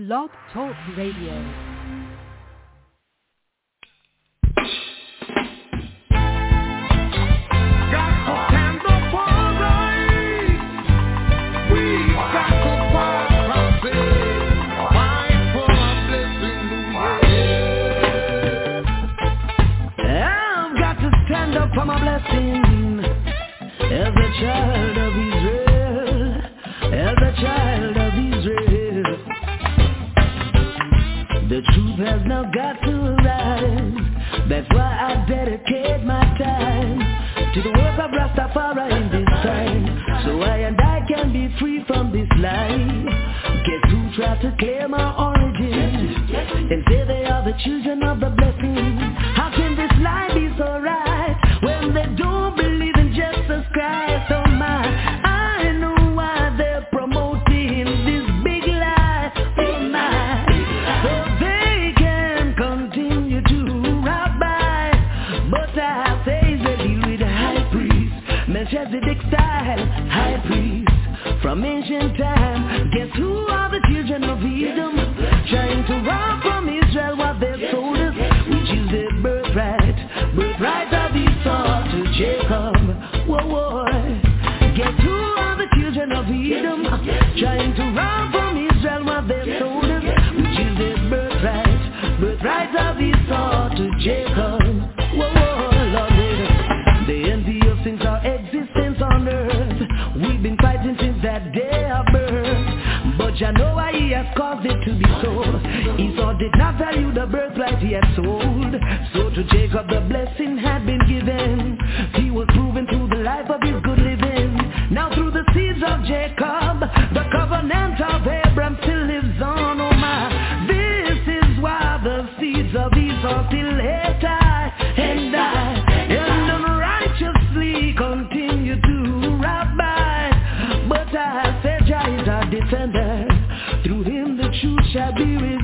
Blog Talk Radio. there's no God to arise. That's why I dedicate my time to the work of Rastafari in this time. So I and I can be free from this life. Guess who tried to claim my origins and say they are the children of the blessing? from ancient time. Guess who are the children of Edom? Trying to rob from Israel what they sold us. We choose their birthright. Birthright of Esau to Jacob. Whoa, whoa. Guess who are the children of Edom? Trying to rob from Israel what they sold us. We choose their birthright. Birthright of Esau to Jacob. has caused it to be so. Esau did not value the birthright he be with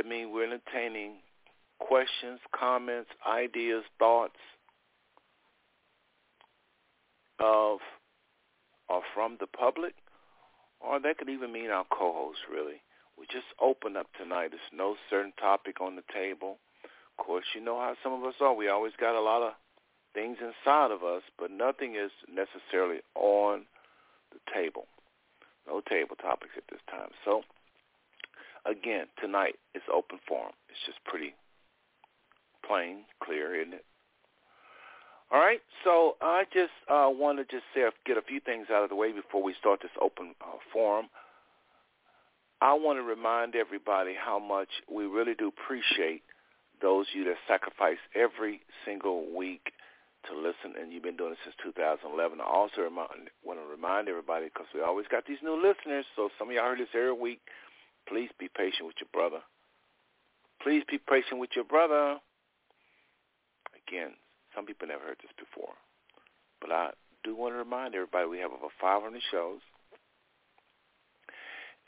That means we're entertaining questions, comments, ideas, thoughts of or from the public, or that could even mean our co-hosts, really. We just open up tonight. There's no certain topic on the table. Of course, you know how some of us are. We always got a lot of things inside of us, but nothing is necessarily on the table. No table topics at this time. So Again, tonight it's open forum. It's just pretty plain, clear, isn't it? All right, so I just uh, want to just say, get a few things out of the way before we start this open uh, forum. I want to remind everybody how much we really do appreciate those of you that sacrifice every single week to listen, and you've been doing it since 2011. I also remind, want to remind everybody because we always got these new listeners, so some of y'all heard this every week please be patient with your brother. Please be patient with your brother. Again, some people never heard this before. But I do want to remind everybody we have over 500 shows.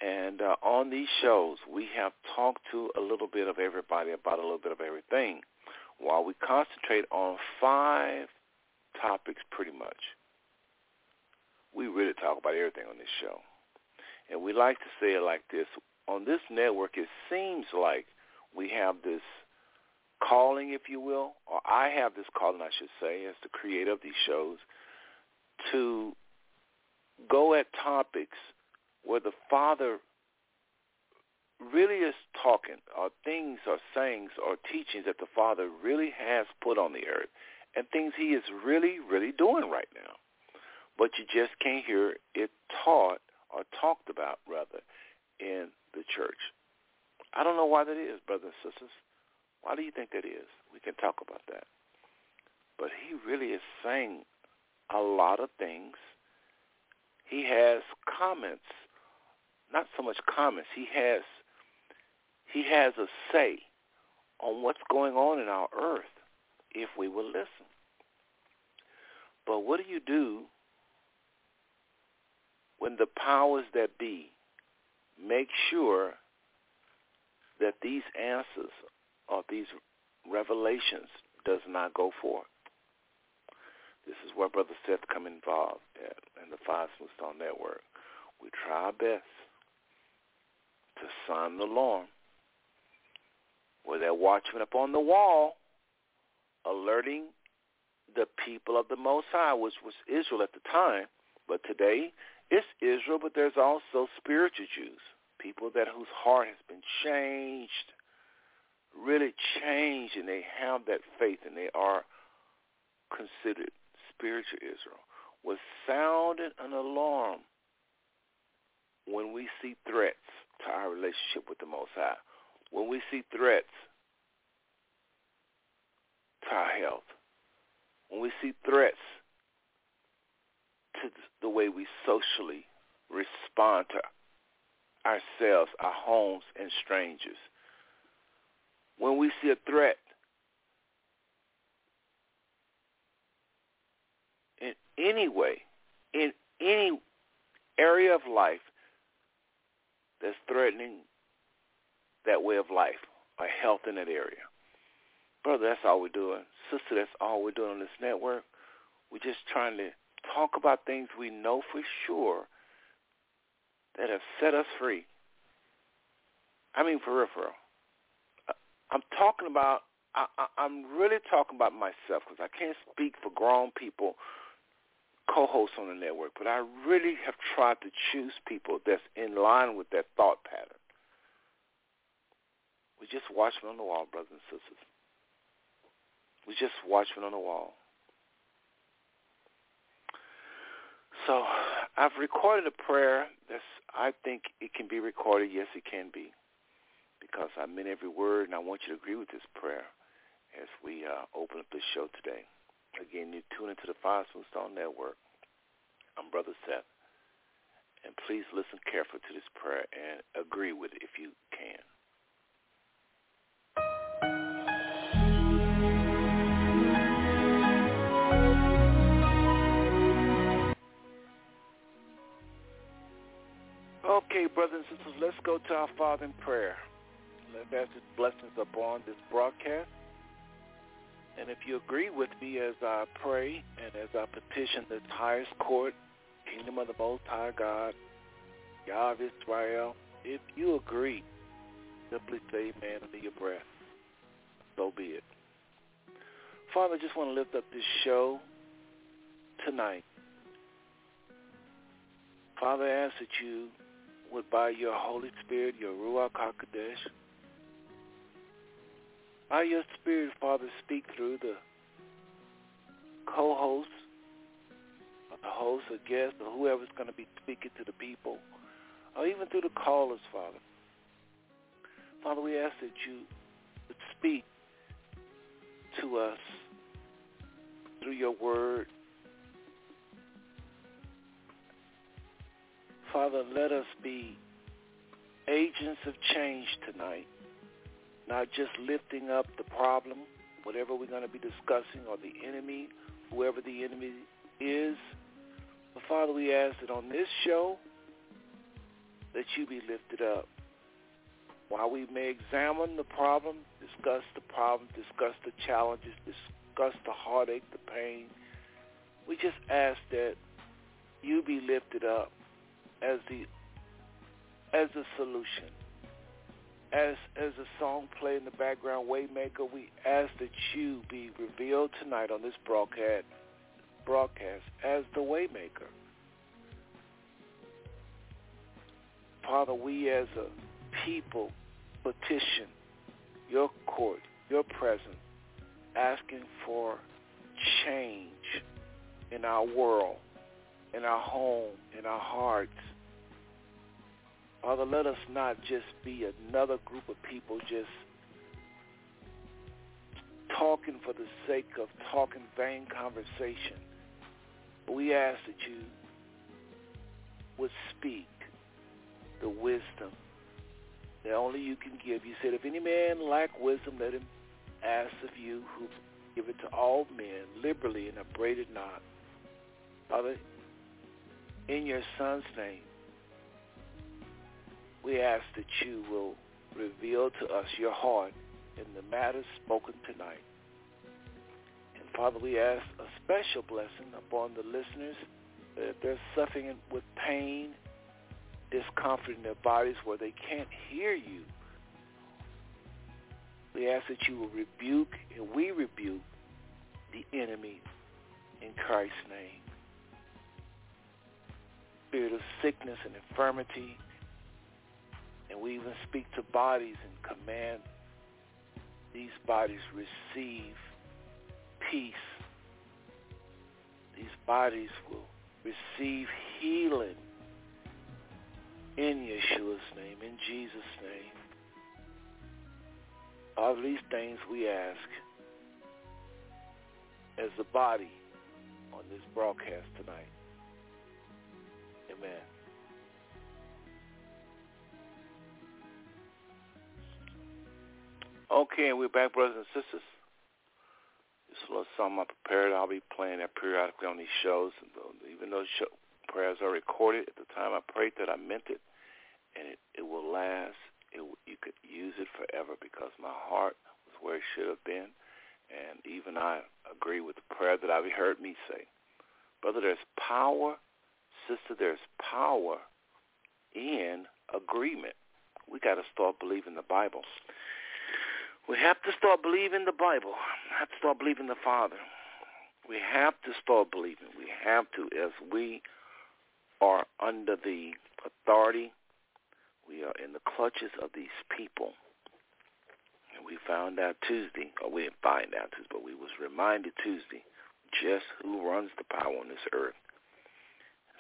And uh, on these shows, we have talked to a little bit of everybody about a little bit of everything while we concentrate on five topics pretty much. We really talk about everything on this show. And we like to say it like this. On this network, it seems like we have this calling, if you will, or I have this calling, I should say, as the creator of these shows, to go at topics where the Father really is talking, or things or sayings or teachings that the Father really has put on the earth, and things he is really, really doing right now. But you just can't hear it taught or talked about, rather, in the church. I don't know why that is, brothers and sisters. Why do you think that is? We can talk about that. But he really is saying a lot of things. He has comments, not so much comments. He has he has a say on what's going on in our earth if we will listen. But what do you do when the powers that be make sure that these answers or these revelations does not go forth. This is where Brother Seth come involved at, in the Five Stone Network. We try our best to sound the alarm where they're watching up on the wall, alerting the people of the Most High, which was Israel at the time. But today, it's Israel, but there's also spiritual Jews, people that whose heart has been changed really changed, and they have that faith and they are considered spiritual Israel. Was sounding an alarm when we see threats to our relationship with the Most High, when we see threats to our health, when we see threats to the way we socially respond to ourselves, our homes, and strangers, when we see a threat in any way, in any area of life that's threatening that way of life or health in that area. Brother, that's all we're doing. Sister, that's all we're doing on this network. We're just trying to talk about things we know for sure that have set us free. I mean, for real. Uh, I'm talking about, I, I, I'm really talking about myself because I can't speak for grown people, co-hosts on the network, but I really have tried to choose people that's in line with that thought pattern. We just watchmen on the wall, brothers and sisters. We just watchmen on the wall. So I've recorded a prayer that's I think it can be recorded. Yes, it can be because I meant every word, and I want you to agree with this prayer as we uh, open up this show today. Again, you tune into the Five Stone Network. I'm Brother Seth. And please listen carefully to this prayer and agree with it if you can. Okay, brothers and sisters, let's go to our Father in prayer. Let us ask his blessings upon this broadcast. And if you agree with me as I pray and as I petition this highest court, kingdom of the Most High God, Yah of Israel, if you agree, simply say amen under your breath. So be it. Father, I just want to lift up this show tonight. Father, I ask that you would, by your Holy Spirit, your Ruach HaKodesh, by your Spirit, Father, speak through the co-host, or the host, or guest, or whoever's going to be speaking to the people, or even through the callers, Father. Father, we ask that you would speak to us through your word. Father, let us be agents of change tonight, not just lifting up the problem, whatever we're going to be discussing, or the enemy, whoever the enemy is. But Father, we ask that on this show, that you be lifted up. While we may examine the problem, discuss the problem, discuss the challenges, discuss the heartache, the pain, we just ask that you be lifted up as the as a solution. As as a song play in the background, Waymaker, we ask that you be revealed tonight on this broadcast broadcast as the Waymaker. Father, we as a people petition your court, your presence, asking for change in our world, in our home, in our hearts. Father, let us not just be another group of people just talking for the sake of talking vain conversation. But we ask that you would speak the wisdom that only you can give. You said, if any man lack wisdom, let him ask of you who give it to all men liberally and upbraid it not. Father, in your son's name, we ask that you will reveal to us your heart in the matters spoken tonight. And Father, we ask a special blessing upon the listeners that if they're suffering with pain, discomfort in their bodies where they can't hear you, we ask that you will rebuke and we rebuke the enemy in Christ's name. Spirit of sickness and infirmity, and we even speak to bodies and command these bodies receive peace. These bodies will receive healing in Yeshua's name, in Jesus' name. All these things we ask as the body on this broadcast tonight. Amen. Okay, and we're back, brothers and sisters. A little something I prepared. I'll be playing that periodically on these shows. Uh, even though show, prayers are recorded, at the time I prayed that I meant it, and it, it will last. It, you could use it forever because my heart was where it should have been, and even I agree with the prayer that I've heard me say. Brother, there's power. Sister, there's power in agreement. We got to start believing the Bible. We have to start believing the Bible. We have to start believing the Father. We have to start believing. We have to, as we are under the authority, we are in the clutches of these people. And we found out Tuesday, or we didn't find out Tuesday, but we was reminded Tuesday just who runs the power on this earth.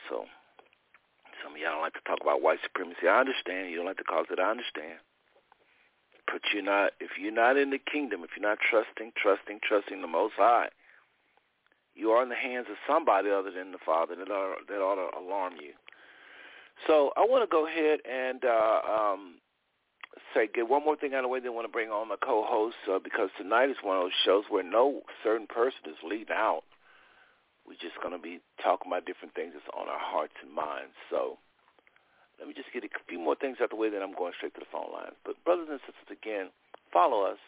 So some of y'all don't like to talk about white supremacy. I understand. You don't like to cause it. I understand. But you're not if you're not in the kingdom, if you're not trusting, trusting, trusting the Most High, you are in the hands of somebody other than the Father that ought, that ought to alarm you. So I want to go ahead and uh, um, say get one more thing out of the way. Then want to bring on my co-host uh, because tonight is one of those shows where no certain person is leading out. We're just going to be talking about different things that's on our hearts and minds. So let me just get a few more things out the way, then I'm going straight to the phone lines. But brothers and sisters, again, follow us.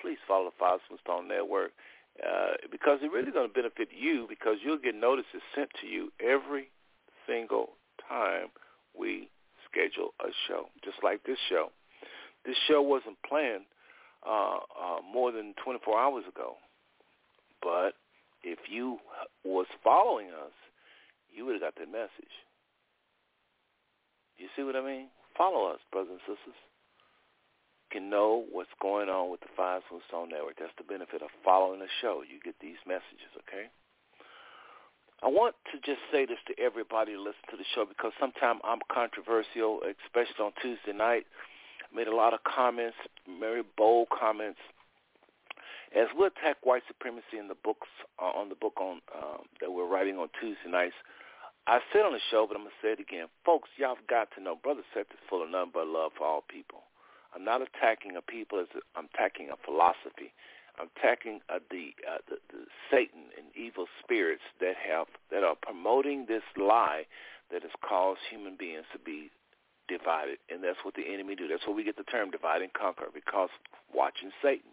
Please follow the Five Stone Network uh, because it's really going to benefit you because you'll get notices sent to you every single time we schedule a show, just like this show. This show wasn't planned uh, uh, more than 24 hours ago, but if you was following us, you would have got that message. See what I mean? Follow us, brothers and sisters. You can know what's going on with the Five Stone Network. That's the benefit of following the show. You get these messages, okay? I want to just say this to everybody who listen to the show because sometimes I'm controversial, especially on Tuesday night. I made a lot of comments, very bold comments. As we attack white supremacy in the books uh, on the book on um, that we're writing on Tuesday nights, I said on the show, but I'm gonna say it again, folks. Y'all have got to know, Brother Seth is full of nothing but love for all people. I'm not attacking a people as a, I'm attacking a philosophy. I'm attacking uh, the, uh, the the Satan and evil spirits that have that are promoting this lie that has caused human beings to be divided, and that's what the enemy do. That's where we get the term divide and conquer because watching Satan.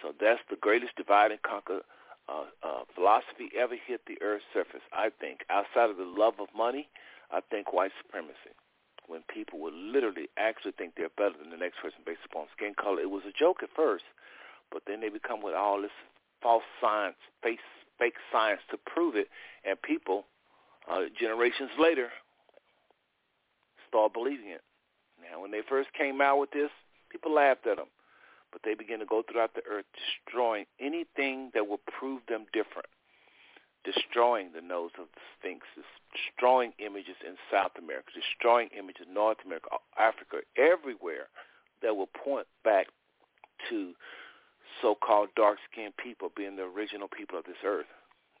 So that's the greatest divide and conquer uh, uh, philosophy ever hit the earth's surface. I think outside of the love of money, I think white supremacy when people would literally actually think they're better than the next person based upon skin color. It was a joke at first, but then they become with all this false science, fake, fake science to prove it, and people uh, generations later start believing it. Now, when they first came out with this, people laughed at them, but they began to go throughout the earth destroying anything that will prove them different destroying the nose of the Sphinx, destroying images in South America, destroying images in North America, Africa, everywhere that will point back to so-called dark-skinned people being the original people of this earth.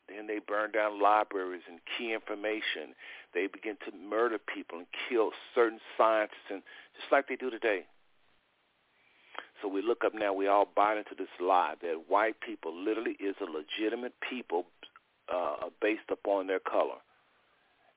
Then they burn down libraries and key information. They begin to murder people and kill certain scientists, and just like they do today. So we look up now, we all buy into this lie that white people literally is a legitimate people uh, based upon their color.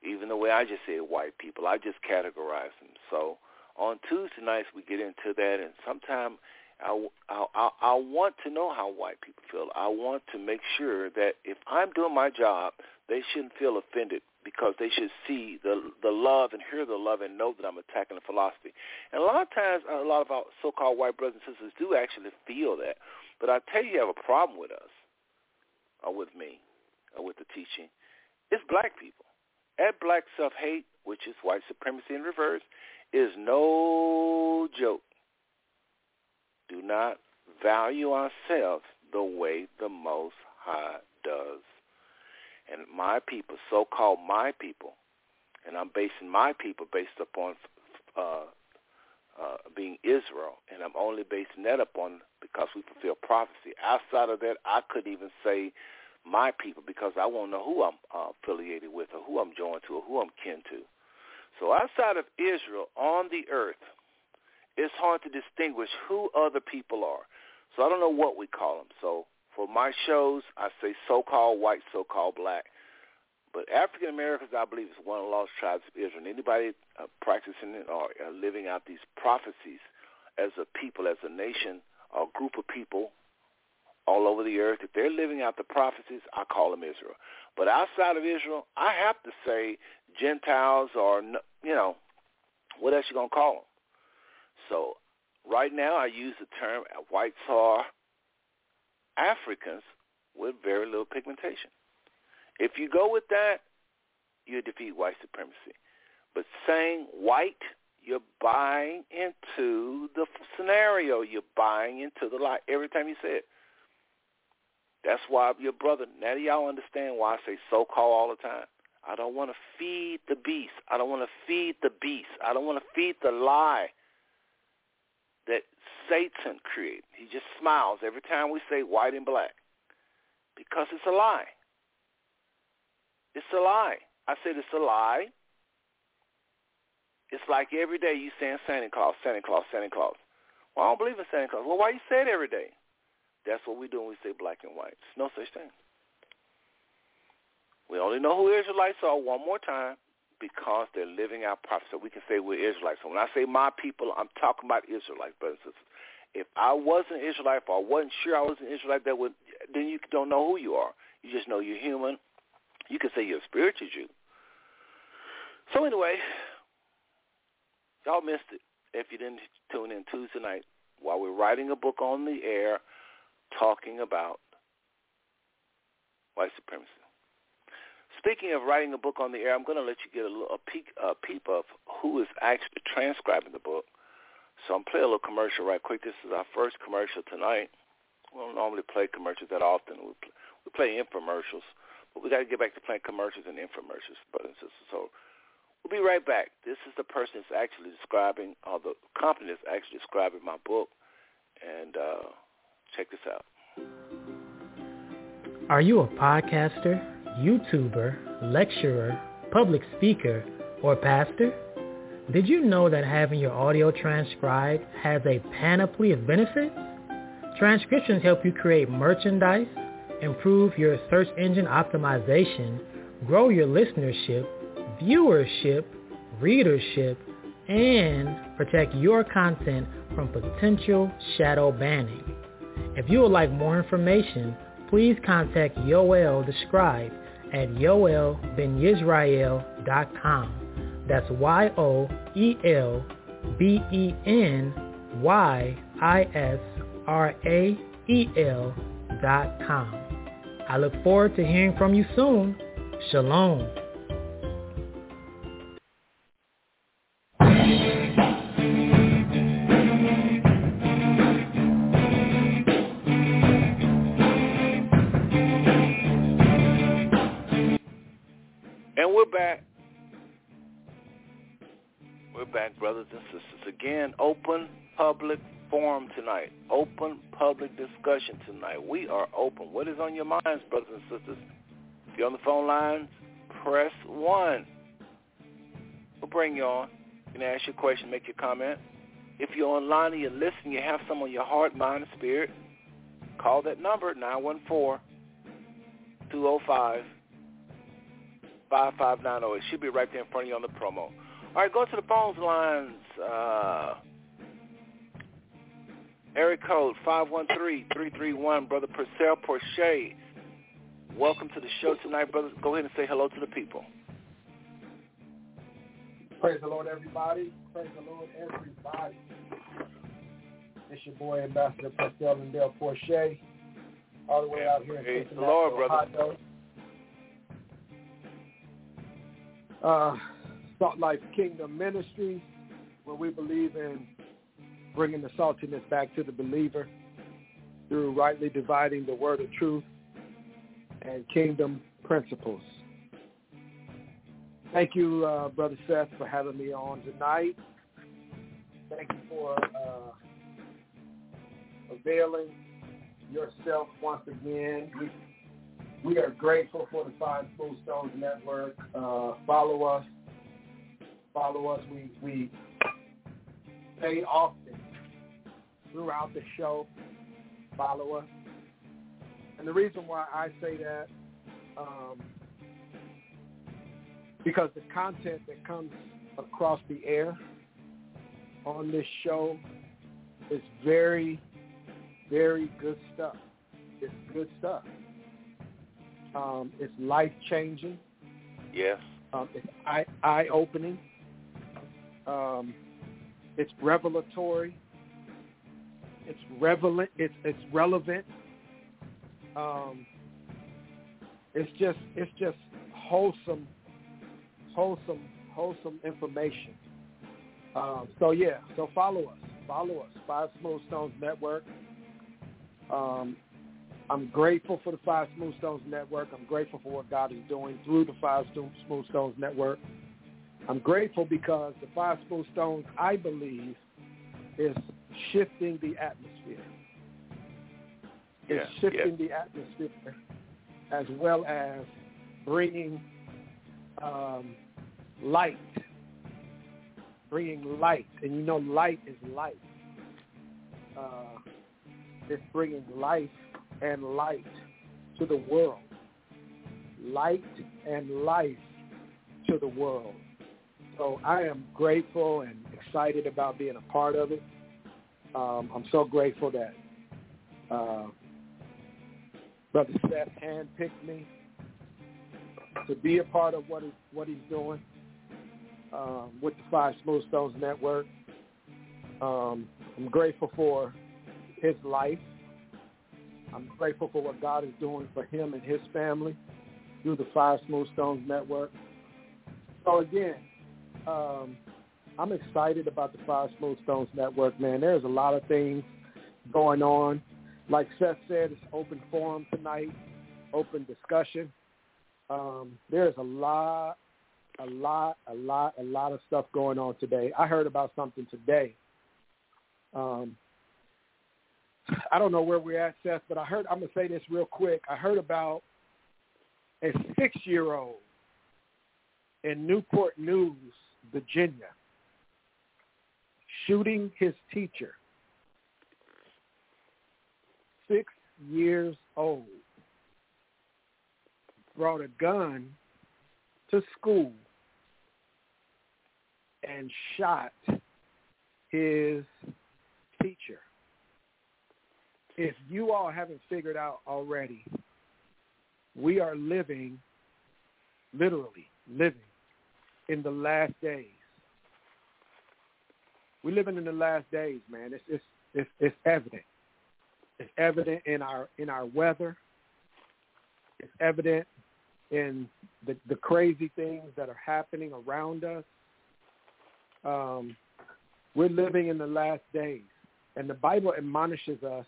Even the way I just said white people, I just categorize them. So on Tuesday nights we get into that, and sometimes I, I, I want to know how white people feel. I want to make sure that if I'm doing my job, they shouldn't feel offended because they should see the the love and hear the love and know that I'm attacking the philosophy. And a lot of times, a lot of our so-called white brothers and sisters do actually feel that. But I tell you, you have a problem with us or with me or with the teaching is black people. At black self-hate, which is white supremacy in reverse, is no joke. Do not value ourselves the way the Most High does. And my people, so-called my people, and I'm basing my people based upon uh, uh, being Israel, and I'm only basing that upon because we fulfill prophecy. Outside of that, I couldn't even say my people because I won't know who I'm uh, affiliated with or who I'm joined to or who I'm kin to. So outside of Israel on the earth, it's hard to distinguish who other people are. So I don't know what we call them. So for my shows, I say so-called white, so-called black. But African Americans, I believe, is one of the lost tribes of Israel. And anybody uh, practicing it or uh, living out these prophecies as a people, as a nation, a group of people all over the earth. If they're living out the prophecies, I call them Israel. But outside of Israel, I have to say Gentiles or, you know, what else you going to call them? So right now I use the term whites are Africans with very little pigmentation. If you go with that, you defeat white supremacy. But saying white, you're buying into the scenario. You're buying into the lie every time you say it. That's why your brother, now y'all understand why I say so-called all the time. I don't want to feed the beast. I don't want to feed the beast. I don't want to feed the lie that Satan created. He just smiles every time we say white and black because it's a lie. It's a lie. I said it's a lie. It's like every day you saying Santa Claus, Santa Claus, Santa Claus. Well, I don't believe in Santa Claus. Well, why you say it every day? That's what we do when we say black and white. There's no such thing. We only know who Israelites are one more time because they're living out prophecy. So we can say we're Israelites. So when I say my people, I'm talking about Israelites, brothers and sisters. If I wasn't Israelite, or I wasn't sure I was an Israelite, that would then you don't know who you are. You just know you're human. You can say you're a spiritual Jew. So anyway, y'all missed it if you didn't tune in Tuesday night while we're writing a book on the air talking about white supremacy. Speaking of writing a book on the air, I'm going to let you get a, little, a, peek, a peep of who is actually transcribing the book. So I'm playing a little commercial right quick. This is our first commercial tonight. We don't normally play commercials that often. We play, we play infomercials. But we got to get back to playing commercials and infomercials, brothers and sisters. So we'll be right back. This is the person that's actually describing, or the company that's actually describing my book. And uh, check this out. Are you a podcaster, YouTuber, lecturer, public speaker, or pastor? Did you know that having your audio transcribed has a panoply of benefits? Transcriptions help you create merchandise, improve your search engine optimization, grow your listenership, viewership, readership, and protect your content from potential shadow banning. If you would like more information, please contact Yoel the Scribe at yoelbenyisrael.com. That's Y-O-E-L-B-E-N-Y-I-S-R-A-E-L dot com. I look forward to hearing from you soon. Shalom. Public forum tonight. Open public discussion tonight. We are open. What is on your minds, brothers and sisters? If you're on the phone lines, press 1. We'll bring you on. You can ask your question, make your comment. If you're online and you're listening, you have some on your heart, mind, and spirit, call that number, 914-205 5590. It should be right there in front of you on the promo. All right, go to the phones lines. Uh, area code 513-331, Brother Purcell Porche. Welcome to the show tonight, brother. Go ahead and say hello to the people. Praise the Lord, everybody. Praise the Lord, everybody. It's your boy, Ambassador Purcell and Dale Porche, all the way out here in Praise the Lord, brother. Ohio. Uh, Salt Life Kingdom Ministry, where we believe in bringing the saltiness back to the believer through rightly dividing the word of truth and kingdom principles. Thank you, uh, Brother Seth, for having me on tonight. Thank you for uh, availing yourself once again. We, we are grateful for the Five Smooth Stones Network. Uh, follow us. Follow us. We, we say often throughout the show, follow us. And the reason why I say that, um, because the content that comes across the air on this show is very, very good stuff. It's good stuff. Um, it's life changing. Yes. Um, it's eye opening. Um, it's revelatory. It's relevant. It's it's relevant. Um, it's just it's just wholesome, wholesome, wholesome information. Um, so yeah, so follow us, follow us, Five Smooth Stones Network. Um, I'm grateful for the Five Smooth Stones Network. I'm grateful for what God is doing through the Five Smooth Stones Network. I'm grateful because the Five Smooth Stones, I believe, is shifting the atmosphere. It's Yeah, shifting the atmosphere as well as bringing um, light, bringing light. And you know light is life. Uh, it's bringing life and light to the world. Light and life to the world. So I am grateful and excited about being a part of it. Um, I'm so grateful that uh, Brother Seth handpicked me to be a part of what, is, what he's doing um, with the Five Smooth Stones Network. Um, I'm grateful for his life. I'm grateful for what God is doing for him and his family through the Five Smooth Stones Network. So again, um, I'm excited about the Five Smooth Stones Network, man. There's a lot of things going on. Like Seth said, it's open forum tonight, open discussion. Um, there's a lot, a lot, a lot, a lot of stuff going on today. I heard about something today. Um, I don't know where we're at, Seth, but I heard. I'm gonna say this real quick. I heard about a six-year-old in Newport News, Virginia, shooting his teacher. Six years old. Brought a gun to school and shot his teacher. If you all haven't figured out already, we are living, literally living, in the last days. We're living in the last days, man. It's it's it's, it's evident. It's evident in our in our weather. It's evident in the the crazy things that are happening around us. Um, we're living in the last days, and the Bible admonishes us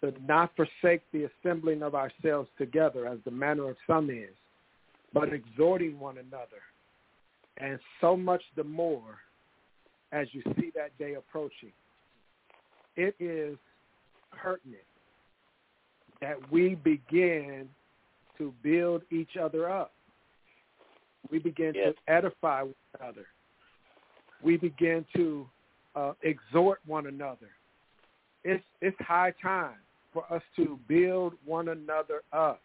to not forsake the assembling of ourselves together, as the manner of some is, but exhorting one another, and so much the more as you see that day approaching. It is pertinent that we begin to build each other up. We begin Yes. to edify one another. We begin to uh, exhort one another. It's it's high time for us to build one another up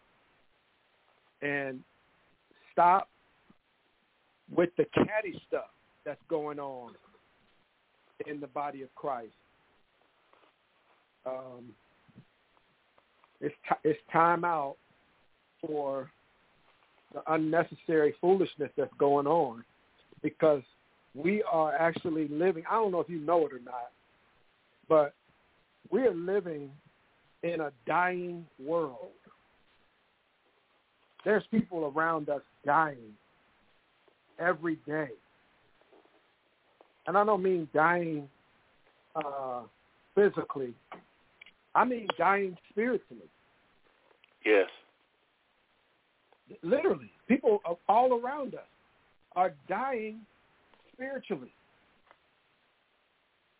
and stop with the catty stuff that's going on in the body of Christ. Um, it's t- it's time out for the unnecessary foolishness that's going on because we are actually living. I don't know if you know it or not, but we are living in a dying world. There's people around us dying every day. And I don't mean dying uh, physically. I mean dying spiritually. Yes. Literally, people all around us are dying spiritually.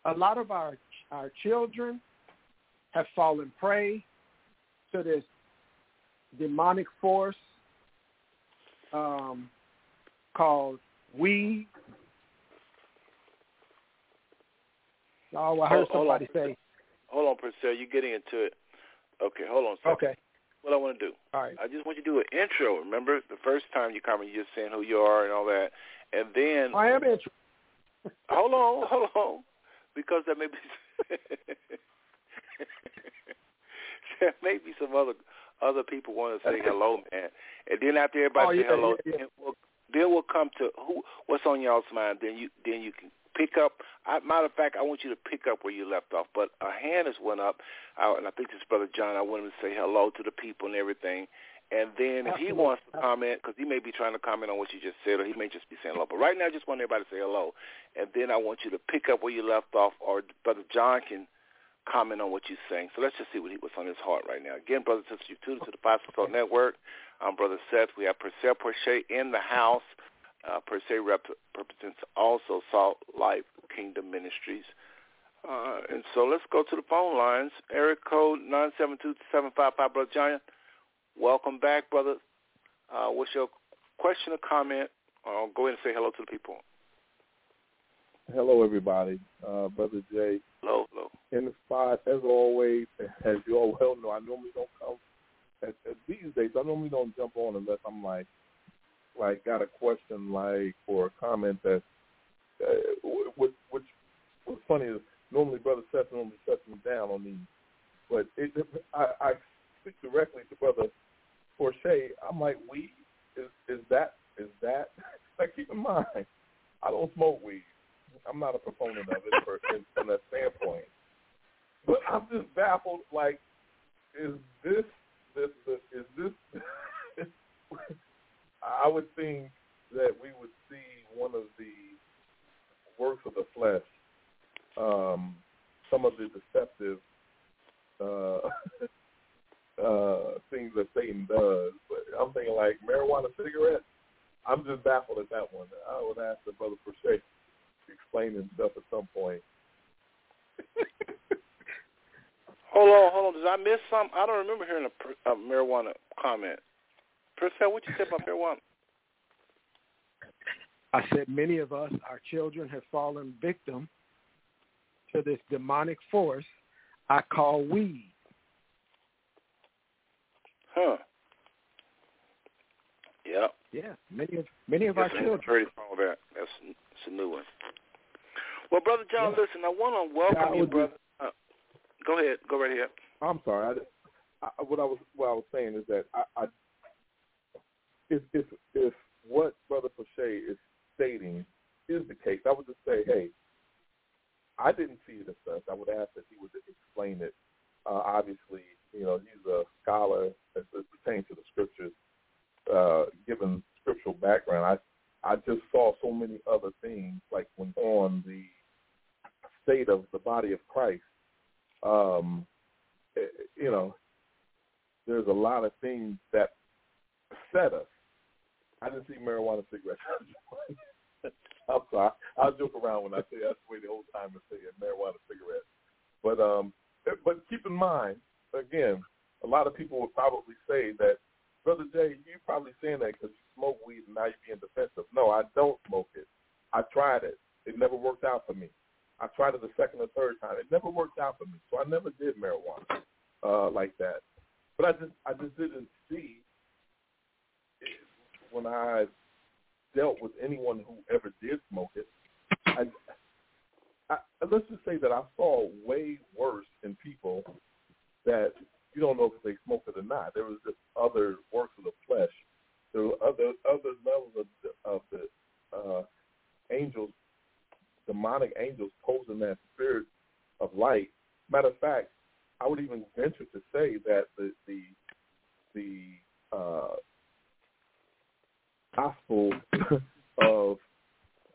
A lot of our our children have fallen prey to this demonic force um, called weed. Oh, I heard Hold- hold on. somebody say. Hold on, Purcell. You're getting into it. Okay, hold on second. Okay, What I want to do, all right. I just want you to do an intro. Remember the first time you come, you're just saying who you are and all that, and then I am interested. hold on, hold on, because there may be there may be some other other people want to say hello, man, and then after everybody Oh, say yeah, hello, yeah, yeah. Then, we'll, then we'll come to who what's on y'all's mind. Then you then you can pick up. I, matter of fact, I want you to pick up where you left off. But a hand has went up, and I think this is Brother John. I want him to say hello to the people and everything. And then if he wants to comment, because he may be trying to comment on what you just said, or he may just be saying hello. But right now, I just want everybody to say hello. And then I want you to pick up where you left off, or Brother John can comment on what you're saying. So let's just see what he, what's on his heart right now. Again, brothers and sisters, you tuned to the Talk Network. I'm Brother Seth. We have Purcell Porche in the house. Uh, per se rep- represents also Salt Life Kingdom Ministries. Uh, and so let's go to the phone lines. Eric code 972-755, Brother Giant. Welcome back, brother. Uh, what's your question or comment? Uh, go ahead and say hello to the people. Hello, everybody. Uh, Brother Jay Hello, hello. in the spot, as always. As you all well know, I normally don't come. At, at these days, I normally don't jump on unless I'm like, like got a question, like or a comment that. Uh, which, which what's funny is normally Brother Seth normally shuts me down on these, but it, I, I speak directly to Brother Porche. I'm like, weed is is that is that? Like, keep in mind, I don't smoke weed. I'm not a proponent of it for, in, from that standpoint. But I'm just baffled. Like, is this? I would think that we would see one of the works of the flesh, um, some of the deceptive uh, uh, things that Satan does. But I'm thinking like marijuana cigarettes. I'm just baffled at that one. I would ask the brother Porche to explain himself at some point. hold on, hold on. Did I miss some? I don't remember hearing a, a marijuana comment. Purcell, what you say about marijuana? I said many of us, our children, have fallen victim to this demonic force I call weed. Huh. Yep. Yeah, many of many of yes, our children. Heard all that. That's it's a new one. Well, brother John, Yeah. listen. I want to welcome Yeah, you, would be- brother. Uh, go ahead. Go right ahead. I'm sorry. I, I, what I was what I was saying is that I, I if if if what Brother Porche is stating is the case, I would just say, hey, I didn't see it as such. I would ask that he would explain it. Uh, obviously, you know, he's a scholar as it pertains to the scriptures. Uh, given scriptural background, I I just saw so many other things, like when on the state of the body of Christ. Um, eh, you know, there's a lot of things that set us. I didn't see marijuana cigarettes. I'm sorry. I'll joke around when I say that's the way the old timers say it, marijuana cigarettes. But um, eh, but keep in mind, again, a lot of people would probably say that, Brother Jay, you're probably saying that because you smoke weed and now you're being defensive. No, I don't smoke it. I tried it. It never worked out for me. I tried it the second or third time. It never worked out for me. So I never did marijuana uh, like that. But I just I just didn't see when I dealt with anyone who ever did smoke it. I, I, let's just say that I saw way worse in people that you don't know if they smoked it or not. There was just other works of the flesh. There were other other levels of the, of the uh, angels, demonic angels posing that spirit of light. Matter of fact, I would even venture to say that the the the uh, gospel of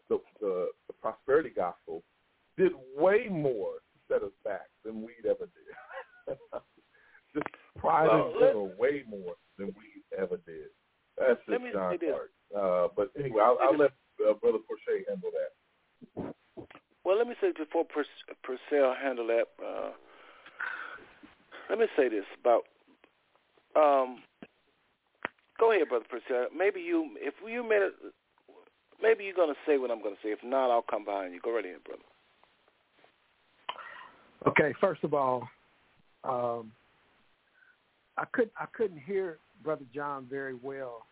the, the the prosperity gospel did way more to set us back than weed ever did. just pride Well, let- way more than we ever did. That's Let just John's say Uh, but anyway, I'll, I'll let uh, Brother Porche handle that. Well, let me say before Pur- Purcell handle that. Uh, let me say this about. Um, go ahead, brother Purcell. Maybe you, if you made it, maybe you're gonna say what I'm gonna say. If not, I'll come behind you. Go right ahead, brother. Okay, first of all, um, I could I couldn't hear Brother John very well,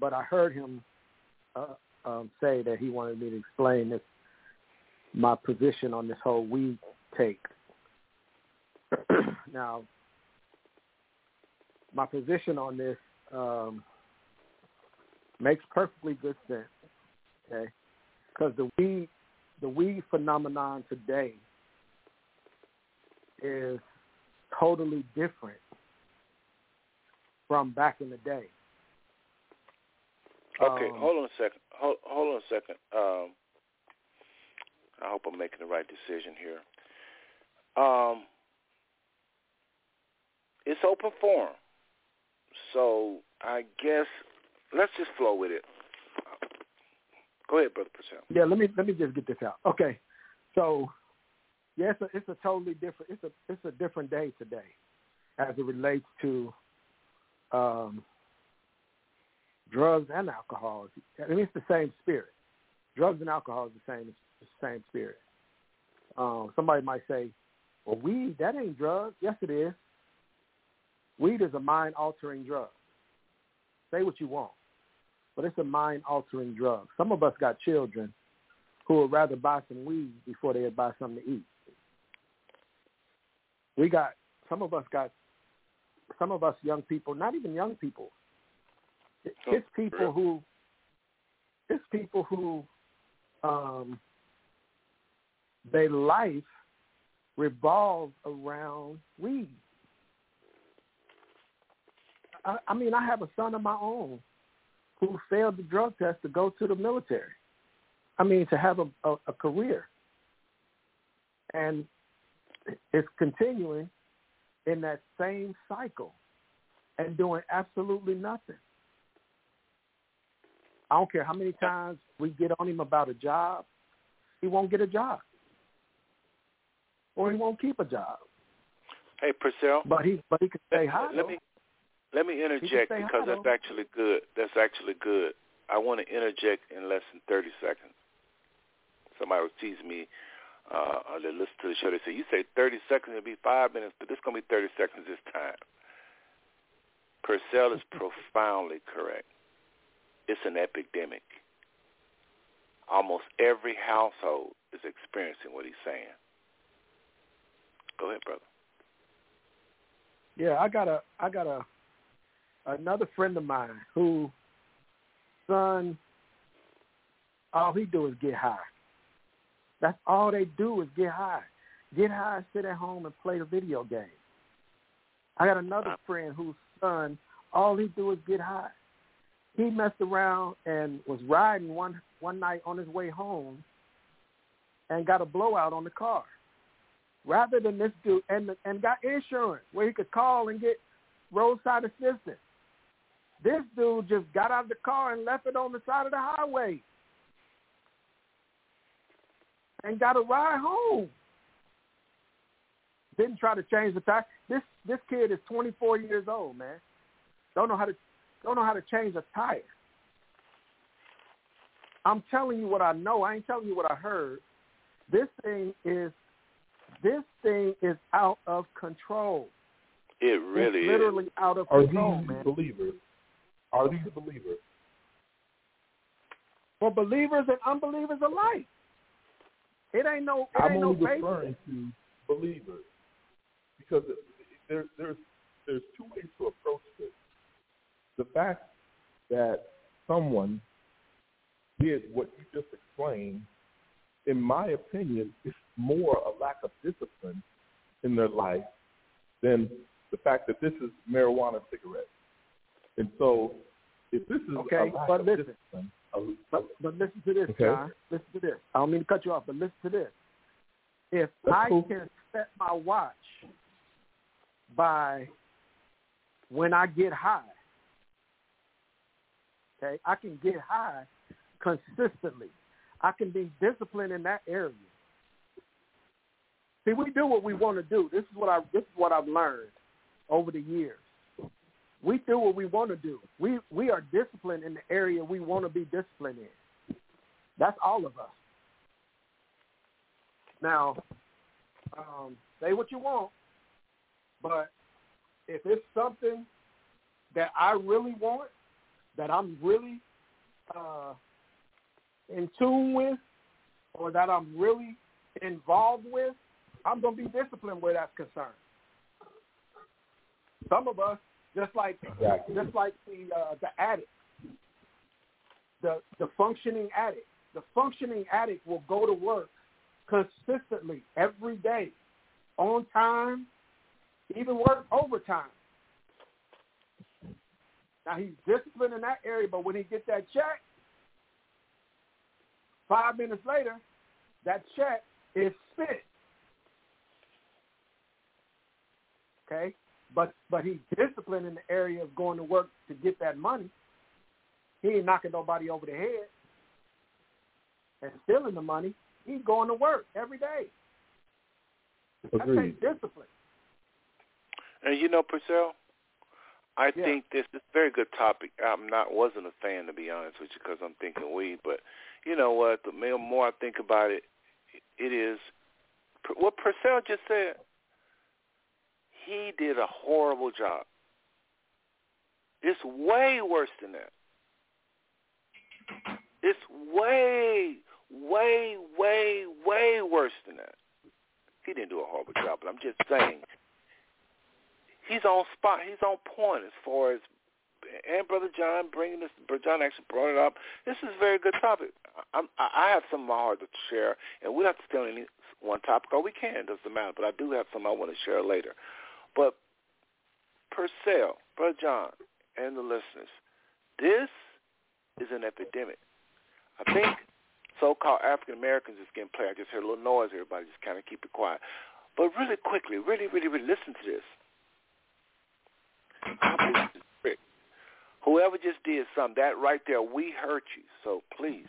but I heard him uh, um, say that he wanted me to explain this my position on this whole weed take. now, my position on this um, makes perfectly good sense. Okay, because the weed the weed phenomenon today is totally different from back in the day. Okay, Um, hold on a second. Hold, hold on a second. Um, I hope I'm making the right decision here. Um, it's open forum, so I guess let's just flow with it. Go ahead, brother Purcell. Yeah, let me let me just get this out. Okay, so yeah, it's a it's a totally different it's a it's a different day today, as it relates to um, drugs and alcohol. I mean, it's the same spirit. Drugs and alcohol is the same the same spirit. Um, somebody might say, "Well, weed that ain't drugs." Yes, it is. Weed is a mind altering drug. Say what you want, but it's a mind altering drug. Some of us got children who would rather buy some weed before they'd buy something to eat. We got some of us got some of us young people, not even young people. Oh, It's people who it's people who um their life revolves around weed. I, I mean, I have a son of my own who failed the drug test to go to the military. I mean, to have a, a, a career. And it's continuing in that same cycle. and doing absolutely nothing. I don't care how many times we get on him about a job, he won't get a job. Or he won't keep a job. Hey, Purcell. But he but he can say hi. Let me let me interject because that's actually good. That's actually good. I want to interject in less than 30 seconds. Somebody was teasing me uh, they listen to the show. They say, you say 30 seconds, it'll be five minutes, but this is going to be 30 seconds this time. Purcell is profoundly correct. It's an epidemic. Almost every household is experiencing what he's saying. Go ahead, brother. Yeah, I got a I got a another friend of mine who son all he do is get high. That's all they do is get high. Get high, sit at home and play the video game. I got another friend whose son all he do is get high. He messed around and was riding one one night on his way home and got a blowout on the car. Rather than this dude and and got insurance where he could call and get roadside assistance. This dude just got out of the car and left it on the side of the highway and got a ride home. Didn't try to change the tire. This this kid is 24 years old, man. Don't know how to don't know how to change a tire. I'm telling you what I know. I ain't telling you what I heard. This thing is this thing is out of control. It really it's literally out of Are control, these man. believers? Are these believers? For believers and unbelievers alike. It ain't no it I'm ain't no only basis. referring to believers because there's there's there's two ways to approach this. The fact that someone did what you just explained, in my opinion, is more a lack of discipline in their life than the fact that this is marijuana cigarettes. And so, if this is Okay, but listen. discipline, But but listen to this, Okay. John. Listen to this. I don't mean to cut you off, but listen to this. If That's I cool. can set my watch by when I get high, okay, I can get high consistently. I can be disciplined in that area. See, we do what we want to do. This is what I this is what I've learned over the years. We do what we want to do. We we are disciplined in the area we want to be disciplined in. That's all of us. Now, um, say what you want, but if it's something that I really want, that I'm really uh, in tune with, or that I'm really involved with, I'm going to be disciplined where that's concerned. Some of us, just like Exactly. just like the uh, the addict, the the functioning addict, the functioning addict will go to work consistently every day, on time, even work overtime. Now he's disciplined in that area, but when he gets that check, five minutes later, that check is spent. Okay, but but he's disciplined in the area of going to work to get that money. He ain't knocking nobody over the head and stealing the money. He's going to work every day. That takes discipline. And you know, Purcell, I Yeah. think this is a very good topic. I'm not wasn't a fan to be honest with you because I'm thinking weed, but you know what? The more more I think about it, it is what Purcell just said. He did a horrible job. It's way worse than that. It's way, way, way, way worse than that. He didn't do a horrible job, but I'm just saying he's on spot. He's on point as far as and brother John bringing this. Brother John actually brought it up. This is a very good topic. I'm, I have some of my heart to share, and we don't have to stay on any one topic, or we can. Doesn't matter. But I do have some I want to share later. But Purcell, brother John, and the listeners, this is an epidemic. I think so-called African Americans is getting played. I just heard a little noise. Everybody just kind of keep it quiet. But really quickly, really, really, really listen to this. Whoever just did something, that right there, we hurt you. So please,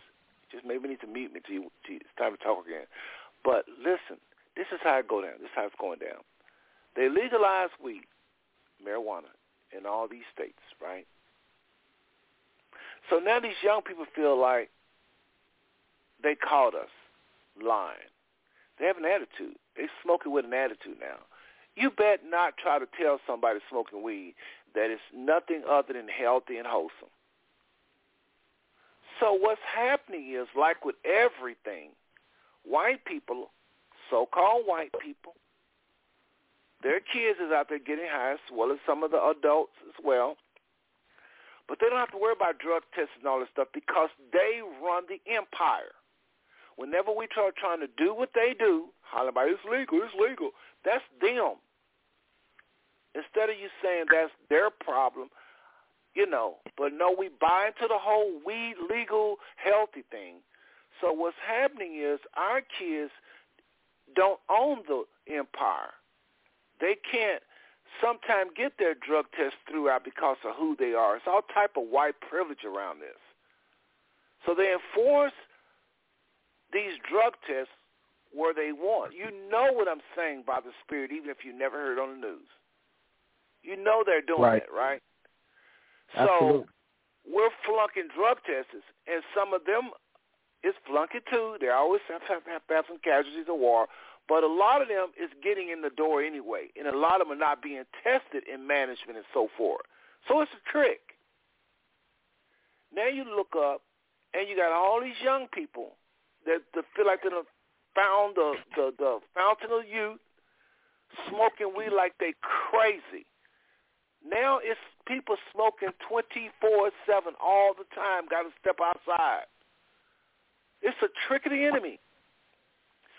just maybe need to meet me. It's time to talk again. But listen, this is how it go down. This is how it's going down. They legalized weed, marijuana, in all these states, right? So now these young people feel like they caught us lying. They have an attitude. They smoking with an attitude now. You bet not try to tell somebody smoking weed that it's nothing other than healthy and wholesome. So what's happening is, like with everything, white people, so-called white people, their kids is out there getting high as well as some of the adults as well. But they don't have to worry about drug tests and all this stuff because they run the empire. Whenever we try trying to do what they do, holler about it's legal, it's legal. That's them. Instead of you saying that's their problem, you know, but no, we buy into the whole weed legal healthy thing. So what's happening is our kids don't own the empire. They can't sometimes get their drug tests throughout because of who they are. It's all type of white privilege around this. So they enforce these drug tests where they want. You know what I'm saying by the Spirit, even if you never heard on the news. You know they're doing right. it, right? Absolutely. So we're flunking drug tests, and some of them is flunking too. They always have, have, have, have some casualties of war, but a lot of them is getting in the door anyway, and a lot of them are not being tested in management and so forth. So it's a trick. Now you look up, and you got all these young people that, that feel like they have found the, the, the fountain of youth, smoking weed like they crazy. Now it's people smoking 24-7 all the time, got to step outside. It's a trick of the enemy.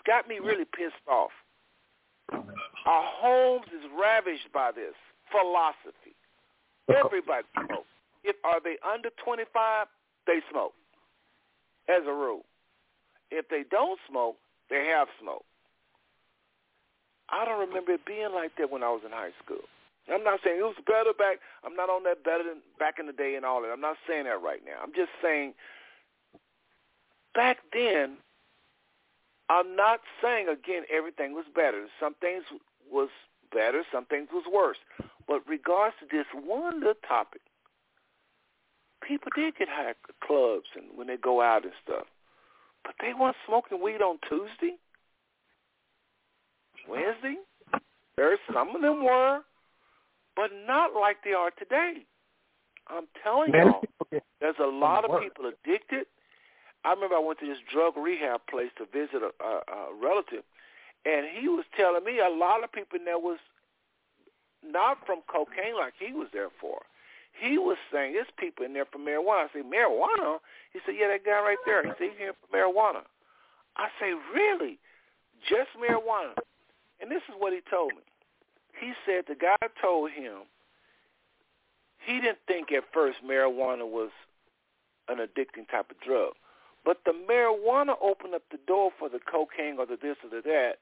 Got me really pissed off. Our homes is ravaged by this philosophy. Everybody smokes. If are they under 25, they smoke, as a rule. If they don't smoke, they have smoke. I don't remember it being like that when I was in high school. I'm not saying it was better back. I'm not on that better than back in the day and all that. I'm not saying that right now. I'm just saying back then, I'm not saying again everything was better. Some things was better, some things was worse. But regards to this one little topic, people did get high at clubs and when they go out and stuff. But they weren't smoking weed on Tuesday, Wednesday. There's some of them were but not like they are today. I'm telling y'all, there's a lot of people addicted. I remember I went to this drug rehab place to visit a, a, a relative, and he was telling me a lot of people in there was not from cocaine like he was there for. He was saying there's people in there for marijuana. I say, marijuana? He said, yeah, that guy right there. He said, he's here for marijuana. I say, really? Just marijuana? And this is what he told me he said the guy told him he didn't think at first marijuana was an addicting type of drug. But the marijuana opened up the door for the cocaine or the this or the that.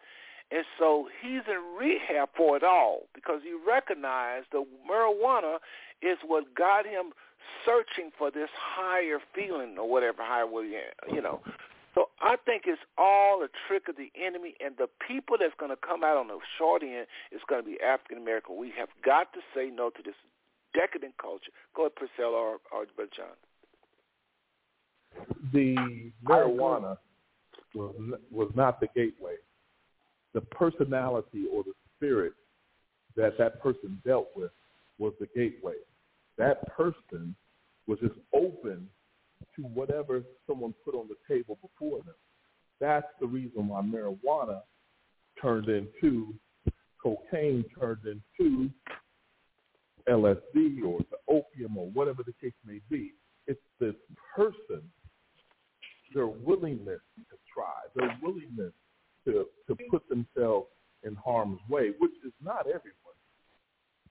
And so he's in rehab for it all because he recognized the marijuana is what got him searching for this higher feeling or whatever higher, you know. So I think it's all a trick of the enemy, and the people that's going to come out on the short end is going to be African American. We have got to say no to this decadent culture. Go ahead, Purcell or, or John. The marijuana was was not the gateway. The personality or the spirit that that person dealt with was the gateway. That person was just open to whatever someone put on the table before them. That's the reason why marijuana turned into cocaine, turned into LSD or the opium or whatever the case may be. It's this person, their willingness to try, their willingness to, to put themselves in harm's way, which is not everyone.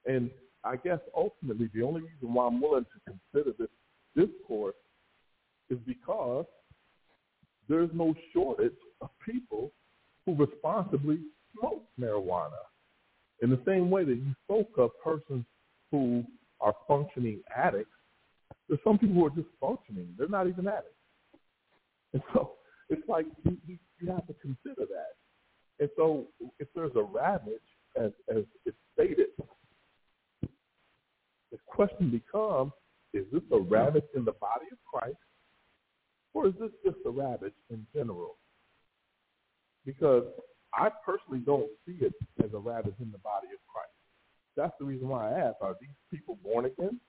And I guess ultimately the only reason why I'm willing to consider this discourse is because there's no shortage of people who responsibly smoke marijuana. In the same way that you spoke of persons who are functioning addicts. There's some people who are just functioning. They're not even addicts. And so it's like you, you, you have to consider that. And so if there's a ravage, as, as it's stated, the question becomes, is this a ravage in the body of Christ or is this just a ravage in general? Because I personally don't see it as a ravage in the body of Christ. That's the reason why I ask, are these people born again?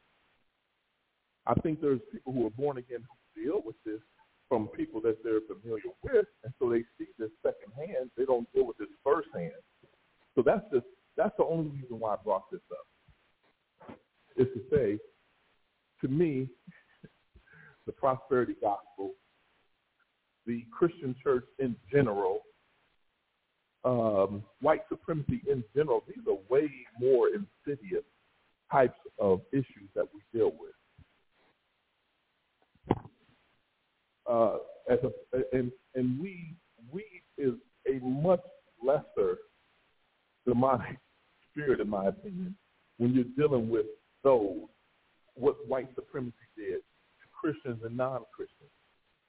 I think there's people who are born again who deal with this from people that they're familiar with, and so they see this secondhand. They don't deal with this firsthand. So that's the that's the only reason why I brought this up. Is to say, to me, the prosperity gospel, the Christian church in general, um, white supremacy in general, these are way more insidious types of issues that we deal with. Uh, as a, and and we we is a much lesser demonic spirit, in my opinion, when you're dealing with those what white supremacy did to Christians and non-Christians,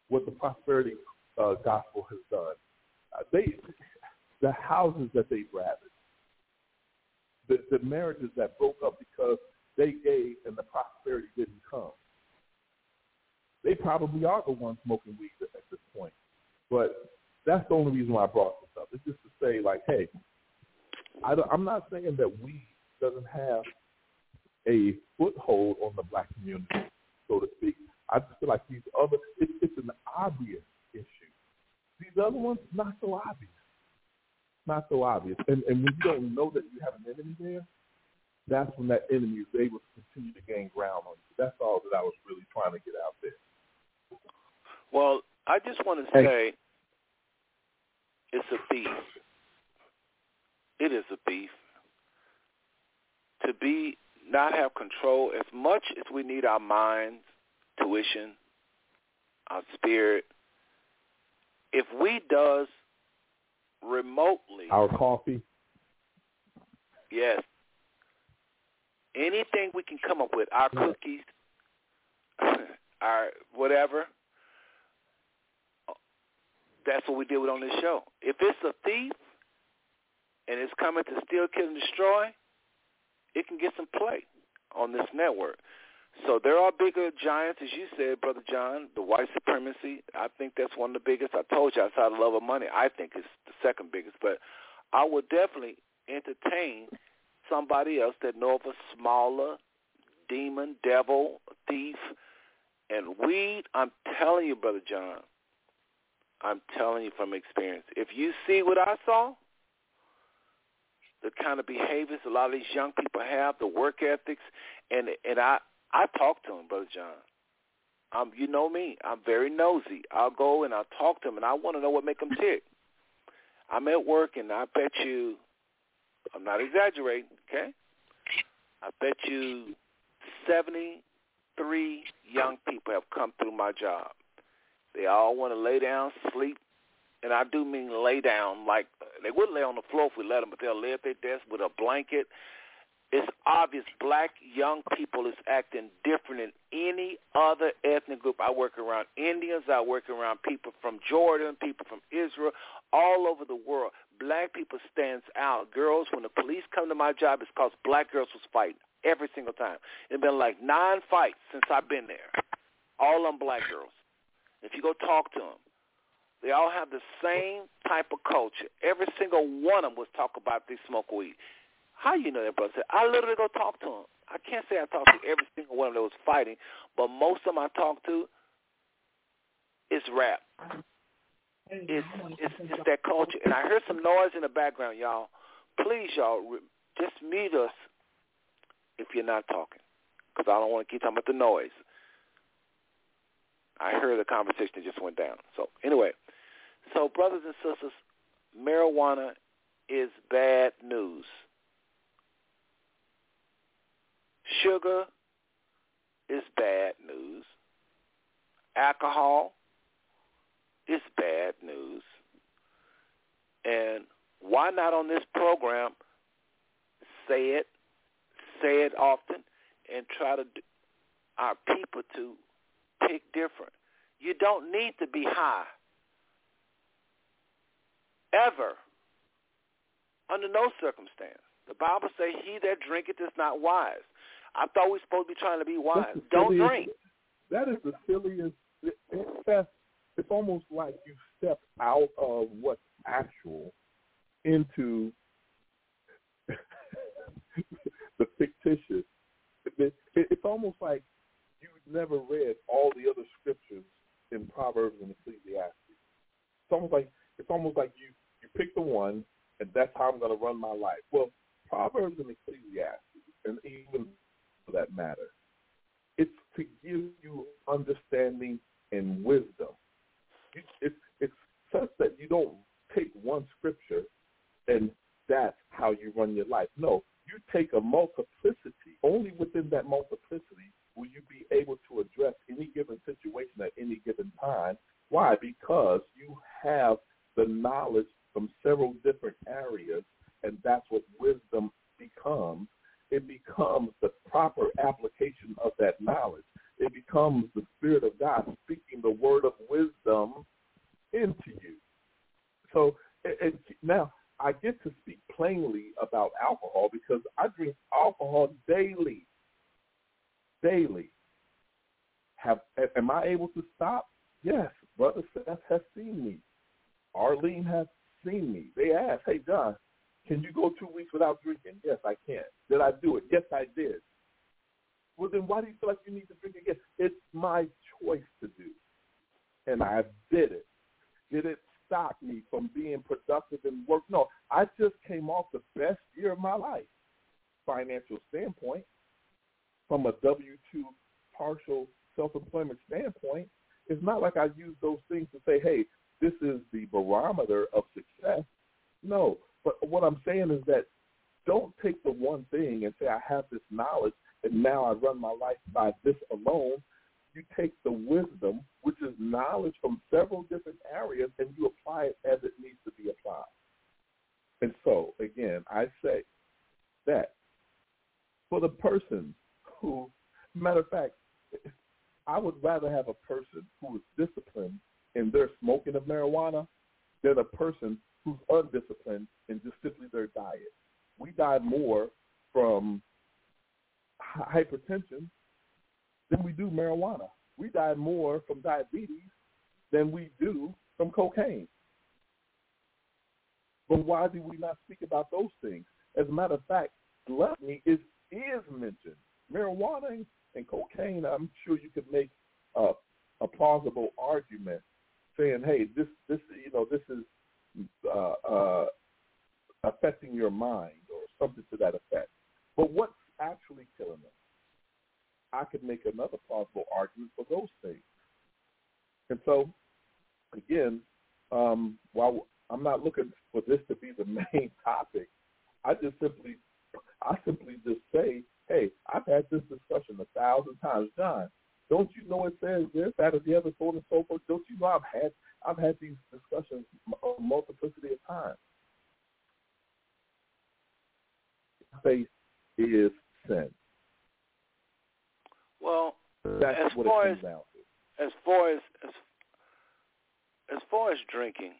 what the prosperity uh, gospel has done. Uh, they the houses that they ravaged, the, the marriages that broke up because they gave and the prosperity didn't come. They probably are the ones smoking weed at this point. But that's the only reason why I brought this up. It's just to say, like, hey, I am not saying that weed doesn't have a foothold on the black community, so to speak. I just feel like these other, it's, it's an obvious issue. These other ones, not so obvious not so obvious. And, and when you don't know that you have an enemy there, that's when that enemy is able to continue to gain ground on you. That's all that I was really trying to get out there. Well, I just want to say it's a beef. It is a beef. To be not have control as much as we need our minds, tuition, our spirit. If we does remotely. Our coffee. Yes. Anything we can come up with, our cookies, our whatever. That's what we deal with on this show. If it's a thief and it's coming to steal, kill, and destroy, it can get some play on this network. So there are bigger giants, as you said, Brother John, the white supremacy. I think that's one of the biggest. I told you outside of love of money, I think it's the second biggest. But I would definitely entertain somebody else that know of a smaller demon, devil, thief, and weed. I'm telling you, Brother John, I'm telling you from experience. If you see what I saw, the kind of behaviors a lot of these young people have, the work ethics, and and I I talk to him, Brother John. Um, you know me. I'm very nosy. I'll go and I'll talk to him, and I want to know what make him tick. I'm at work, and I bet you, I'm not exaggerating, okay? I bet you 73 young people have come through my job. They all want to lay down, sleep, and I do mean lay down like they wouldn't lay on the floor if we let them, but they'll lay at their desk with a blanket it's obvious black young people is acting different than any other ethnic group. I work around Indians. I work around people from Jordan, people from Israel, all over the world. Black people stands out. Girls, when the police come to my job, it's because black girls was fighting every single time. It's been like nine fights since I've been there. All on black girls. If you go talk to them, they all have the same type of culture. Every single one of them was talk about they smoke weed. How you know that, brother? I literally go talk to him. I can't say I talked to every single one of those fighting, but most of them I talk to, it's rap. It's, it's it's that culture. And I heard some noise in the background, y'all. Please, y'all, just mute us if you're not talking, because I don't want to keep talking about the noise. I heard the conversation just went down. So anyway, so brothers and sisters, marijuana is bad news. Sugar is bad news. Alcohol is bad news. And why not on this program say it, say it often, and try to our people to pick different. You don't need to be high. Ever. Under no circumstance. The Bible says he that drinketh is not wise. I thought we were supposed to be trying to be wise. Don't silliest, drink. That is the silliest. It, it's, it's almost like you step out of what's actual into the fictitious. It, it, it's almost like never read all the other scriptures in Proverbs and Ecclesiastes. It's almost like it's almost like you you pick the one and that's how I'm going to run my life. Well, Proverbs and Ecclesiastes, and even for that matter, it's to give you understanding and wisdom. It's it's such that you don't take one scripture and that's how you run your life. No, you take a multiplicity. Only within that multiplicity will you be able to address any given situation at any given time. Why? Because you have the knowledge from several different areas, and that's what wisdom becomes. It becomes the proper application of that knowledge. It becomes the Spirit of God speaking the word of wisdom into you. So now I get to speak plainly about alcohol because I drink alcohol daily. Daily. Have am I able to stop? Yes. Brother Seth has seen me. Arlene has seen me. They asked, "Hey John, can you go two weeks without drinking?" Yes, I can. Did I do it? Yes, I did. Well, then why do you feel like you need to drink again? It's my choice to do, and I did it. Did it stop me from being productive in work? No, I just came off the best year of my life, financial standpoint, from a W two partial self-employment standpoint. It's not like I use those things to say, "Hey, this is the barometer of success. No, but what I'm saying is that don't take the one thing and say I have this knowledge and now I run my life by this alone. You take the wisdom, which is knowledge from several different areas, and you apply it as it needs to be applied. And so, again, I say that for the person who, matter of fact, I would rather have a person who is disciplined in their smoking of marijuana than a person who's undisciplined in just simply their diet. We die more from hypertension than we do marijuana. We die more from diabetes than we do from cocaine. But why do we not speak about those things? As a matter of fact, gluttony is is mentioned. Marijuana and cocaine, I'm sure you could make a, a plausible argument saying, "Hey, this this you know this is uh, uh, affecting your mind or something to that effect." But what's actually killing them? I could make another plausible argument for those things. And so, again, um, while I'm not looking for this to be the main topic, I just simply, I simply just say, hey, I've had this discussion a thousand times, John. Don't you know it says this, that, or the other, so on and so forth? Don't you know I've had I've had these discussions a multiplicity of times. Faith is sin. Well, that's as what far it as down to. as far as as as far as drinking,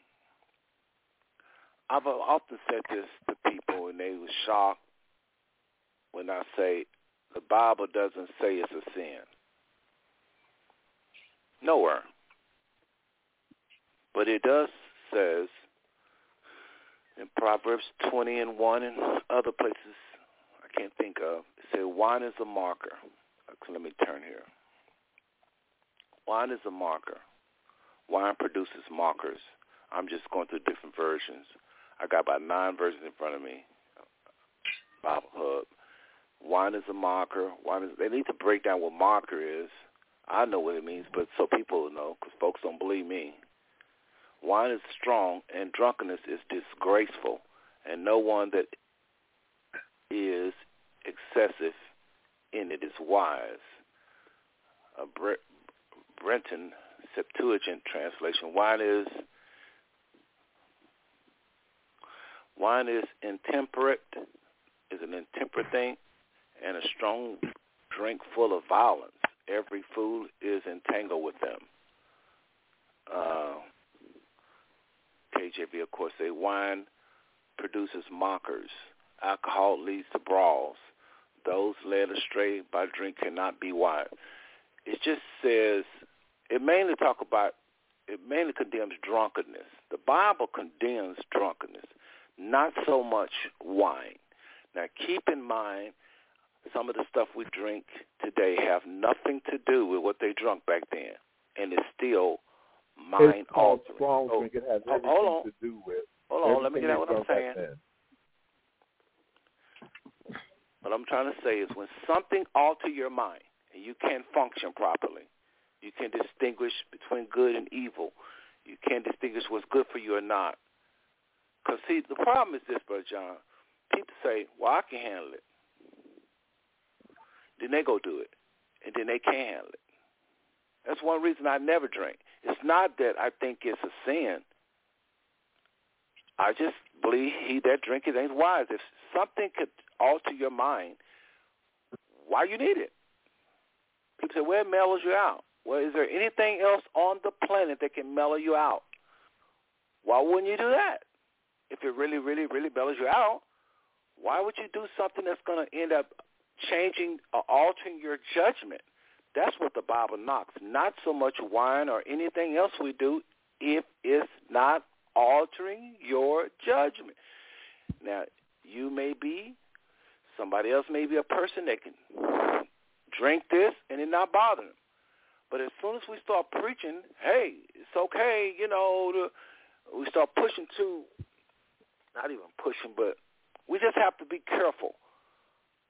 I've often said this to people, and they were shocked when I say the Bible doesn't say it's a sin. Nowhere. But it does says in Proverbs 20 and 1 and other places I can't think of, it says wine is a marker. Let me turn here. Wine is a marker. Wine produces markers. I'm just going through different versions. I got about nine versions in front of me. Bible Hub. Wine is a marker. Wine is. They need to break down what marker is. I know what it means, but so people know, because folks don't believe me. Wine is strong, and drunkenness is disgraceful, and no one that is excessive in it is wise. A Bre- Brenton Septuagint translation: Wine is wine is intemperate, is an intemperate thing, and a strong drink full of violence. Every fool is entangled with them. Uh, KJV, of course, say wine produces mockers. Alcohol leads to brawls. Those led astray by drink cannot be wise. It just says it mainly talk about it mainly condemns drunkenness. The Bible condemns drunkenness, not so much wine. Now keep in mind some of the stuff we drink today have nothing to do with what they drunk back then, and it's still mind altering. strong So, drink. It has hold on. to do with. hold on, let me get at what I'm saying. What I'm trying to say is when something alter your mind and you can't function properly, you can distinguish between good and evil. You can't distinguish what's good for you or not. Because, see, the problem is this, Brother John. People say, well, I can handle it. Then they go do it. And then they can't handle it. That's one reason I never drink. It's not that I think it's a sin. I just believe he that drinketh ain't wise. If something could alter your mind, why you need it? People say, well, it mellows you out. Well, is there anything else on the planet that can mellow you out? Why wouldn't you do that? If it really, really, really mellows you out, why would you do something that's going to end up changing or altering your judgment? That's what the Bible knocks. Not so much wine or anything else we do if it's not altering your judgment. Now, you may be, somebody else may be a person that can drink this and it not bother them. But as soon as we start preaching, hey, it's okay, you know, to, we start pushing to, not even pushing, but we just have to be careful.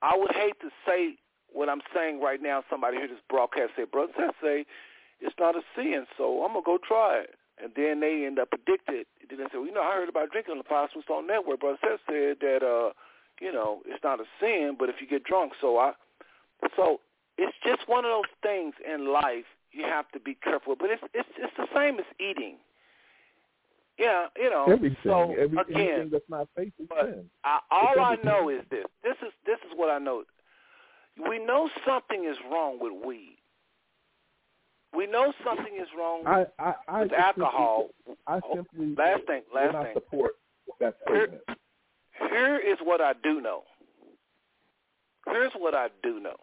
I would hate to say what I'm saying right now. Somebody hear this broadcast say, brother, say it's not a sin, so I'm to go try it. And then they end up addicted. Then they say, well, you know, I heard about drinking on the Smooth Stone Network. Brother Seth said that, uh, you know, it's not a sin, but if you get drunk. So I, so it's just one of those things in life you have to be careful. But it's it's it's the same as eating. Yeah, you know. Everything, so every, again, that's not faith is sin. I, all I know is this. This is this is what I know. We know something is wrong with weed. We know something is wrong I, I, I with alcohol. Simply, I simply Last thing, last thing. support that Here- Here is what I do know. Here's what I do know.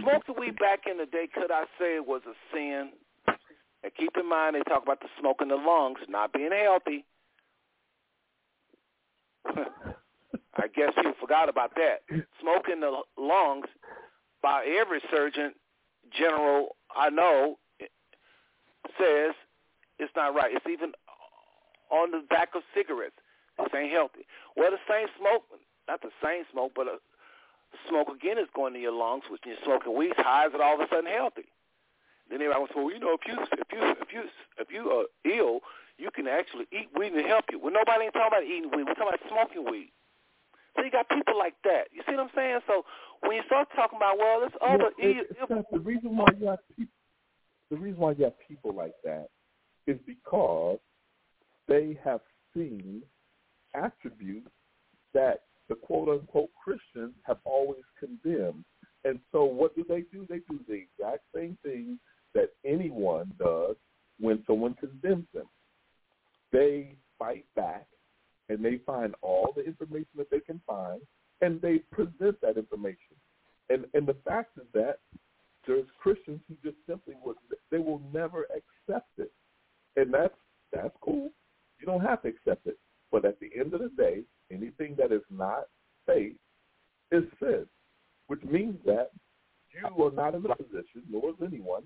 Smoke the weed back in the day, could I say it was a sin? And keep in mind, they talk about the smoke in the lungs not being healthy. I guess you forgot about that. Smoke in the lungs, by every surgeon general I know, says it's not right. It's even on the back of cigarettes. This ain't healthy. Well, the same smoke, not the same smoke, but a smoke again is going to your lungs, which you're smoking weed. Is it all of a sudden healthy? Then everybody goes, well, you know, if you if you if you if you are ill, you can actually eat weed and help you. Well, nobody ain't talking about eating weed. We're talking about smoking weed. So you got people like that. You see what I'm saying? So when you start talking about, well, this other Well, it- ill, it's the reason why you have people, the reason why you have people like that is because they have seen attributes that the quote unquote Christians have always condemned. And so what do they do? They do the exact same thing that anyone does when someone condemns them. They fight back and they find all the information that they can find and they present that information. And and the fact is that there's Christians who just simply would they will never accept it. And that's that's cool. You don't have to accept it. But at the end of the day, anything that is not faith is sin. Which means that you are not in a position, nor is anyone.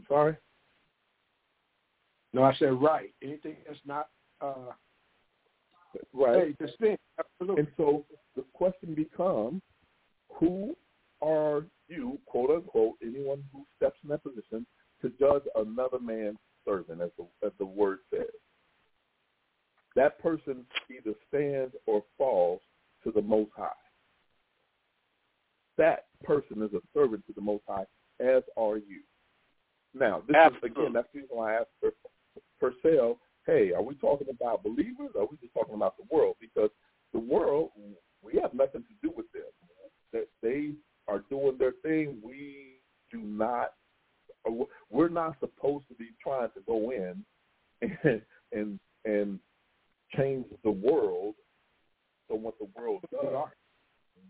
I'm sorry? No, I said right. Anything that's not uh Right. hey, the. Absolutely. And so the question becomes, who are you, quote unquote, anyone who steps in that position to judge another man's servant, as the, as the word says? That person either stands or falls to the Most High. That person is a servant to the Most High, as are you. Now, this is again, that's the reason why I asked per, Purcell, hey, are we talking about believers or are we just talking about the world? Because the world we have nothing to do with them. That they are doing their thing. We do not. We're not supposed to be trying to go in and and and change the world from what the world does.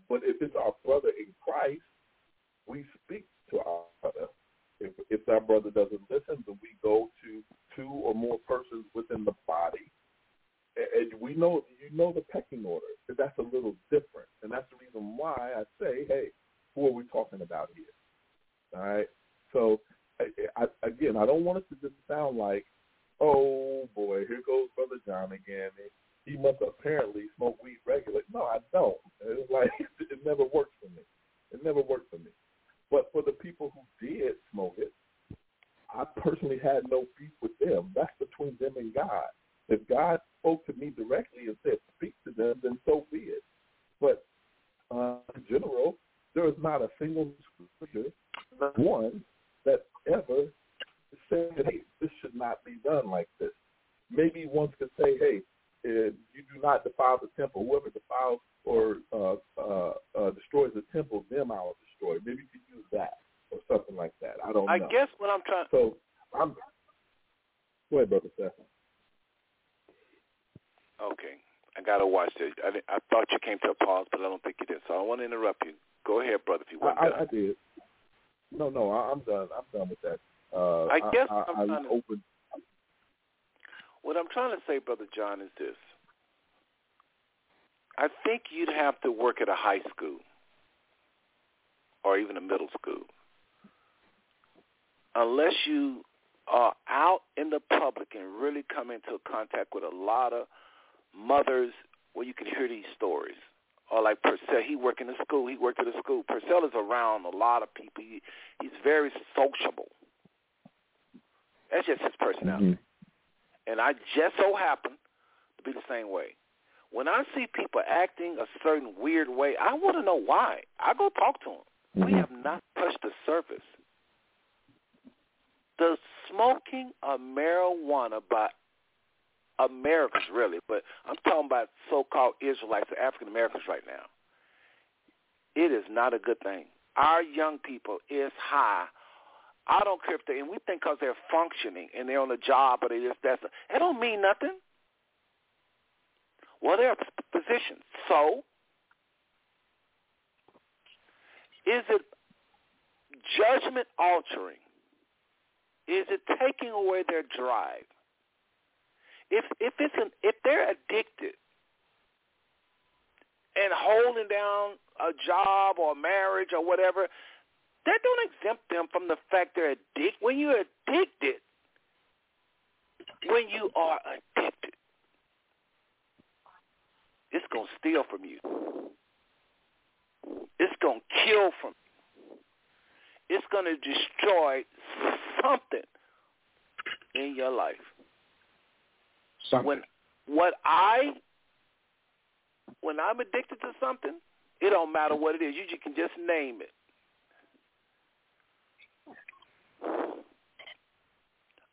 But if it's our brother in Christ, we speak to our brother. If if our brother doesn't listen, then we go to two or more persons within the body and we know you know the pecking order. That's a little different, and that's the reason why I say, hey, who are we talking about here? All right. So I, I, again, I don't want it to just sound like, oh boy, here goes Brother John again. He must apparently smoke weed regularly. No, I don't. It's like it never worked for me. It never worked for me. But for the people who did smoke it, I personally had no beef with them. That's between them and God. If God spoke to me directly and said, speak to them, then so be it. But uh, in general, there is not a single scripture, one, that ever said, hey, this should not be done like this. Maybe one could say, hey, you do not defile the temple. Whoever defiles or uh, uh, uh, destroys the temple, them I will destroy. Maybe you could use that or something like that. I don't I know. I guess what I'm trying. So I'm. Go ahead, brother Stephen. Okay. I gotta watch this. I, I thought you came to a pause, but I don't think you did. So I don't want to interrupt you. Go ahead, brother. If you want. I, I, I did. No, no, I, I'm done. I'm done with that. Uh, I guess I, I'm I, trying to, open. What I'm trying to say, brother John, is this. I think you'd have to work at a high school or even a middle school unless you are out in the public and really come into contact with a lot of mothers where you can hear these stories. Or like Purcell, he worked in the school. He worked at a school. Purcell is around a lot of people. He, he's very sociable. That's just his personality. Mm-hmm. And I just so happen to be the same way. When I see people acting a certain weird way, I want to know why. I go talk to them. Mm-hmm. We have not touched the surface. The smoking of marijuana by Americans, really, but I'm talking about so-called Israelites or African Americans right now. It is not a good thing. Our young people is high. I don't care if they, and we think because they're functioning and they're on a job or they just, that's, it don't mean nothing. Well, they're positions. So, is it judgment altering? Is it taking away their drive? If if it's an if they're addicted and holding down a job or marriage or whatever, that don't exempt them from the fact they're addicted. When you're addicted, when you are addicted, it's gonna steal from you. It's gonna kill from you. It's gonna destroy something in your life. Something. When what I when I'm addicted to something, it don't matter what it is. You can just name it.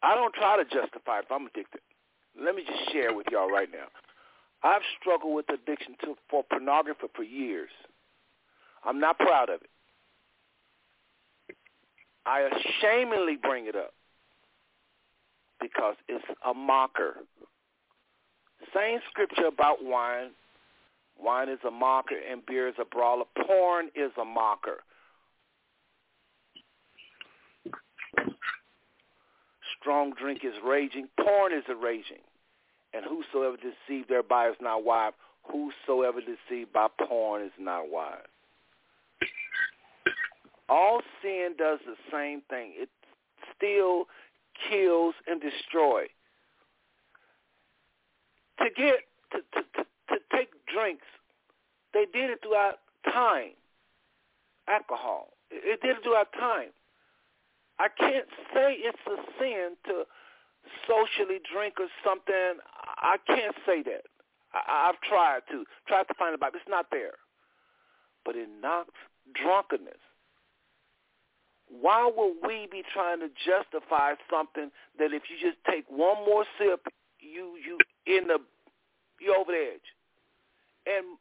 I don't try to justify if I'm addicted. Let me just share with y'all right now. I've struggled with addiction to for pornography for years. I'm not proud of it. I ashamedly bring it up because it's a mocker. Same scripture about wine. Wine is a mocker and beer is a brawler. Porn is a mocker. Strong drink is raging. Porn is a raging. And whosoever deceived thereby is not wise. Whosoever deceived by porn is not wise. All sin does the same thing. It steals, kills, and destroys. To get to, to, to, to take drinks, they did it throughout time. Alcohol. It, it did it throughout time. I can't say it's a sin to socially drink or something. I can't say that. I, I've tried to tried to find it, but it's not there. But it knocks drunkenness. Why would we be trying to justify something that if you just take one more sip, you you in the you over the edge? And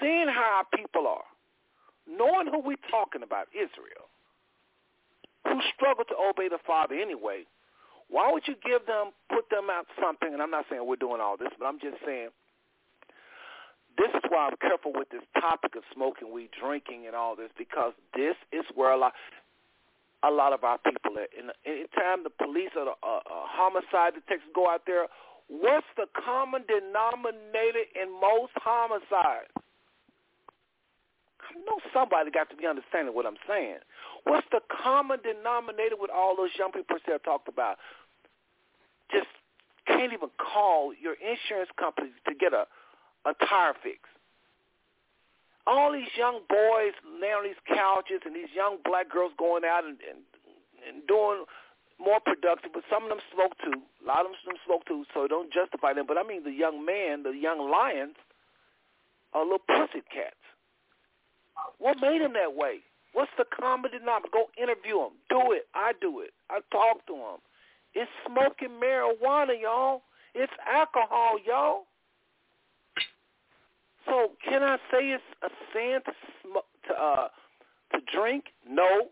seeing how our people are, knowing who we're talking about, Israel, who struggle to obey the Father anyway, why would you give them, put them out something, and I'm not saying we're doing all this, but I'm just saying this is why I'm careful with this topic of smoking weed, drinking, and all this, because this is where a lot, a lot of our people. In anytime the police or the uh, uh, homicide detectives go out there, what's the common denominator in most homicides? I know somebody got to be understanding what I'm saying. What's the common denominator with all those young people that I talked about? Just can't even call your insurance company to get a, a tire fix. All these young boys laying on these couches and these young black girls going out and, and, and doing more productive, but some of them smoke too. A lot of them smoke too, so don't justify them. But I mean the young men, the young lions, are little pussy cats. What made him that way? What's the common denominator? Go interview him. Do it. I do it. I talk to him. It's smoking marijuana, y'all. It's alcohol, y'all. So can I say it's a sin to smoke, to uh to drink? No.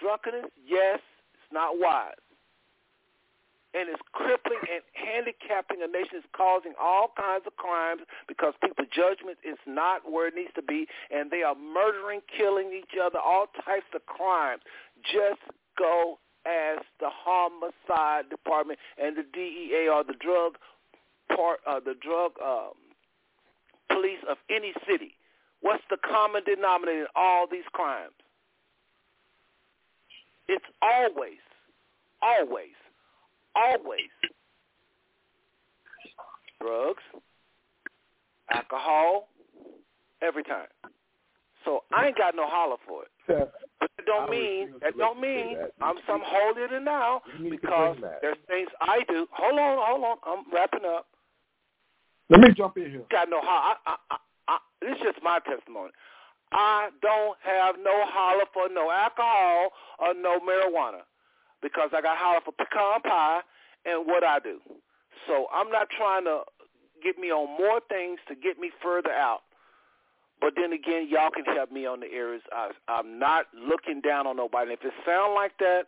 Drunkenness? Yes. It's not wise and it's crippling and handicapping a nation. It's causing all kinds of crimes because people's judgment is not where it needs to be, and they are murdering, killing each other, all types of crimes. Just go as the homicide department and the DEA or the drug part, uh, the drug um, police of any city. What's the common denominator in all these crimes? It's always, always always drugs, alcohol, every time. So I ain't got no holler for it. But that don't mean that don't mean that. I'm some holier than thou because there's things I do. Hold on, hold on. I'm wrapping up. Let me jump in here. Got no holler. I, I, I, this is just my testimony. I don't have no holler for no alcohol or no marijuana because I got holler for pecan pie and what I do. So I'm not trying to get me on more things to get me further out. But then again, y'all can help me on the areas. I, I'm not looking down on nobody. if it sounds like that,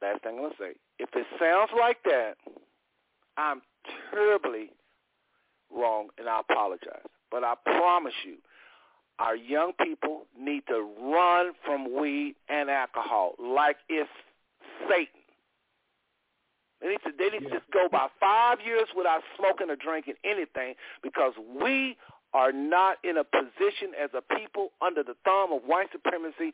last thing I'm going to say, if it sounds like that, I'm terribly wrong, and I apologize. But I promise you, our young people need to run from weed and alcohol like it's Satan. They need to they need yeah. to just go by five years without smoking or drinking anything because we are not in a position as a people under the thumb of white supremacy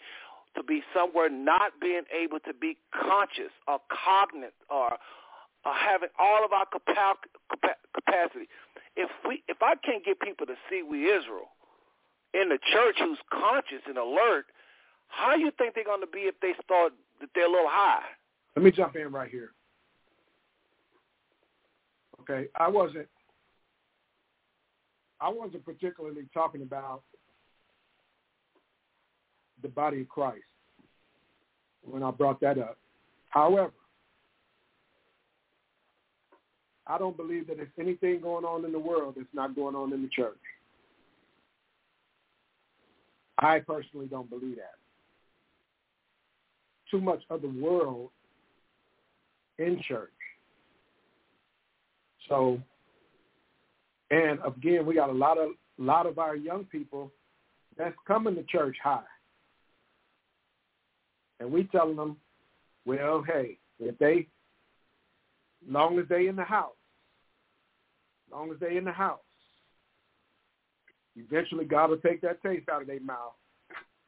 to be somewhere not being able to be conscious or cognate or, or having all of our capacity. If we if I can't get people to see we Israel in the church who's conscious and alert, how you think they're going to be if they start that they're a little high? Let me jump in right here. Okay, I wasn't. I wasn't particularly talking about the body of Christ when I brought that up. However, I don't believe that there's anything going on in the world that's not going on in the church. I personally don't believe that. Too much of the world in church. So, and again, we got a lot of lot of our young people that's coming to church high, and we telling them, well, hey, if they, long as they in the house, long as they in the house, eventually God will take that taste out of their mouth.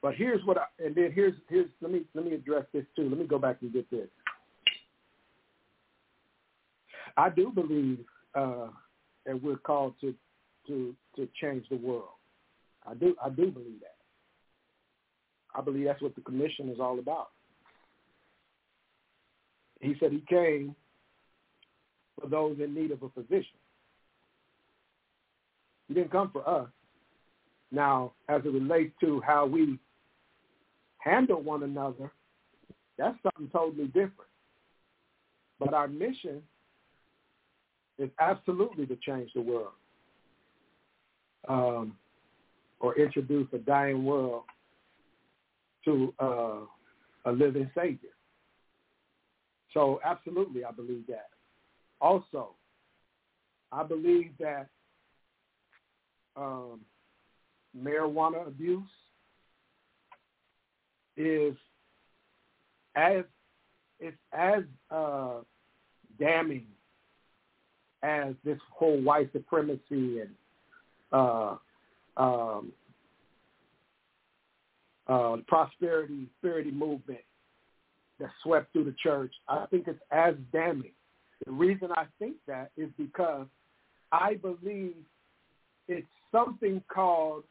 But here's what I, and then here's here's let me let me address this too. Let me go back and get this. I do believe uh, that we're called to to to change the world. I do I do believe that. I believe that's what the commission is all about. He said he came for those in need of a physician. He didn't come for us. Now, as it relates to how we handle one another, that's something totally different. But our mission is absolutely to change the world. um, or introduce a dying world to uh, a living Savior. So absolutely, I believe that. Also, I believe that um, marijuana abuse is as it's as uh, damning as this whole white supremacy and uh, um, uh, prosperity, prosperity movement that swept through the church. I think it's as damning. The reason I think that is because I believe it's something called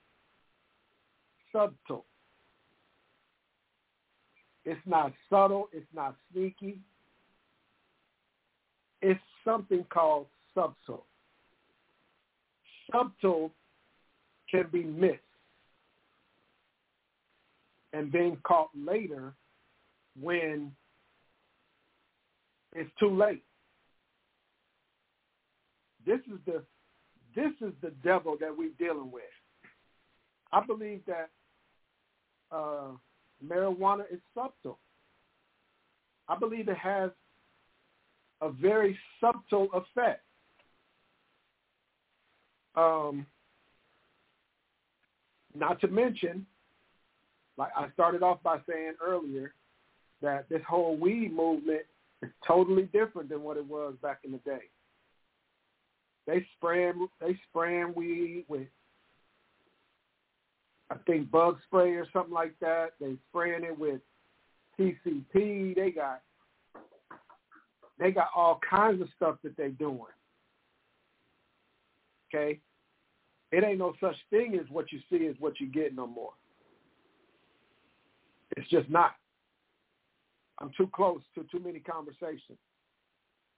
subtle. It's not subtle. It's not sneaky. It's something called subtle. Subtle can be missed and being caught later when it's too late. This is the this is the devil that we're dealing with. I believe that uh, marijuana is subtle. I believe it has a very subtle effect. Um, not to mention, like I started off by saying earlier, that this whole weed movement is totally different than what it was back in the day. They spraying they spraying weed with I think bug spray or something like that. They spraying it with PCP. They got they got all kinds of stuff that they doing. Okay? It ain't no such thing as what you see is what you get no more. It's just not. I'm too close to too many conversations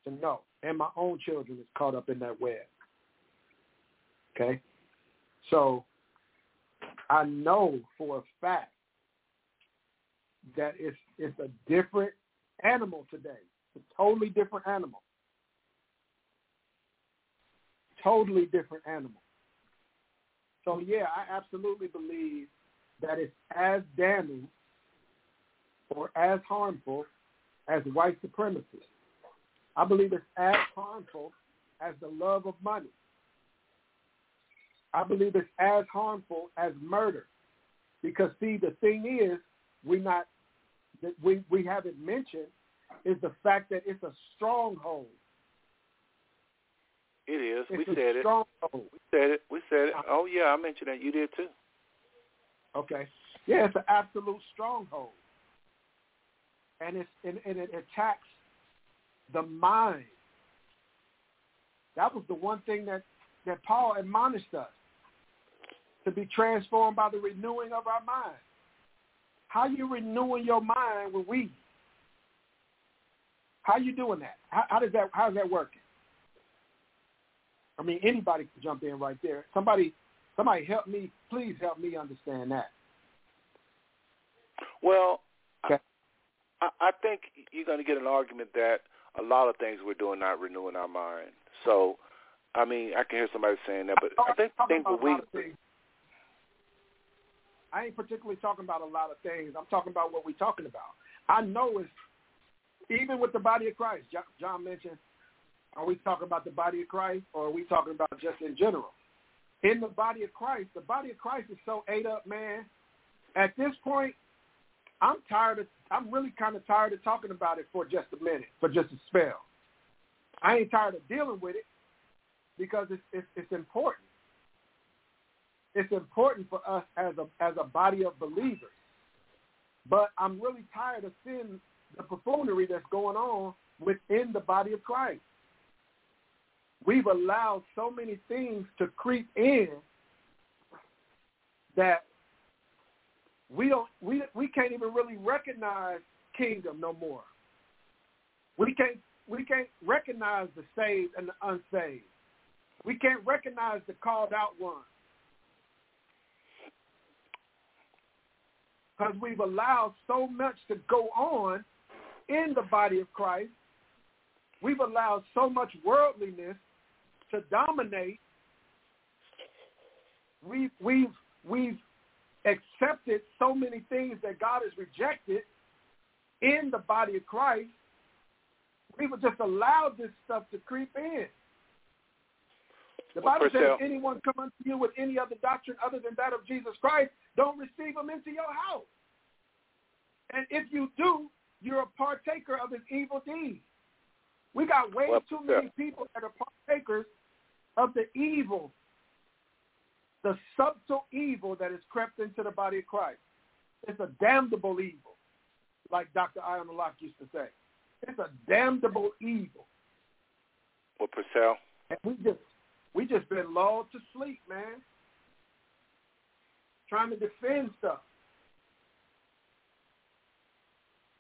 to know. And my own children is caught up in that web. Okay? So I know for a fact that it's it's a different animal today. It's a totally different animal. Totally different animal. So yeah, I absolutely believe that it's as damning or as harmful as white supremacy. I believe it's as harmful as the love of money. I believe it's as harmful as murder. Because see, the thing is, we not that we we haven't mentioned is the fact that it's a stronghold. It is. It's we said it. We said it. We said it. Oh yeah, I mentioned that. You did too. Okay. Yeah, it's an absolute stronghold. And it's and, and it attacks the mind. That was the one thing that, that Paul admonished us to be transformed by the renewing of our mind. How you renewing your mind with weed? How you doing that? How, how does that how's that working? I mean, anybody can jump in right there. Somebody, somebody help me. Please help me understand that. Well, Okay. I, I think you're going to get an argument that a lot of things we're doing not renewing our mind. So, I mean, I can hear somebody saying that, but I think think what we. I ain't particularly talking about a lot of things. I'm talking about what we're talking about. I know it's even with the body of Christ. John mentioned, are we talking about the body of Christ or are we talking about just in general? In the body of Christ, the body of Christ is so ate up, man. At this point, I'm tired of. I'm really kind of tired of talking about it for just a minute, for just a spell. I ain't tired of dealing with it because it's it's, it's important. It's important for us as a as a body of believers. But I'm really tired of seeing the buffoonery that's going on within the body of Christ. We've allowed so many things to creep in that we don't we we can't even really recognize kingdom no more. We can't we can't recognize the saved and the unsaved. We can't recognize the called out ones. Because we've allowed so much to go on in the body of Christ. We've allowed so much worldliness to dominate we we've we've accepted so many things that God has rejected in the body of Christ. We've just allowed this stuff to creep in. The Well, Bible says, Purcell- if anyone come unto you with any other doctrine other than that of Jesus Christ, don't receive him into your house. And if you do, you're a partaker of his evil deeds. We got way Well, too many people that are partakers of the evil, the subtle evil that has crept into the body of Christ. It's a damnable evil, like Dr. Iron Locke used to say. It's a damnable evil. Well, Purcell, And we just we just been lulled to sleep, man. Trying to defend stuff.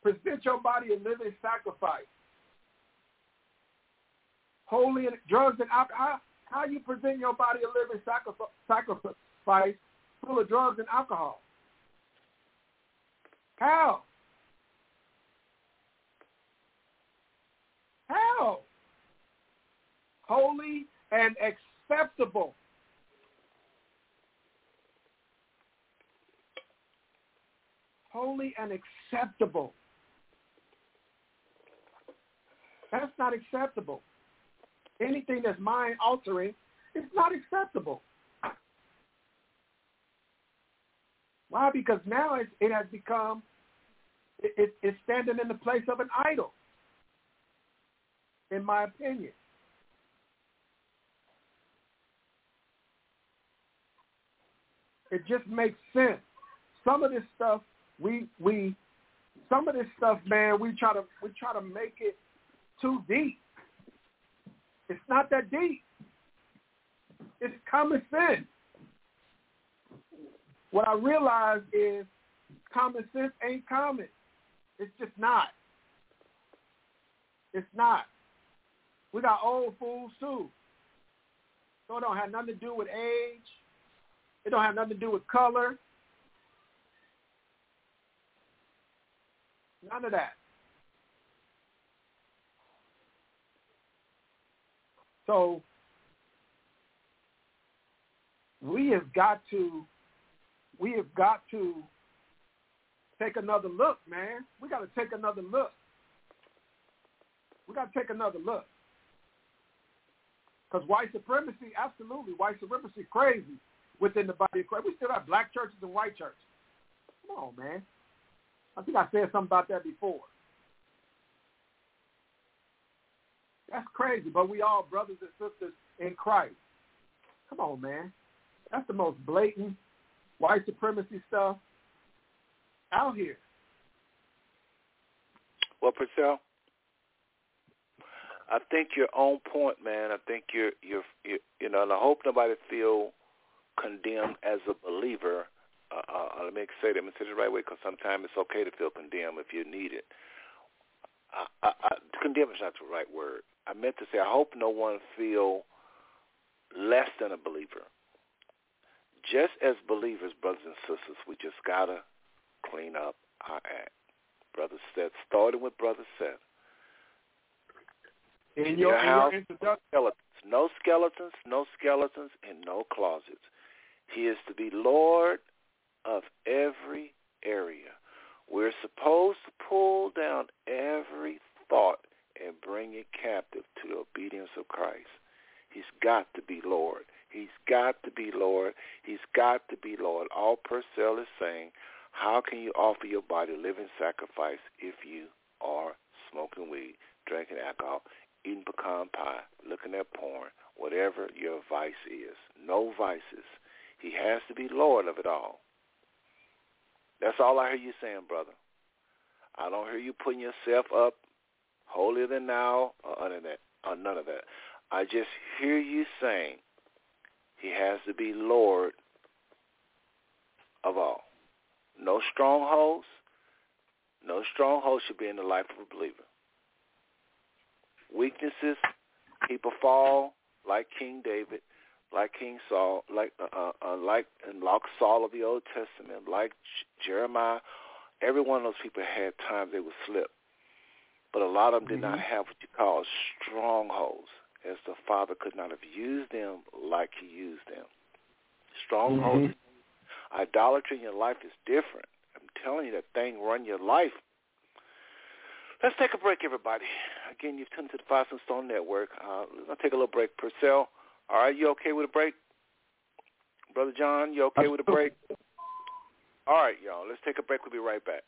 Present your body a living sacrifice. Holy and drugs and alcohol. How, you present your body a living sacrifice full of drugs and alcohol? How? How? Holy and acceptable. Holy and acceptable. That's not acceptable. Anything that's mind altering is not acceptable. Why? Because now it, it has become, it, it, it's standing in the place of an idol, in my opinion. It just makes sense. Some of this stuff we we some of this stuff, man, we try to we try to make it too deep. It's not that deep. It's common sense. What I realize is common sense ain't common. It's just not. It's not. We got old fools too. So it don't have nothing to do with age. It don't have nothing to do with color. None of that. So we have got to we have got to take another look, man. We got to take another look. We got to take another look. Because white supremacy, absolutely, white supremacy crazy within the body of Christ. We still have black churches and white churches. Come on, man. I think I said something about that before. That's crazy, but we all brothers and sisters in Christ. Come on, man. That's the most blatant white supremacy stuff out here. Well, Purcell, I think you're on point, man. I think you're you're, you're you know, and I hope nobody feel condemned as a believer. Uh, uh, let me say that. Let me say it the right way because sometimes it's okay to feel condemned if you need it. I, I, I, condemn is not the right word. I meant to say I hope no one feel less than a believer. Just as believers, brothers and sisters, we just gotta clean up our act. Brother Seth, starting with Brother Seth. In your, in house, your skeletons. No skeletons, no skeletons, and no closets. He is to be Lord of every area. We're supposed to pull down every thought and bring it captive to the obedience of Christ. He's got to be Lord. He's got to be Lord. He's got to be Lord. All Purcell is saying, how can you offer your body a living sacrifice if you are smoking weed, drinking alcohol, eating pecan pie, looking at porn, whatever your vice is? No vices. He has to be Lord of it all. That's all I hear you saying, brother. I don't hear you putting yourself up holier than thou or none of that. Or none of that. I just hear you saying he has to be Lord of all. No strongholds. No strongholds should be in the life of a believer. Weaknesses, people fall like King David, like King Saul, like uh, uh, like and like Saul of the Old Testament, like J- Jeremiah. Every one of those people had times they would slip, but a lot of them did not have what you call strongholds, as the Father could not have used them like He used them. stronghold. Mhm. Idolatry in your life is different. I'm telling you, that thing run your life. Let's take a break, everybody. Again, you've tuned to the Five Stone Network. Uh, I'll take a little break. Purcell, all right, you okay with a break? Brother John, you okay with a break? All right, y'all. Let's take a break. We'll be right back.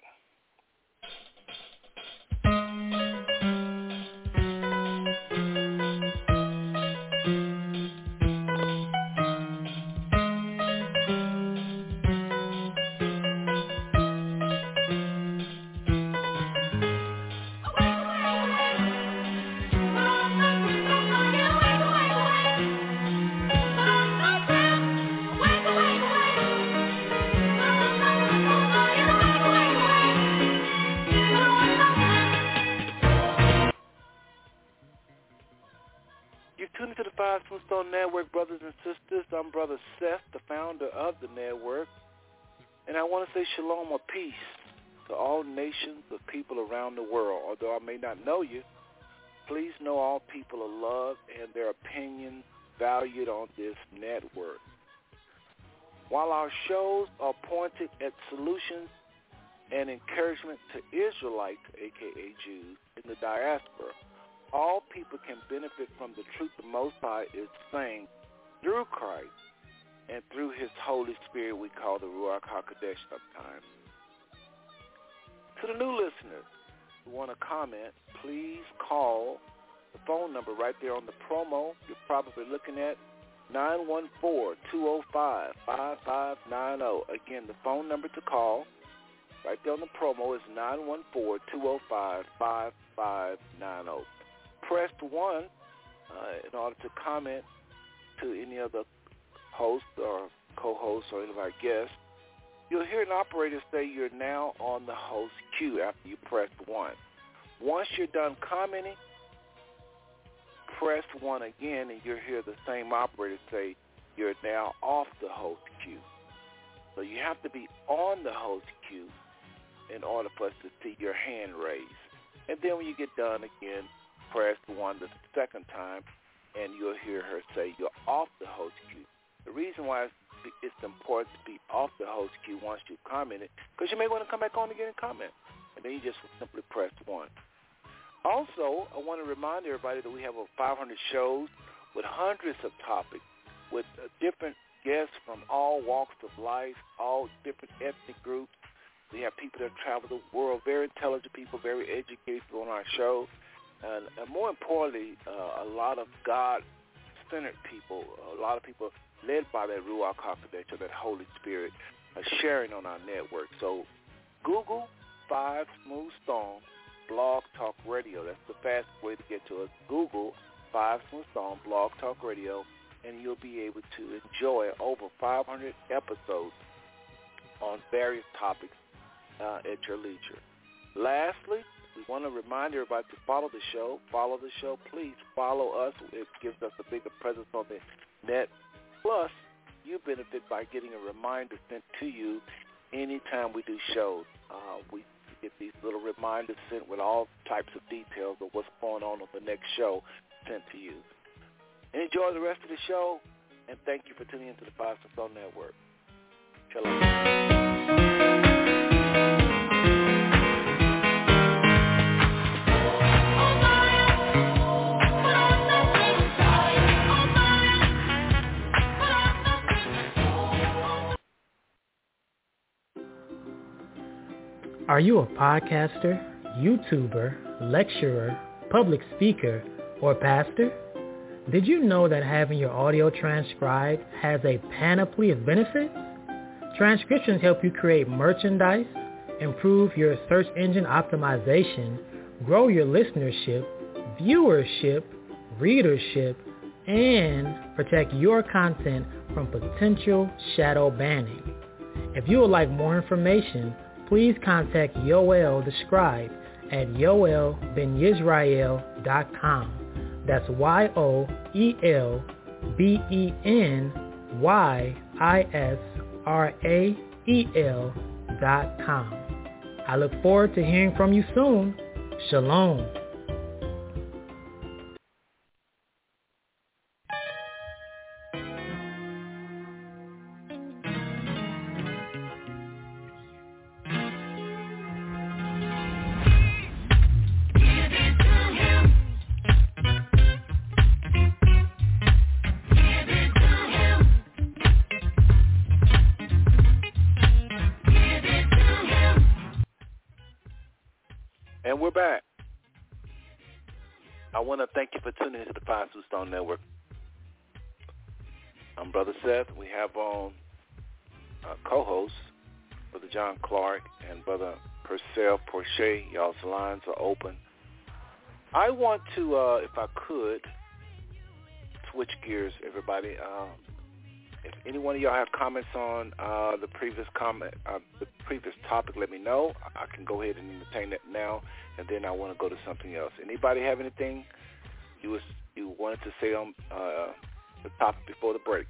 Brother Seth, the founder of the network. And I want to say shalom or peace to all nations of people around the world. Although I may not know you, please know all people are loved and their opinions valued on this network. While our shows are pointed at solutions and encouragement to Israelites, aka Jews, in the diaspora, all people can benefit from the truth the Most High is saying through Christ and through his Holy Spirit we call the Ruach HaKodesh sometimes. To the new listeners who want to comment, please call the phone number right there on the promo. You're probably looking at 914-205-5590. Again, the phone number to call right there on the promo is 914-205-5590 press one uh, in order to comment to any of the hosts or co-host or any of our guests. You'll hear an operator say you're now on the host queue after you press one. Once you're done commenting, press one again and you'll hear the same operator say you're now off the host queue. So you have to be on the host queue in order for us to see your hand raised. And then when you get done again, press one the second time, and you'll hear her say you're off the host queue. The reason why it's, important to be off the host queue once you've commented, because you may want to come back on again and comment, and then you just simply press one. Also, I want to remind everybody that we have over 500 shows with hundreds of topics, with uh, different guests from all walks of life, all different ethnic groups. We have people that travel the world, very intelligent people, very educated people on our show and, and more importantly, uh, a lot of God-centered people, a lot of people led by that Ruach HaKodesh, or that Holy Spirit, are sharing on our network. So Google Five Smooth Stone Blog Talk Radio. That's the fastest way to get to us. Google Five Smooth Stone Blog Talk Radio, and you'll be able to enjoy over 500 episodes on various topics uh, at your leisure. Lastly, we want to remind everybody to follow the show. Follow the show, please. Follow us. It gives us a bigger presence on the net. Plus, you benefit by getting a reminder sent to you anytime we do shows. Uh, we get these little reminders sent with all types of details of what's going on on the next show sent to you. Enjoy the rest of the show, and thank you for tuning into the Five Stone Network. Shalom. Are you a podcaster, YouTuber, lecturer, public speaker, or pastor? Did you know that having your audio transcribed has a panoply of benefits? Transcriptions help you create merchandise, improve your search engine optimization, grow your listenership, viewership, readership, and protect your content from potential shadow banning. If you would like more information, please contact Yoel the Scribe at yoelbenyisrael.com. That's Y-O-E-L-B-E-N-Y-I-S-R-A-E-L dot com. I look forward to hearing from you soon. Shalom. Stone Network. I'm Brother Seth. We have on uh, co-hosts, Brother John Clark and Brother Purcell Porche. Y'all's lines are open. I want to, uh, if I could, switch gears, everybody. Um, if any one of y'all have comments on uh, the previous comment, uh, the previous topic, let me know. I can go ahead and entertain that now, and then I want to go to something else. Anybody have anything you was you wanted to say on uh, the topic before the break?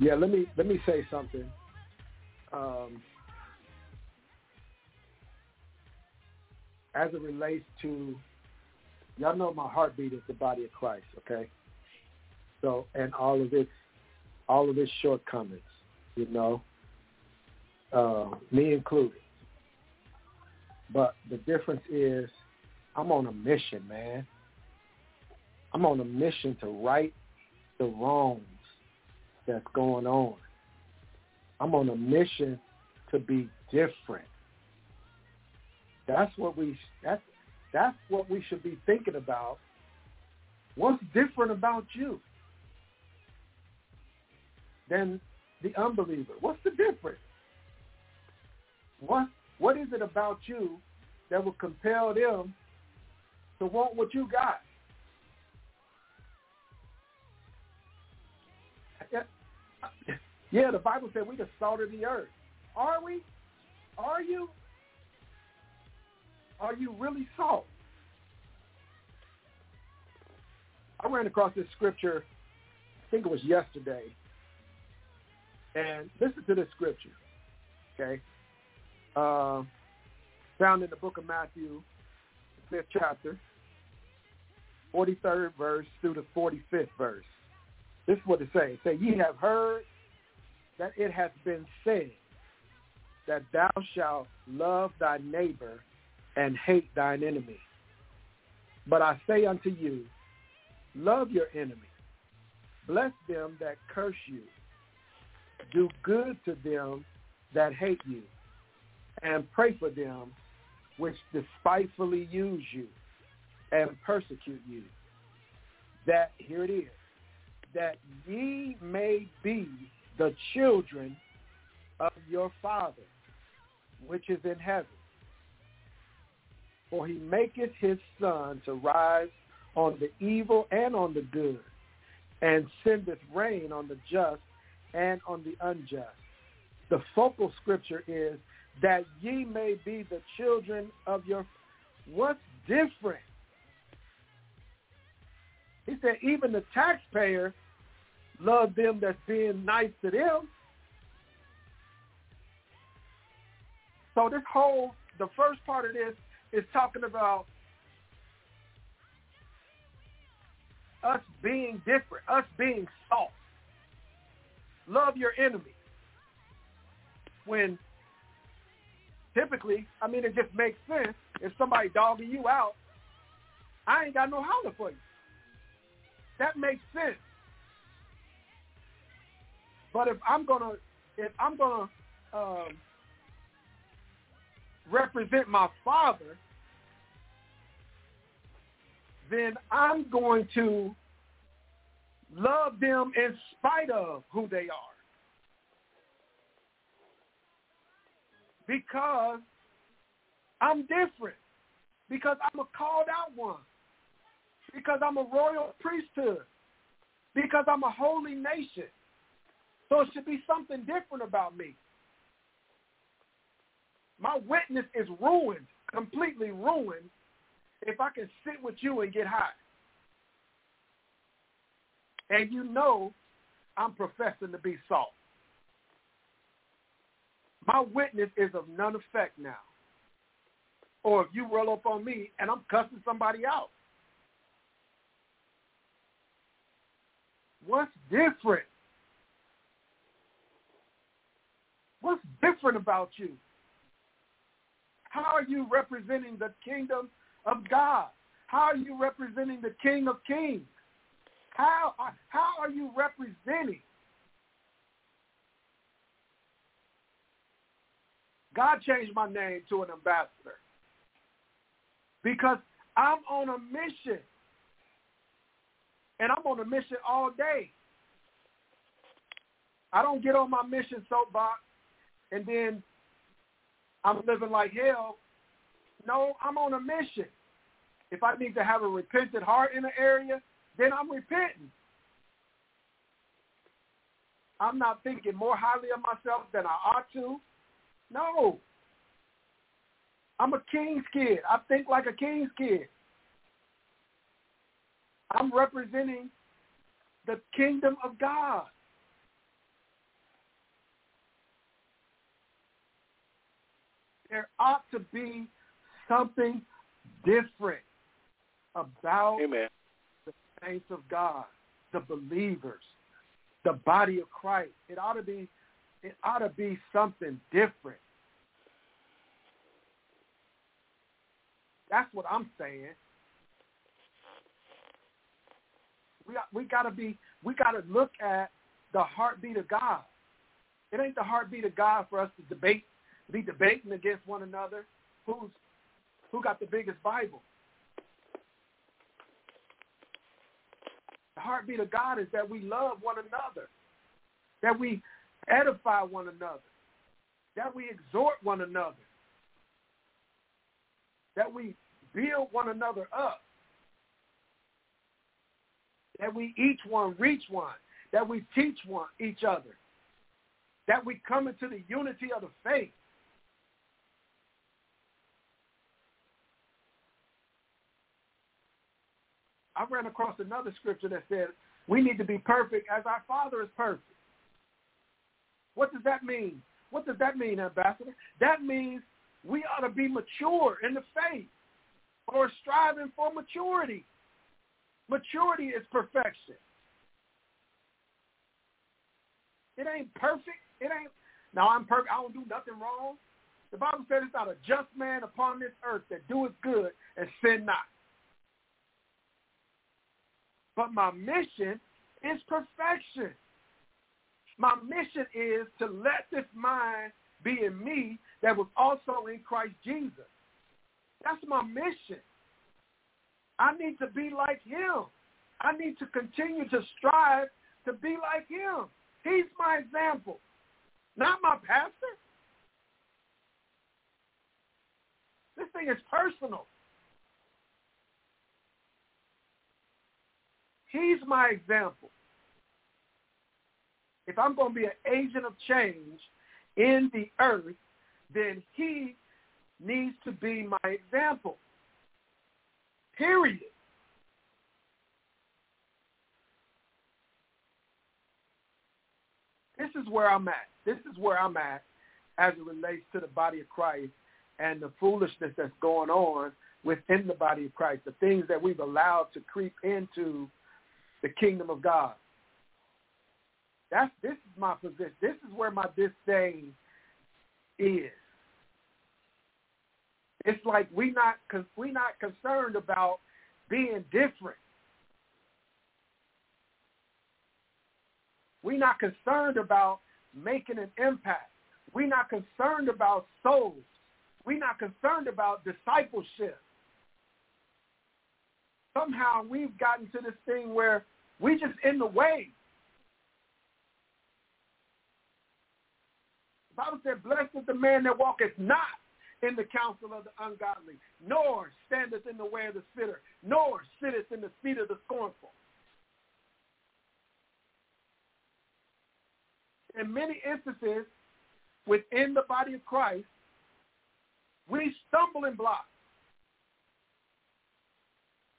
Yeah, let me let me say something. Um, as it relates to, y'all know my heartbeat is the body of Christ, okay? So, and all of its, all of its shortcomings, you know, uh, me included. But the difference is, I'm on a mission, man. I'm on a mission to right the wrongs that's going on. I'm on a mission to be different. That's what we that's that's what we should be thinking about. What's different about you than the unbeliever? What's the difference? What what is it about you that will compel them to want what you got? Yeah, the Bible said we the salt of the earth. Are we? Are you? Are you really salt? I ran across this scripture, I think it was yesterday, and listen to this scripture, okay? Uh, found in the book of Matthew, fifth chapter, 43rd verse through the 45th verse. This is what it says. Say, ye have heard that it has been said that thou shalt love thy neighbor and hate thine enemy. But I say unto you, love your enemy. Bless them that curse you. Do good to them that hate you. And pray for them which despitefully use you and persecute you. That, here it is, that ye may be the children of your Father, which is in heaven. For he maketh his sun to rise on the evil and on the good, and sendeth rain on the just and on the unjust. The focal scripture is that ye may be the children of your. What's different? He said, even the taxpayer love them that's being nice to them. So this whole, the first part of this is talking about us being different, us being salt. Love your enemy. When typically, I mean, it just makes sense. If somebody dogging you out, I ain't got no holler for you. That makes sense. But if I'm gonna if I'm gonna um, represent my father, then I'm going to love them in spite of who they are. Because I'm different. Because I'm a called out one. Because I'm a royal priesthood. Because I'm a holy nation. So it should be something different about me. My witness is ruined, completely ruined, if I can sit with you and get high. And you know I'm professing to be salt. My witness is of none effect now. Or if you roll up on me and I'm cussing somebody out. What's different? What's different about you? How are you representing the kingdom of God? How are you representing the King of Kings? How, how are you representing? God changed my name to an ambassador. because I'm on a mission. And I'm on a mission all day. I don't get on my mission soapbox and then I'm living like hell. No, I'm on a mission. If I need to have a repentant heart in an area, then I'm repenting. I'm not thinking more highly of myself than I ought to. No. I'm a king's kid. I think like a king's kid. I'm representing the kingdom of God. There ought to be something different about Amen. the saints of God, the believers, the body of Christ. It ought to be it ought to be something different. That's what I'm saying. We we got to be we got to look at the heartbeat of God. It ain't the heartbeat of God for us to debate, be debating against one another. Who's who got the biggest Bible? The heartbeat of God is that we love one another, that we edify one another, that we exhort one another, that we build one another up, that we each one reach one, that we teach one each other, that we come into the unity of the faith. I ran across another scripture that said we need to be perfect as our Father is perfect. What does that mean? What does that mean, Ambassador? That means we ought to be mature in the faith or striving for maturity. Maturity is perfection. It ain't perfect. It ain't. Now I'm perfect. I don't do nothing wrong. The Bible says it's not a just man upon this earth that doeth good and sin not. But my mission is perfection. My mission is to let this mind be in me that was also in Christ Jesus. That's my mission. I need to be like him. I need to continue to strive to be like him. He's my example, not my pastor. This thing is personal. He's my example. If I'm going to be an agent of change in the earth, then he needs to be my example. Period. This is where I'm at. This is where I'm at as it relates to the body of Christ and the foolishness that's going on within the body of Christ, the things that we've allowed to creep into the kingdom of God. That's this is my position. This is where my disdain is. It's like we not we not concerned about being different. We're not concerned about making an impact. We're not concerned about souls. We're not concerned about discipleship. Somehow we've gotten to this thing where we just in the way. The Bible said, blessed is the man that walketh not in the counsel of the ungodly, nor standeth in the way of the sinner, nor sitteth in the seat of the scornful. In many instances, within the body of Christ, we stumbling blocks.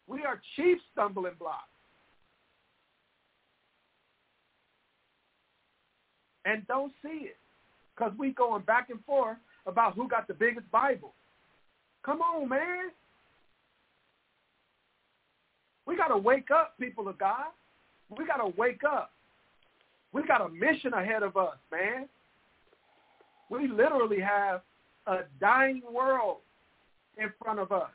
We are chief stumbling blocks. And don't see it because we going back and forth about who got the biggest Bible. Come on, man. We got to wake up, people of God. We got to wake up. We got a mission ahead of us, man. We literally have a dying world in front of us.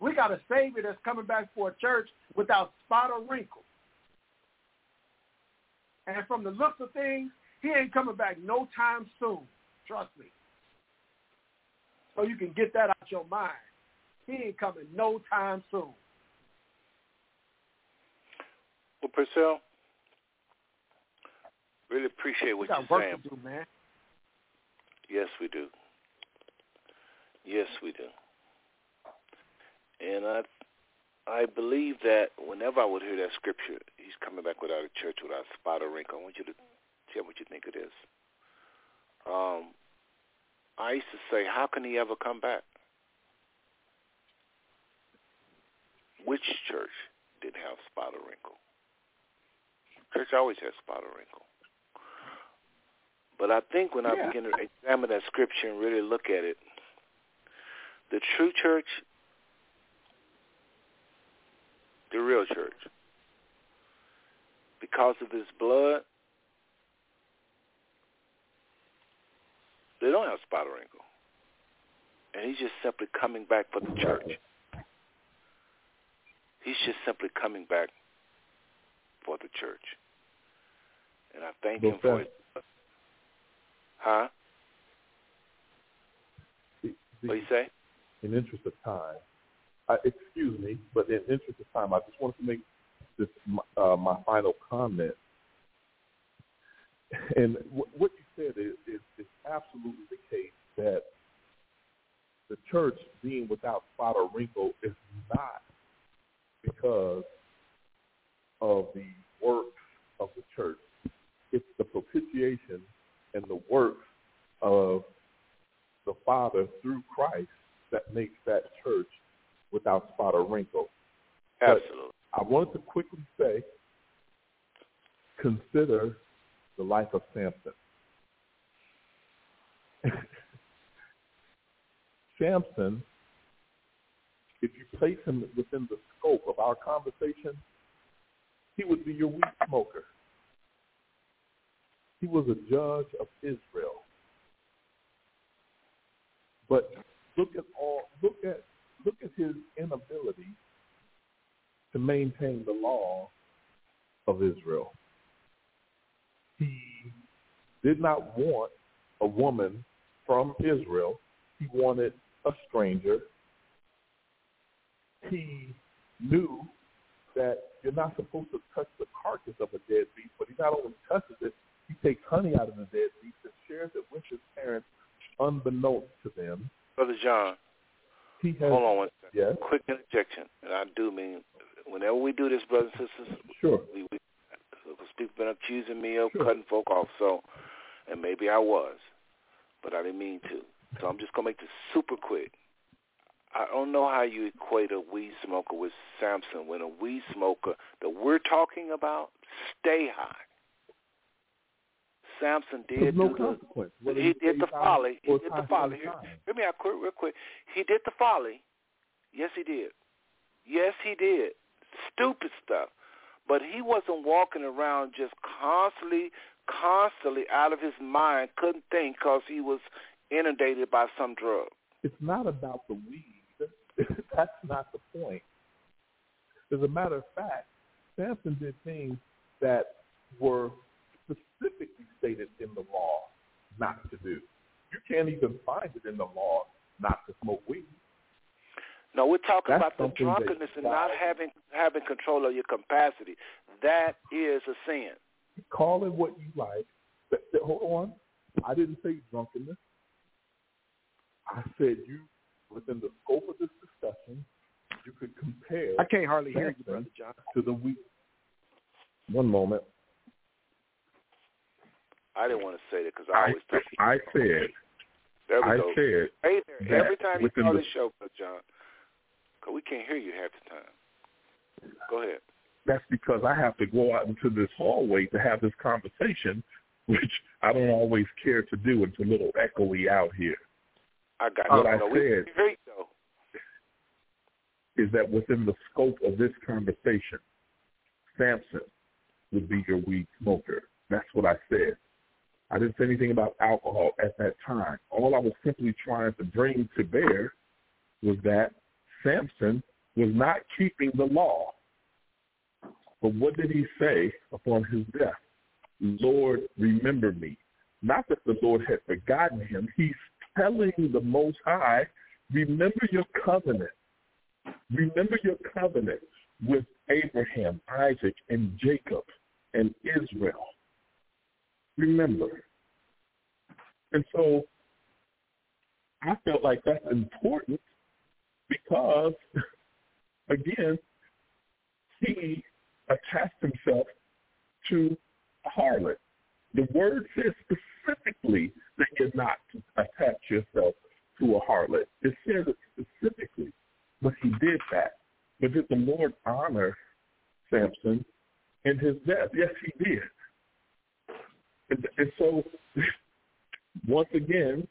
We got a Savior that's coming back for a church without spot or wrinkle. And from the looks of things, he ain't coming back no time soon. Trust me. so you can get that out your mind. He ain't coming no time soon. Well, Purcell, really appreciate what you're saying. do, man. Yes, we do. Yes, we do. And I, I believe that whenever I would hear that scripture, he's coming back without a church, without a spot or wrinkle. I want you to tell me what you think it is. Um, I used to say, how can he ever come back? Which church didn't have spot or wrinkle? Church always has spot or wrinkle. But I think when I Yeah. begin to examine that scripture and really look at it, the true church, the real church, because of his blood, they don't have spot or wrinkle. And he's just simply coming back for the church. He's just simply coming back for the church. And I thank Well, him for it. Huh? the- the- What you say? in interest of time, uh, excuse me, but in interest of time, I just wanted to make this uh, my final comment. And w- what you said is, is, is absolutely the case that the church being without spot or wrinkle is not because of the works of the church. It's the propitiation and the works of the Father through Christ that makes that church without spot or wrinkle. But Absolutely. I wanted to quickly say, consider the life of Samson. Samson, if you place him within the scope of our conversation, he would be your weed smoker. He was a judge of Israel. But look at all look at look at his inability to maintain the law of Israel. He did not want a woman from Israel. He wanted a stranger. He knew that you're not supposed to touch the carcass of a dead beast, but he not only touches it, he takes honey out of the dead beast and shares it with his parents unbeknownst to them. Brother John, He has hold on one second. Yes. Quick interjection. And I do mean, whenever we do this, brothers and sisters, Sure. we, we because people been accusing me of Sure. cutting folk off. So, and maybe I was, but I didn't mean to. So I'm just gonna make this super quick. I don't know how you equate a weed smoker with Samson when a weed smoker that we're talking about stay high. Samson did no do the. He did the folly. He did the folly. Here, hear me out quick, real quick. He did the folly. Yes, he did. Yes, he did. Stupid stuff. But he wasn't walking around just constantly, constantly out of his mind, couldn't think because he was inundated by some drug. It's not about the weed. That's not the point. As a matter of fact, Samson did things that were specifically stated in the law not to do. You can't even find it in the law not to smoke weed. No, we're talking That's about the drunkenness and not having having control of your capacity. That is a sin. Call it what you like. But, but hold on. I didn't say drunkenness. I said you, within the scope of this discussion, you could compare I can't hardly hear you, brother John. to the weed. One moment. I didn't want to say that because I I, always talk. I said, There we I go. said Hey there, every time you within call the- this show, Brother John, because we can't hear you half the time. Go ahead. that's because I have to go out into this hallway to have this conversation, which I don't always care to do. It's a little echoey out here. I got What you. I no, said-. Is that within the scope of this conversation, Samson would be your weed smoker. That's what I said. I didn't say anything about alcohol at that time. All I was simply trying to bring to bear was that Samson was not keeping the law. But what did he say upon his death? Lord, remember me. Not that the Lord had forgotten him. He's telling the Most High, remember your covenant. Remember your covenant with Abraham, Isaac, and Jacob and Israel. Remember. And so I felt like that's important because, again, he attached himself to a harlot. The word says specifically that you're not to attach yourself to a harlot. It says it specifically, but he did that. But did the Lord honor Samson in his death? Yes, he did. And, and so, once again,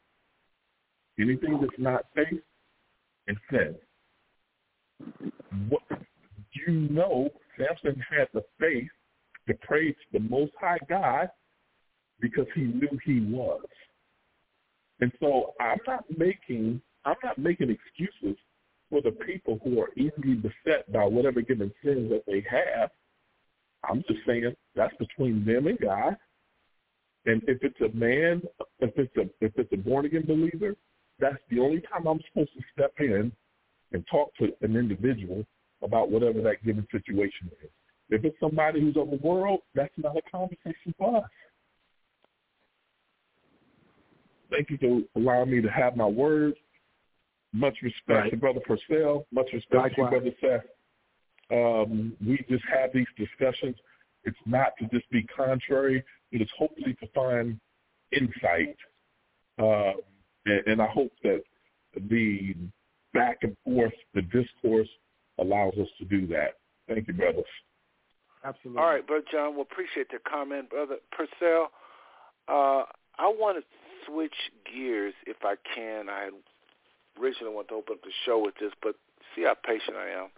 anything that's not faith is sin. What you know, Samson had the faith to praise the Most High God because he knew he was. And so I'm not making I'm not making excuses for the people who are easily beset by whatever given sins that they have. I'm just saying that's between them and God. And if it's a man, if it's a if it's a born again believer, that's the only time I'm supposed to step in and talk to an individual about whatever that given situation is. If it's somebody who's of the world, that's not a conversation for us. Thank you for allowing me to have my words. Much respect Right. to Brother Purcell. Much respect to you, Brother Seth. Um, we just have these discussions. It's not to just be contrary. It is hopefully to find insight. Uh, and, and I hope that the back and forth, the discourse allows us to do that. Thank you, brothers. Absolutely. All right, Brother John, we'll appreciate the comment. Brother Purcell, uh, I want to switch gears if I can. I originally wanted to open up the show with this, but see how patient I am.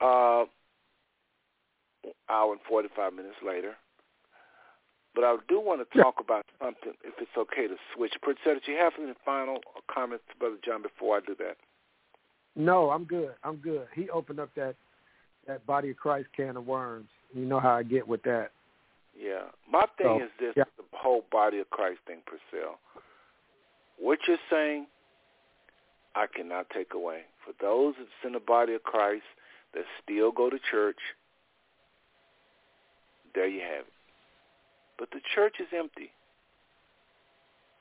Uh, hour and 45 minutes later. But I do want to talk about something, if it's okay to switch. Purcell, did you have any final comments Brother John before I do that? No, I'm good. I'm good. He opened up that that body of Christ can of worms. You know how I get with that. Yeah. My thing So, is this, yeah. the whole body of Christ thing, Purcell. What you're saying, I cannot take away. For those that's in the body of Christ that still go to church, there you have it. But the church is empty.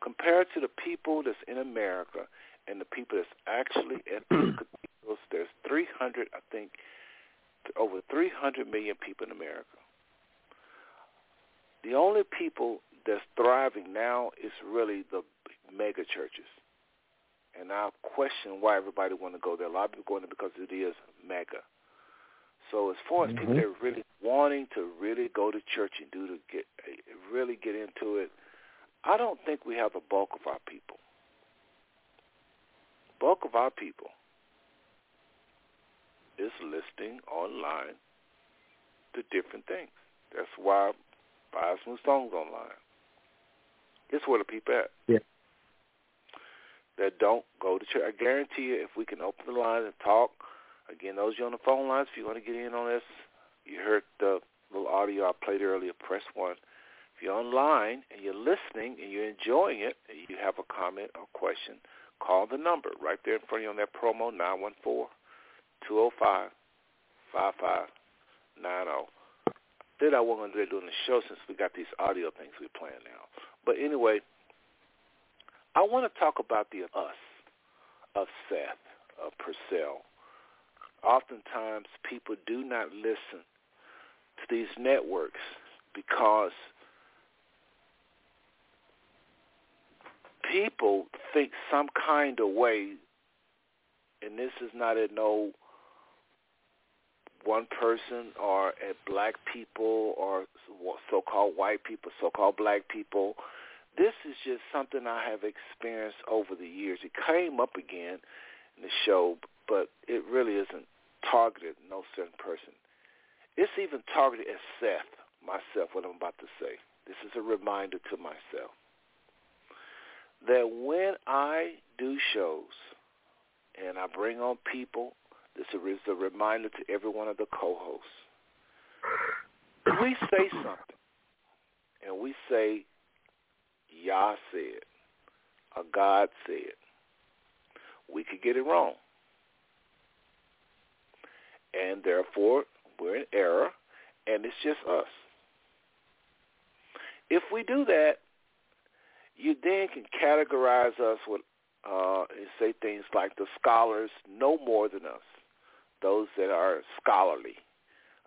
Compared to the people that's in America and the people that's actually at the cathedrals, there's 300, I think, over 300 million people in America. The only people that's thriving now is really the mega churches. And I question why everybody want to go there. A lot of people go there because it is mega. So as far as people that are really wanting to really go to church and do to get really get into it, I don't think we have the bulk of our people. Bulk of our people is listing online to different things. That's why buy some songs online. It's where the people at. Yeah. That don't go to church. I guarantee you, if we can open the line and talk, again, those you on the phone lines, if you want to get in on this, you heard the little audio I played earlier. Press one. If you're online and you're listening and you're enjoying it, and you have a comment or question, call the number right there in front of you on that promo nine one four two zero five five five nine oh. zero did I wasn't going to do doing the show since we got these audio things we're playing now. But anyway, I want to talk about the us of Seth, of Purcell. Oftentimes people do not listen to these networks because people think some kind of way, and this is not a no one person or at black people or so-called white people, so-called black people. This is just something I have experienced over the years. It came up again in the show, but it really isn't targeted no certain person. It's even targeted at Seth, myself, what I'm about to say. This is a reminder to myself that when I do shows and I bring on people this is a reminder to every one of the co-hosts. We say something, and we say, Yah said. or God said. We could get it wrong. And therefore, we're in error, and it's just us. If we do that, you then can categorize us with uh, and say things like the scholars know more than us, those that are scholarly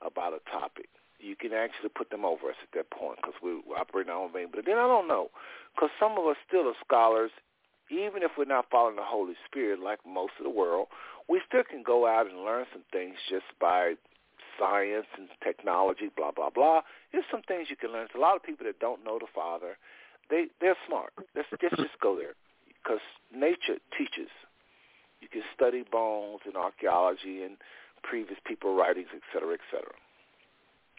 about a topic. You can actually put them over us at that point because we operate in our own vein. But then I don't know because some of us still are scholars, even if we're not following the Holy Spirit like most of the world. We still can go out and learn some things just by science and technology, blah blah blah. There's some things you can learn. There's a lot of people that don't know the Father. They they're smart. Let's, let's just go there because nature teaches. You can study bones and archaeology and previous people writings, et cetera, et cetera.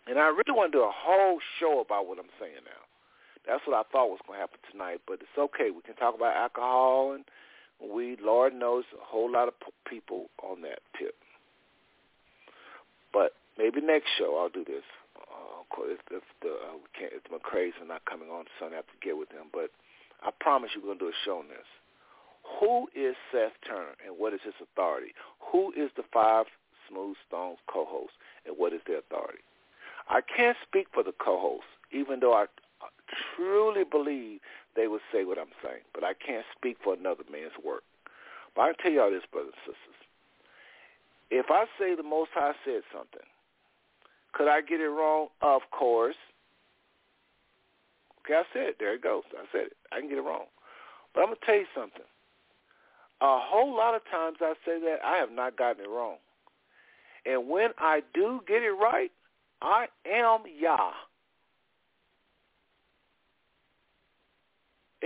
And I really want to do a whole show about what I'm saying now. That's what I thought was going to happen tonight, but it's okay. We can talk about alcohol and weed. Lord knows a whole lot of people on that tip. But maybe next show I'll do this. Uh, if, if the uh, we can't, if the McCrae's are not coming on, so I have to get with them. But I promise you, we're gonna do a show on this. Who is Seth Turner and what is his authority? Who is the five Smooth Stones co-hosts and what is their authority? I can't speak for the co-hosts, even though I truly believe they would say what I'm saying, but I can't speak for another man's work. But I tell y'all this, brothers and sisters. If I say the Most High said something, could I get it wrong? Of course. Okay, I said it. There it goes. I said it. I can get it wrong. But I'm going to tell you something. A whole lot of times I say that I have not gotten it wrong. And when I do get it right, I am Yah.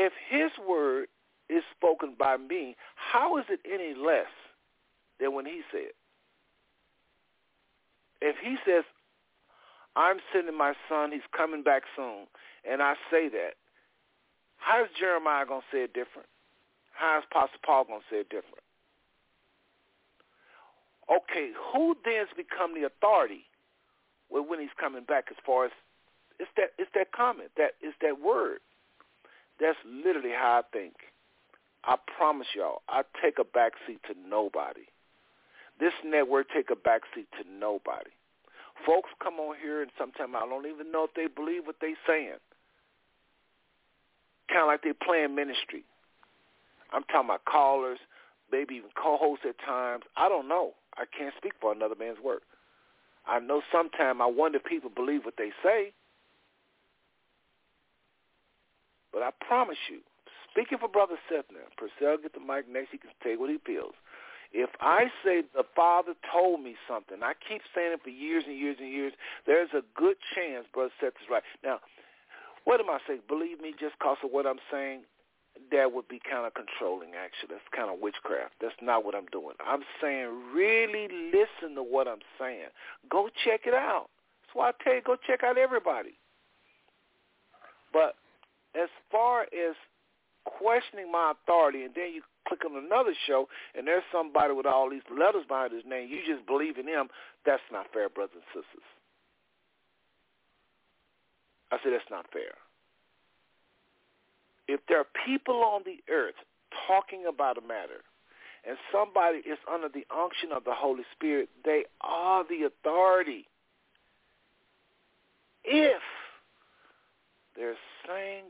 If his word is spoken by me, how is it any less than when he said? If he says, I'm sending my son, he's coming back soon, and I say that, how is Jeremiah going to say it different? How is Apostle Paul going to say it different? Okay, who then has become the authority when he's coming back as far as it's that it's that comment, that it's that word. That's literally how I think. I promise y'all, I take a backseat to nobody. This network take a backseat to nobody. Folks come on here and sometimes I don't even know if they believe what they saying. Kind of like they playing ministry. I'm talking about callers, maybe even co-hosts at times. I don't know. I can't speak for another man's work. I know sometimes I wonder if people believe what they say. But I promise you, speaking for Brother now, Purcell get the mic next, he can say what he feels. If I say the Father told me something, I keep saying it for years and years and years, there's a good chance Brother Seth is right. Now, what am I saying? Believe me, just because of what I'm saying, that would be kind of controlling, actually. That's kind of witchcraft. That's not what I'm doing. I'm saying really listen to what I'm saying. Go check it out. That's why I tell you, go check out everybody. But as far as questioning my authority, and then you click on another show, and there's somebody with all these letters behind his name, you just believe in him, that's not fair, brothers and sisters. I said that's not fair. If there are people on the earth talking about a matter, and somebody is under the unction of the Holy Spirit, they are the authority. If they're saying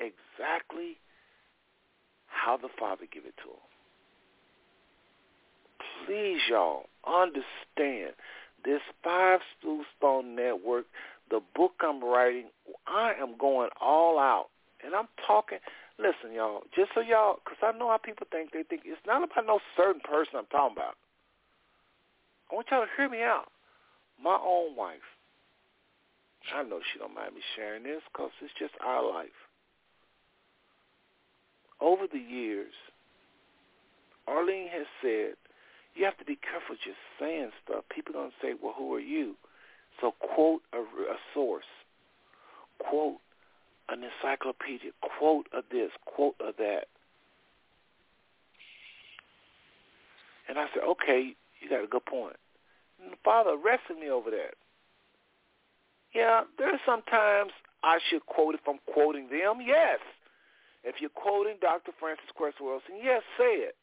exactly how the Father give it to them. Please, y'all, understand this Five Smooth Stone Network, the book I'm writing, I am going all out. And I'm talking, listen, y'all, just so y'all, because I know how people think. They think it's not about no certain person I'm talking about. I want y'all to hear me out. My own wife. I know she don't mind me sharing this because it's just our life over the years, Arlene has said, you have to be careful just saying stuff. People are going to say, well, who are you? So quote a, a source, quote an encyclopedia, quote of this, quote of that. And I said, okay, you got a good point. And the father arrested me over that. Yeah, there's sometimes I should quote if I'm quoting them, yes. If you're quoting Dr. Frances Cress Welsing, yes, say it.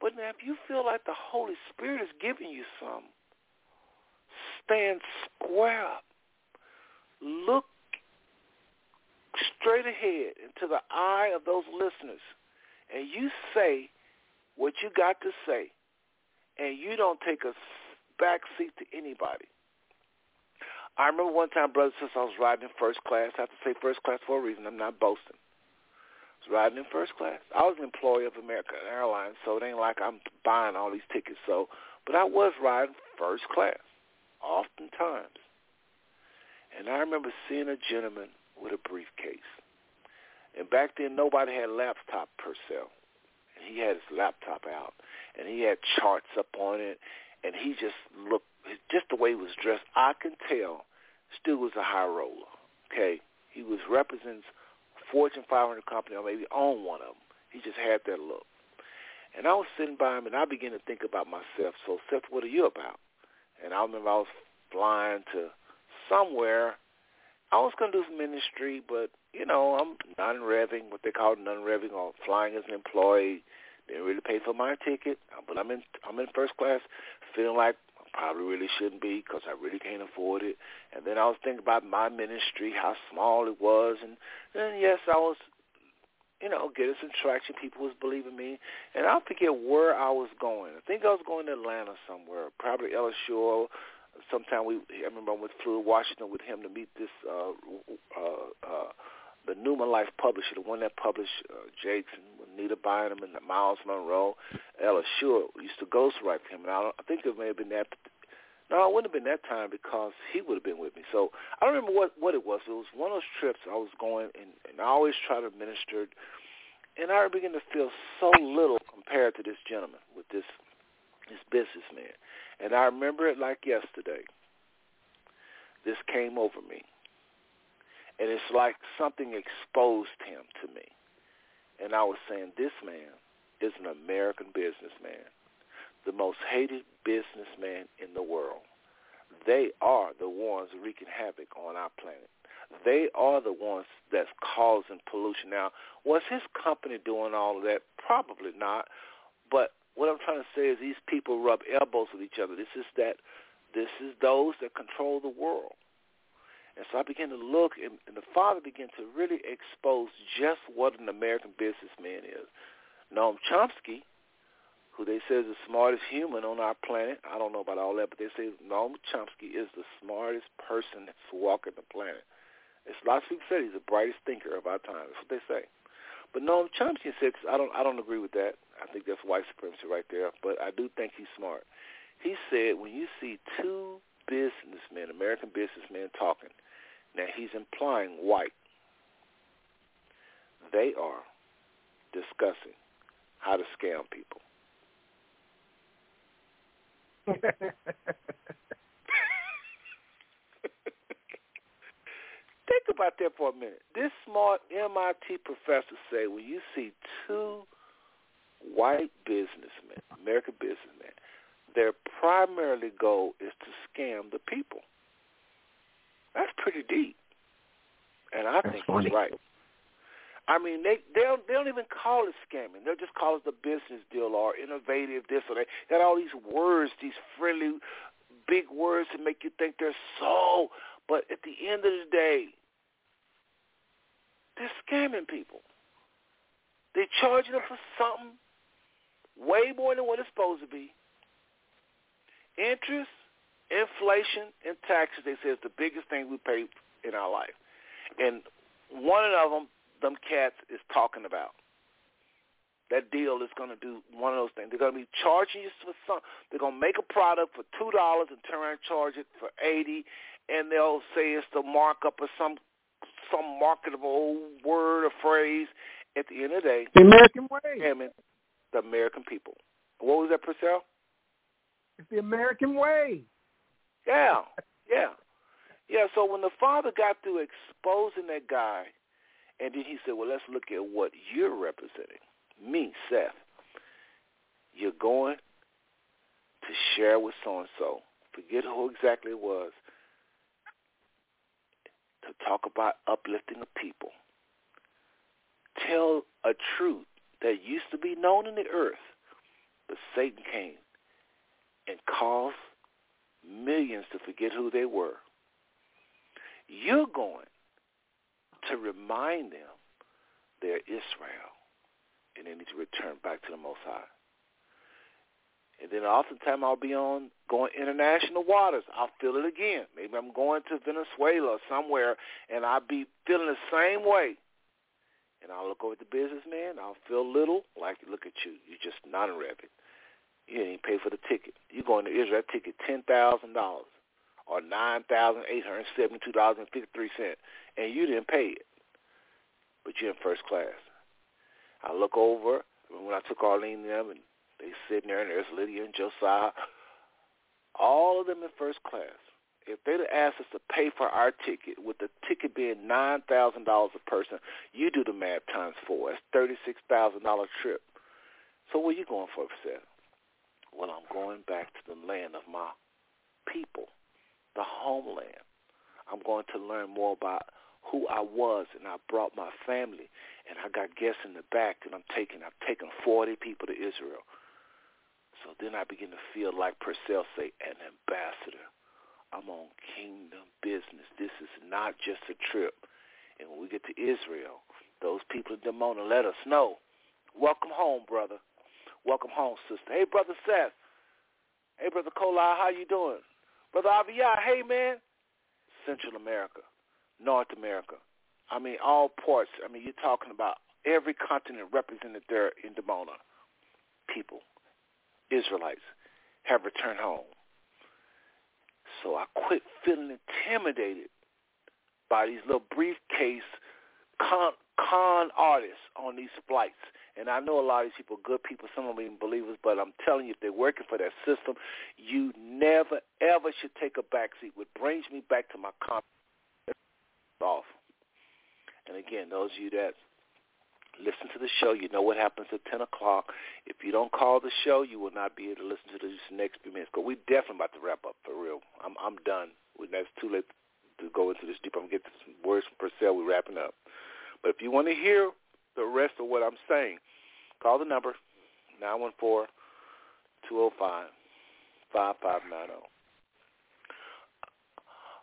But now, if you feel like the Holy Spirit is giving you some, stand square up. Look straight ahead into the eye of those listeners, and you say what you got to say, and you don't take a back seat to anybody. I remember one time, brother, since I was riding in first class. I have to say first class for a reason. I'm not boasting. I was riding in first class. I was an employee of American Airlines, so it ain't like I'm buying all these tickets. So, but I was riding first class, oftentimes. And I remember seeing a gentleman with a briefcase. And back then, nobody had laptop per se. And he had his laptop out, and he had charts up on it, and he just looked, just the way he was dressed, I can tell Stu was a high roller. Okay, he was represents Fortune 500 company, or maybe owned one of them. He just had that look. And I was sitting by him, and I began to think about myself. So, Seth, what are you about? And I remember I was flying to somewhere I was going to do some ministry, but, you know, I'm non-revving, what they call non-revving or flying as an employee. Didn't really pay for my ticket, but I'm in I'm in first class, feeling like probably really shouldn't be because I really can't afford it. And then I was thinking about my ministry, how small it was, and then yes, I was, you know, getting some traction. People was believing me, and I forget where I was going. I think I was going to Atlanta somewhere, probably Shore sometime we I remember I went through Washington with him to meet this uh uh uh the Newman Life publisher, the one that published uh, Jakes and Nita Bynum and Myles Munroe, Ella Shure used to ghostwrite him, and I, I think it may have been that. No, it wouldn't have been that time because he would have been with me. So I don't remember what what it was. It was one of those trips I was going, and, and I always try to minister, and I began to feel so little compared to this gentleman with this this businessman. And I remember it like yesterday. This came over me. And it's like something exposed him to me. And I was saying, this man is an American businessman, the most hated businessman in the world. They are the ones wreaking havoc on our planet. They are the ones that's causing pollution. Now, was his company doing all of that? Probably not. But what I'm trying to say is these people rub elbows with each other. This is that. This is those that control the world. And so I began to look, and, and the father began to really expose just what an American businessman is. Noam Chomsky, who they say is the smartest human on our planet. I don't know about all that, but they say Noam Chomsky is the smartest person that's walking the planet. It's lots of people say he's the brightest thinker of our time. That's what they say. But Noam Chomsky said, I don't, I don't agree with that. I think that's white supremacy right there. But I do think he's smart. He said, when you see two businessmen, American businessmen talking, now he's implying white. They are discussing how to scam people. Think about that for a minute. This smart MIT professor say when you see two white businessmen, American businessmen, their primary goal is to scam the people. That's pretty deep, and I That's think funny. he's right. I mean, they they don't, they don't even call it scamming. They'll just call it the business deal or innovative this or that. Got all these words, these friendly, big words to make you think they're so. But at the end of the day, they're scamming people. They're charging them for something way more than what it's supposed to be. Interest, inflation, and taxes, they say, is the biggest thing we pay in our life. And one of them, them cats, is talking about. That deal is going to do one of those things. They're going to be charging you for some. They're going to make a product for two dollars and turn around and charge it for eighty, and they'll say it's the markup of some some marketable word or phrase. At the end of the day, The American way. scamming the American people. What was that, Purcell? It's the American way. Yeah, yeah, yeah. So when the father got through exposing that guy, and then he said, "Well, let's look at what you're representing." Me, Seth. You're going to share with so and so. Forget who exactly it was. To talk about uplifting the people. tell a truth that used to be known in the earth, but Satan came and caused millions to forget who they were. You're going to remind them they're Israel and they need to return back to the Most High. And then oftentimes I'll be on going international waters. I'll feel it again. Maybe I'm going to Venezuela or somewhere, and I'll be feeling the same way. And I'll look over at the businessman. I'll feel little, like look at you. You're just not a rabbit. You didn't pay for the ticket. You're going to Israel. Ticket ten thousand dollars or nine thousand eight hundred seventy-two dollars and fifty-three cents, and you didn't pay it, but you're in first class. I look over and when I took Arlene and them, and they sitting there, and there's Lydia and Josiah, all of them in first class. If they'd have asked us to pay for our ticket, with the ticket being nine thousand dollars a person, you do the math times four. That's thirty-six thousand dollar trip. So where you going for, Seth? Well, I'm going back to the land of my people, the homeland. I'm going to learn more about who I was, and I brought my family, and I got guests in the back, and I'm taking, I've taken 40 people to Israel. So then I begin to feel like Purcell say, an ambassador. I'm on kingdom business. This is not just a trip. And when we get to Israel, those people in Dimona let us know. Welcome home, brother. Welcome home, sister. Hey, brother Seth. Hey, brother Kola, how you doing? Brother Aviyah, hey, man. Central America, North America. I mean, all ports. I mean, you're talking about every continent represented there in Dimona. People, Israelites, have returned home. So I quit feeling intimidated by these little briefcase con, con artists on these flights. And I know a lot of these people are good people, some of them even believers, but I'm telling you, if they're working for that system, you never, ever should take a backseat, which brings me back to my comment off. And again, those of you that listen to the show, you know what happens at 10 o'clock. If you don't call the show, you will not be able to listen to the next few minutes. Because we're definitely about to wrap up for real. I'm I'm done. That's too late to go into this deep. I'm going to get some words from Purcell. We're wrapping up. But if you want to hear the rest of what I'm saying, call the number, 914-205-5590.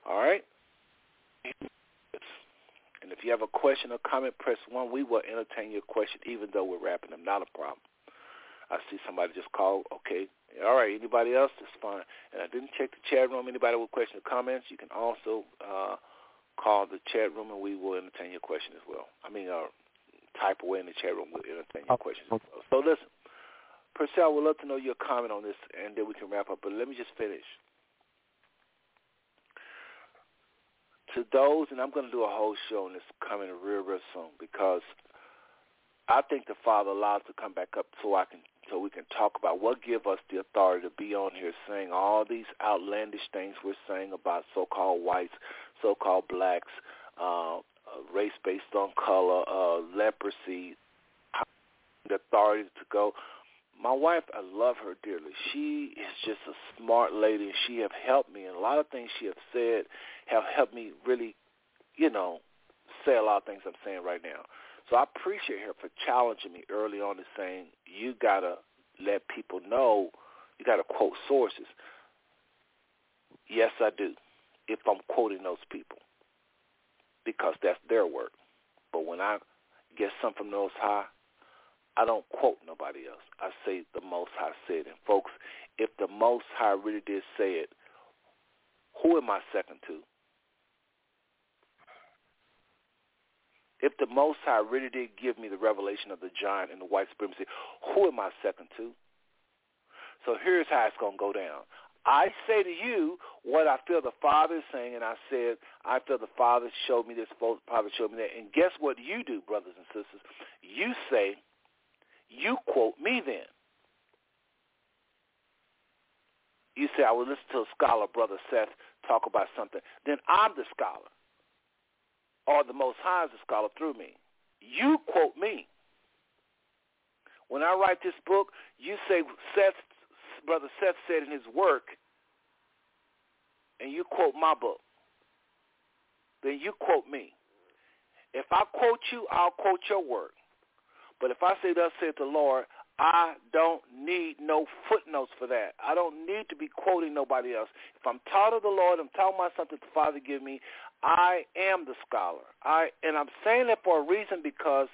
All right? And if you have a question or comment, press 1. We will entertain your question even though we're wrapping them. Not a problem. I see somebody just call. Okay. All right. Anybody else? That's fine. And I didn't check the chat room. Anybody with questions or comments, you can also uh, call the chat room and we will entertain your question as well. I mean, uh, type away in the chat room. We'll entertain your questions as well. So listen, Purcell, we'd love to know your comment on this and then we can wrap up. But let me just finish. To those, and I'm going to do a whole show on this coming real, real soon because I think the Father allowed to come back up so I can so we can talk about what give us the authority to be on here saying all these outlandish things we're saying about so-called whites, so-called blacks, uh, race based on color, uh, leprosy, the authority to go. My wife, I love her dearly. She is just a smart lady, and she have helped me. And a lot of things she have said have helped me really, you know, say a lot of things I'm saying right now. So I appreciate her for challenging me early on and saying, you got to let people know, you got to quote sources. Yes, I do, if I'm quoting those people, because that's their work. But when I get something from those high, I don't quote nobody else. I say the Most High said. It. And folks, if the Most High really did say it, who am I second to? If the Most High really did give me the revelation of the giant and the white supremacy, who am I second to? So here's how it's going to go down. I say to you what I feel the Father is saying, and I said, I feel the Father showed me this, Father showed me that. And guess what you do, brothers and sisters? You say, you quote me then. You say, I will listen to a scholar, Brother Seth, talk about something. Then I'm the scholar or the Most High is a scholar through me. You quote me. When I write this book, you say Seth, Brother Seth said in his work, and you quote my book. Then you quote me. If I quote you, I'll quote your work. But if I say thus saith the Lord, I don't need no footnotes for that. I don't need to be quoting nobody else. If I'm taught of the Lord, I'm talking about something the Father give me, I am the scholar. I and I'm saying that for a reason because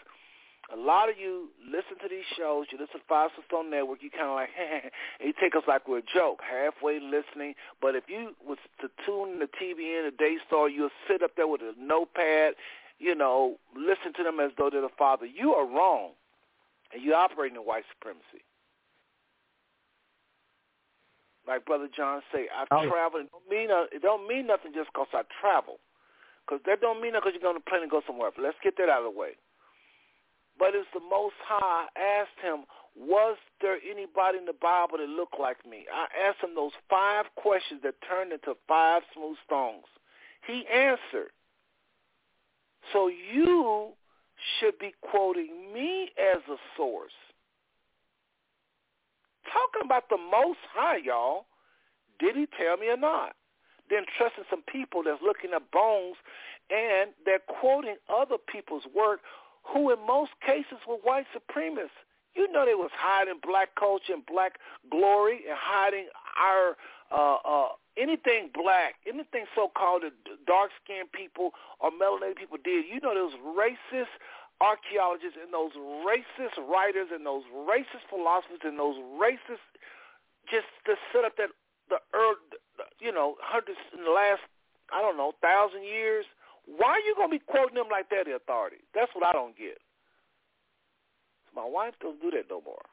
a lot of you listen to these shows, you listen to Five Stone Network, you kind of like, you take us like we're a joke, halfway listening. But if you was to tune the TV in the Daystar, you'll sit up there with a notepad, you know, listen to them as though they're the Father. You are wrong, and you're operating in white supremacy. Like Brother John say, I Oh. travel. It don't mean uh, it don't mean nothing just because I travel, because that don't mean nothing because you're going to plane and go somewhere. But let's get that out of the way. But it's the Most High asked him, was there anybody in the Bible that looked like me? I asked him those five questions that turned into five smooth stones. He answered. So you should be quoting me as a source. Talking about the Most High, y'all. Did he tell me or not? Then trusting some people that's looking at bones and they're quoting other people's work who in most cases were white supremacists. You know they was hiding black culture and black glory and hiding our uh, uh, anything black, anything so-called dark-skinned people or melanated people did. You know those racist archaeologists and those racist writers and those racist philosophers and those racist just to set up that the earth, you know, hundreds in the last I don't know thousand years. Why are you gonna be quoting them like they're the authority? That's what I don't get. My wife doesn't do that no more.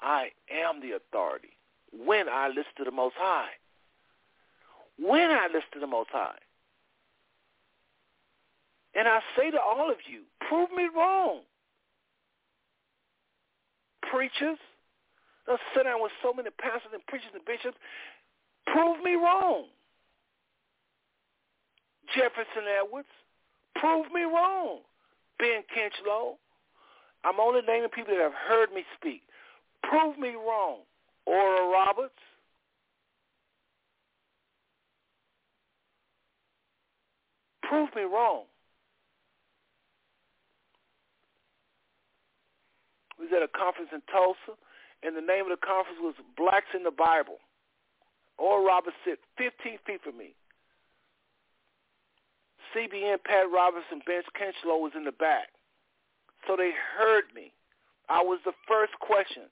I am the authority when I listen to the Most High. When I listen to the Most High. And I say to all of you, prove me wrong. Preachers, let's sit down with so many pastors and preachers and bishops, prove me wrong. Jefferson Edwards, prove me wrong. Ben Kinchlow, I'm only naming people that have heard me speak. Prove me wrong. Oral Roberts, prove me wrong. We was at a conference in Tulsa, and the name of the conference was Blacks in the Bible. Oral Roberts sit 15 feet from me. CBN, Pat Robertson, Ben Kinchlow was in the back. So they heard me. I was the first question.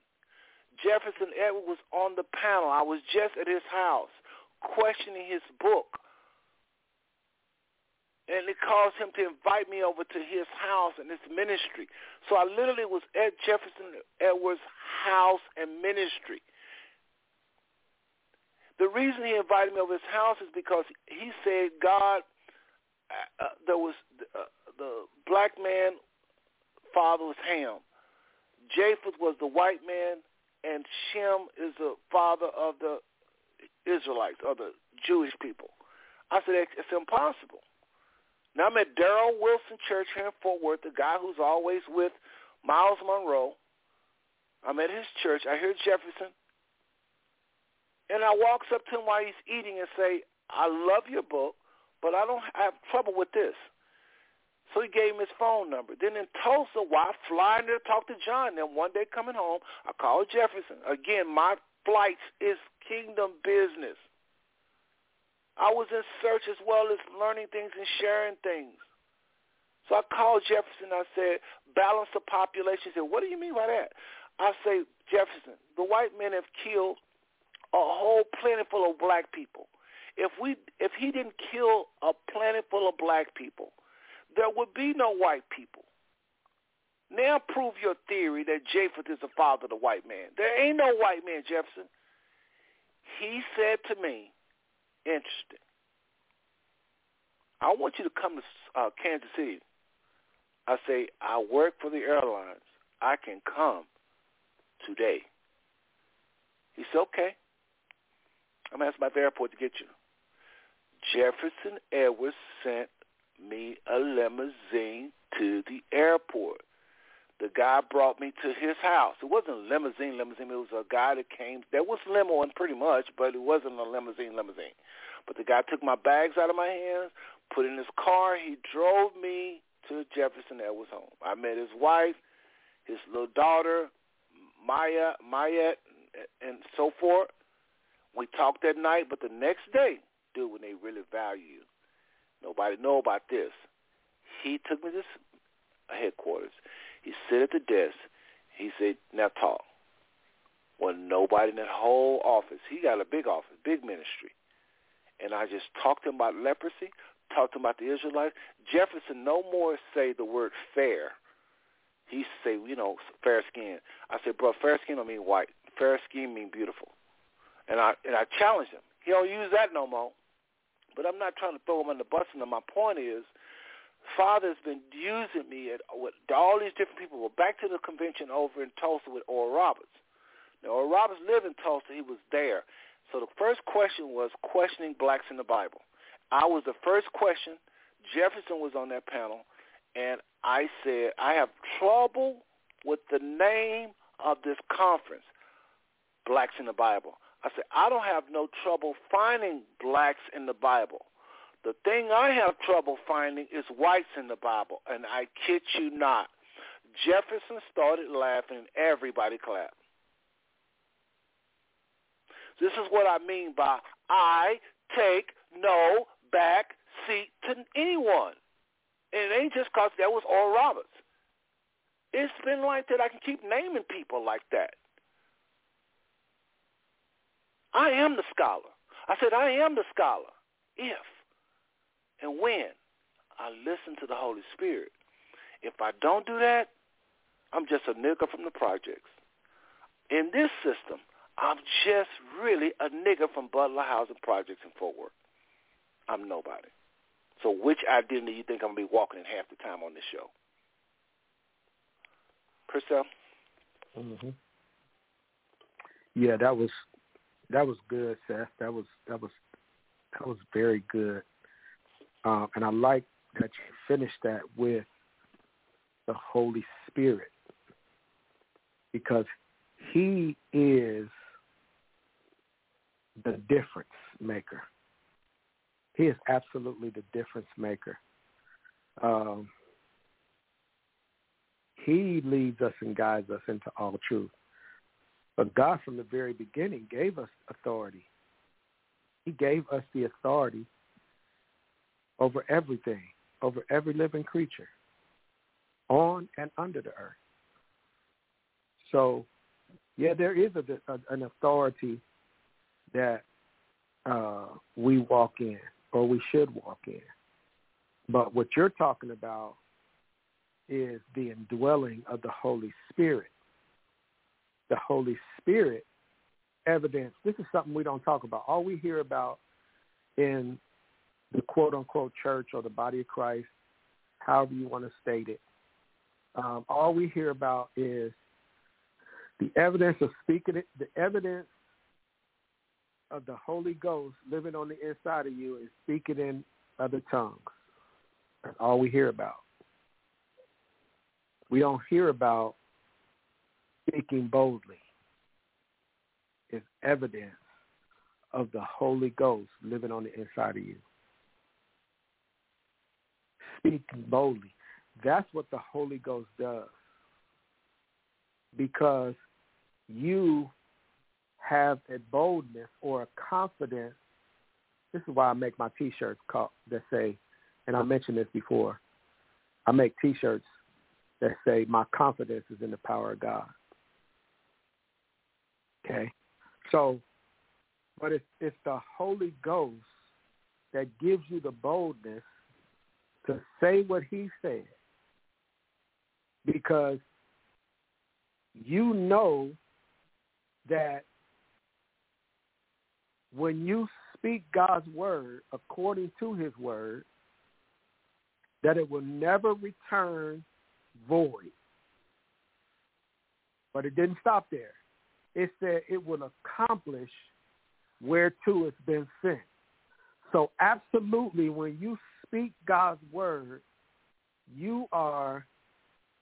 Jefferson Edward was on the panel. I was just at his house questioning his book. And it caused him to invite me over to his house and his ministry. So I literally was at Jefferson Edwards' house and ministry. The reason he invited me over his house is because he said God, uh, there was uh, the black man father was Ham. Japheth was the white man, and Shem is the father of the Israelites, or the Jewish people. I said, it's impossible. Now I'm at Darrell Wilson Church here in Fort Worth, the guy who's always with Myles Munroe. I'm at his church. I hear Jefferson. And I walks up to him while he's eating and say, I love your book, but I don't have trouble with this. So he gave him his phone number. Then in Tulsa, while flying there to talk to John, then one day coming home, I called Jefferson. Again, my flights is kingdom business. I was in search as well as learning things and sharing things. So I called Jefferson. I said, balance the population. He said, what do you mean by that? I say, Jefferson, the white men have killed a whole planet full of black people. If we, if he didn't kill a planet full of black people, there would be no white people. Now prove your theory that Japheth is the father of the white man. There ain't no white man, Jefferson. He said to me, interesting. I want you to come to uh, Kansas City. I say, I work for the airlines. I can come today. He said, okay. I'm asking my airport to get you. Jefferson Edwards sent me a limousine to the airport. The guy brought me to his house. It wasn't a limousine limousine. It was a guy that came. There was limo in pretty much, but it wasn't a limousine limousine. But the guy took my bags out of my hands, put in his car. He drove me to Jefferson Edwards' home. I met his wife. his little daughter, Maya, Mayette, and so forth. We talked that night, but the next day, dude, when they really value you, nobody know about this. He took me to headquarters. He sit at the desk. He said, "Now talk." When nobody in that whole office, he got a big office, big ministry, and I just talked to him about leprosy, talked to him about the Israelites. Jefferson no more say the word fair. He say, you know, fair skin. I said, bro, fair skin don't mean white. Fair skin mean beautiful. And I and I challenged him. He don't use that no more. But I'm not trying to throw him on the bus. And my point is, Father's been using me at with all these different people. Well, back to the convention over in Tulsa with Oral Roberts. Now, Oral Roberts lived in Tulsa. He was there. So the first question was questioning blacks in the Bible. I was the first question. Jefferson was on that panel, and I said, I have trouble with the name of this conference, Blacks in the Bible. I said, I don't have no trouble finding blacks in the Bible. The thing I have trouble finding is whites in the Bible, and I kid you not. Jefferson started laughing, and everybody clapped. This is what I mean by I take no back seat to anyone. And it ain't just because that was Oral Roberts. It's been like that. I can keep naming people like that. I am the scholar. I said, I am the scholar if and when I listen to the Holy Spirit. If I don't do that, I'm just a nigger from the projects. In this system, I'm just really a nigger from Butler Housing Projects in Fort Worth. I'm nobody. So which identity do you think I'm going to be walking in half the time on this show? Purcell? Mm-hmm. Yeah, that was that was good, Seth. That was that was that was very good. Um, and I like that you finished that with the Holy Spirit because he is the difference maker. He is absolutely the difference maker. Um, he leads us and guides us into all truth. But God from the very beginning gave us authority. He gave us the authority over everything, over every living creature, on and under the earth. So, yeah, there is a, a, an authority that uh, we walk in, or we should walk in. But what you're talking about is the indwelling of the Holy Spirit the Holy Spirit evidence. This is something we don't talk about. All we hear about in the quote unquote church or the body of Christ, however you want to state it, um, all we hear about is the evidence of speaking it, the evidence of the Holy Ghost living on the inside of you is speaking in other tongues. That's all we hear about. We don't hear about speaking boldly is evidence of the Holy Ghost living on the inside of you. Speaking boldly. That's what the Holy Ghost does. Because you have a boldness or a confidence. This is why I make my T-shirts that say, and I mentioned this before, I make T-shirts that say, my confidence is in the power of God. Okay? So, but it's, it's the Holy Ghost that gives you the boldness to say what he said because you know that when you speak God's word according to his word, that it will never return void. But it didn't stop there it said it will accomplish whereto it's been sent. So absolutely, when you speak God's word, you are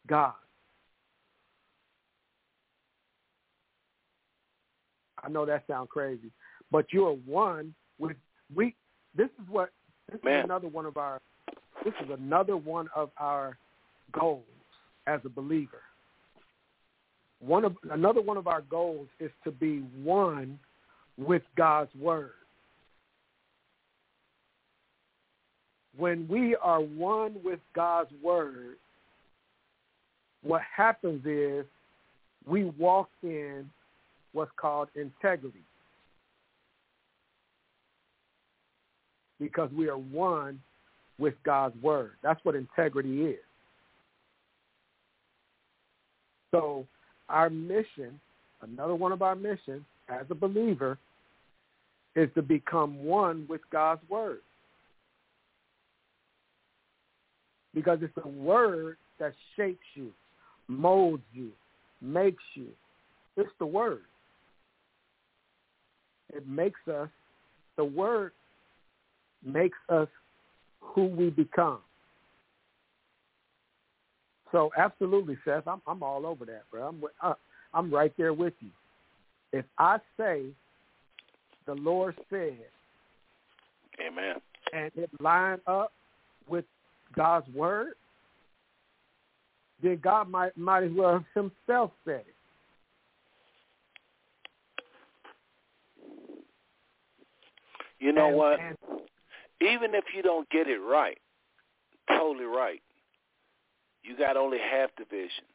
God. I know that sounds crazy, but you're one with we. This is what this Man. is another one of our. This is another one of our goals as a believer one of another one of our goals is to be one with God's word. When we are one with God's word, what happens is we walk in what's called integrity. Because we are one with God's word. That's what integrity is. So our mission, another one of our missions as a believer, is to become one with God's word. Because it's the word that shapes you, molds you, makes you. It's the word. It makes us, the word makes us who we become. So absolutely, Seth, I'm I'm all over that, bro. I'm uh, I'm right there with you. If I say the Lord said, Amen, and it line up with God's word, then God might might as well Himself said it. You know And- what? and- Even if you don't get it right, totally right, you got only half the vision.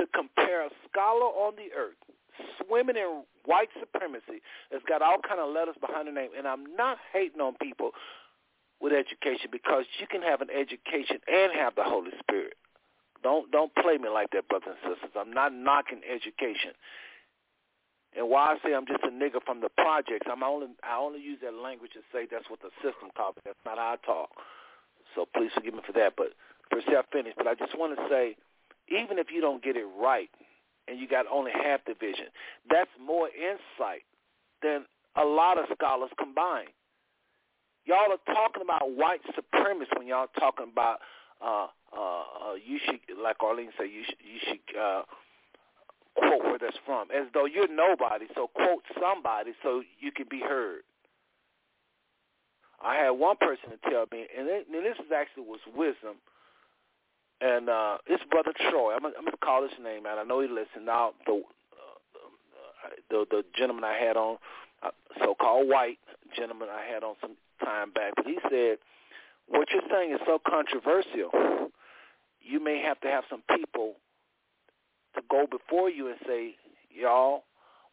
To compare a scholar on the earth swimming in white supremacy that's got all kind of letters behind the name, and I'm not hating on people with education because you can have an education and have the Holy Spirit. Don't don't play me like that, brothers and sisters. I'm not knocking education. And why I say I'm just a nigga from the projects, I'm only I only use that language to say that's what the system calls it. That's not I talk. So please forgive me for that. But finished. But I just want to say, even if you don't get it right, and you got only half the vision, that's more insight than a lot of scholars combined. Y'all are talking about white supremacy when y'all talking about uh, uh, uh, you should, like Arlene said, you should, you should uh, quote where that's from, as though you're nobody. So quote somebody so you can be heard. I had one person to tell me, and, it, and this is actually was wisdom, and uh, it's Brother Troy. I'm, I'm to call his name out. I know he listened. Now the uh, the the gentleman I had on, uh, so-called white gentleman I had on some time back, but he said, "What you're saying is so controversial. You may have to have some people to go before you and say, y'all,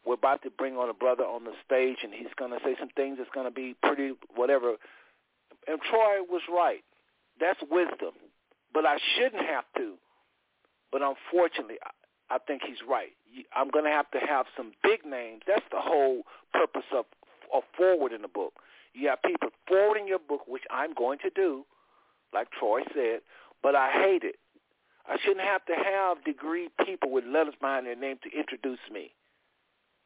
we're about to bring on a brother on the stage, and he's going to say some things that's going to be pretty whatever." And Troy was right. That's wisdom. But I shouldn't have to. But unfortunately, I, think he's right. I'm going to have to have some big names. That's the whole purpose of, of forwarding the book. You have people forwarding your book, which I'm going to do, like Troy said, but I hate it. I shouldn't have to have degree people with letters behind their name to introduce me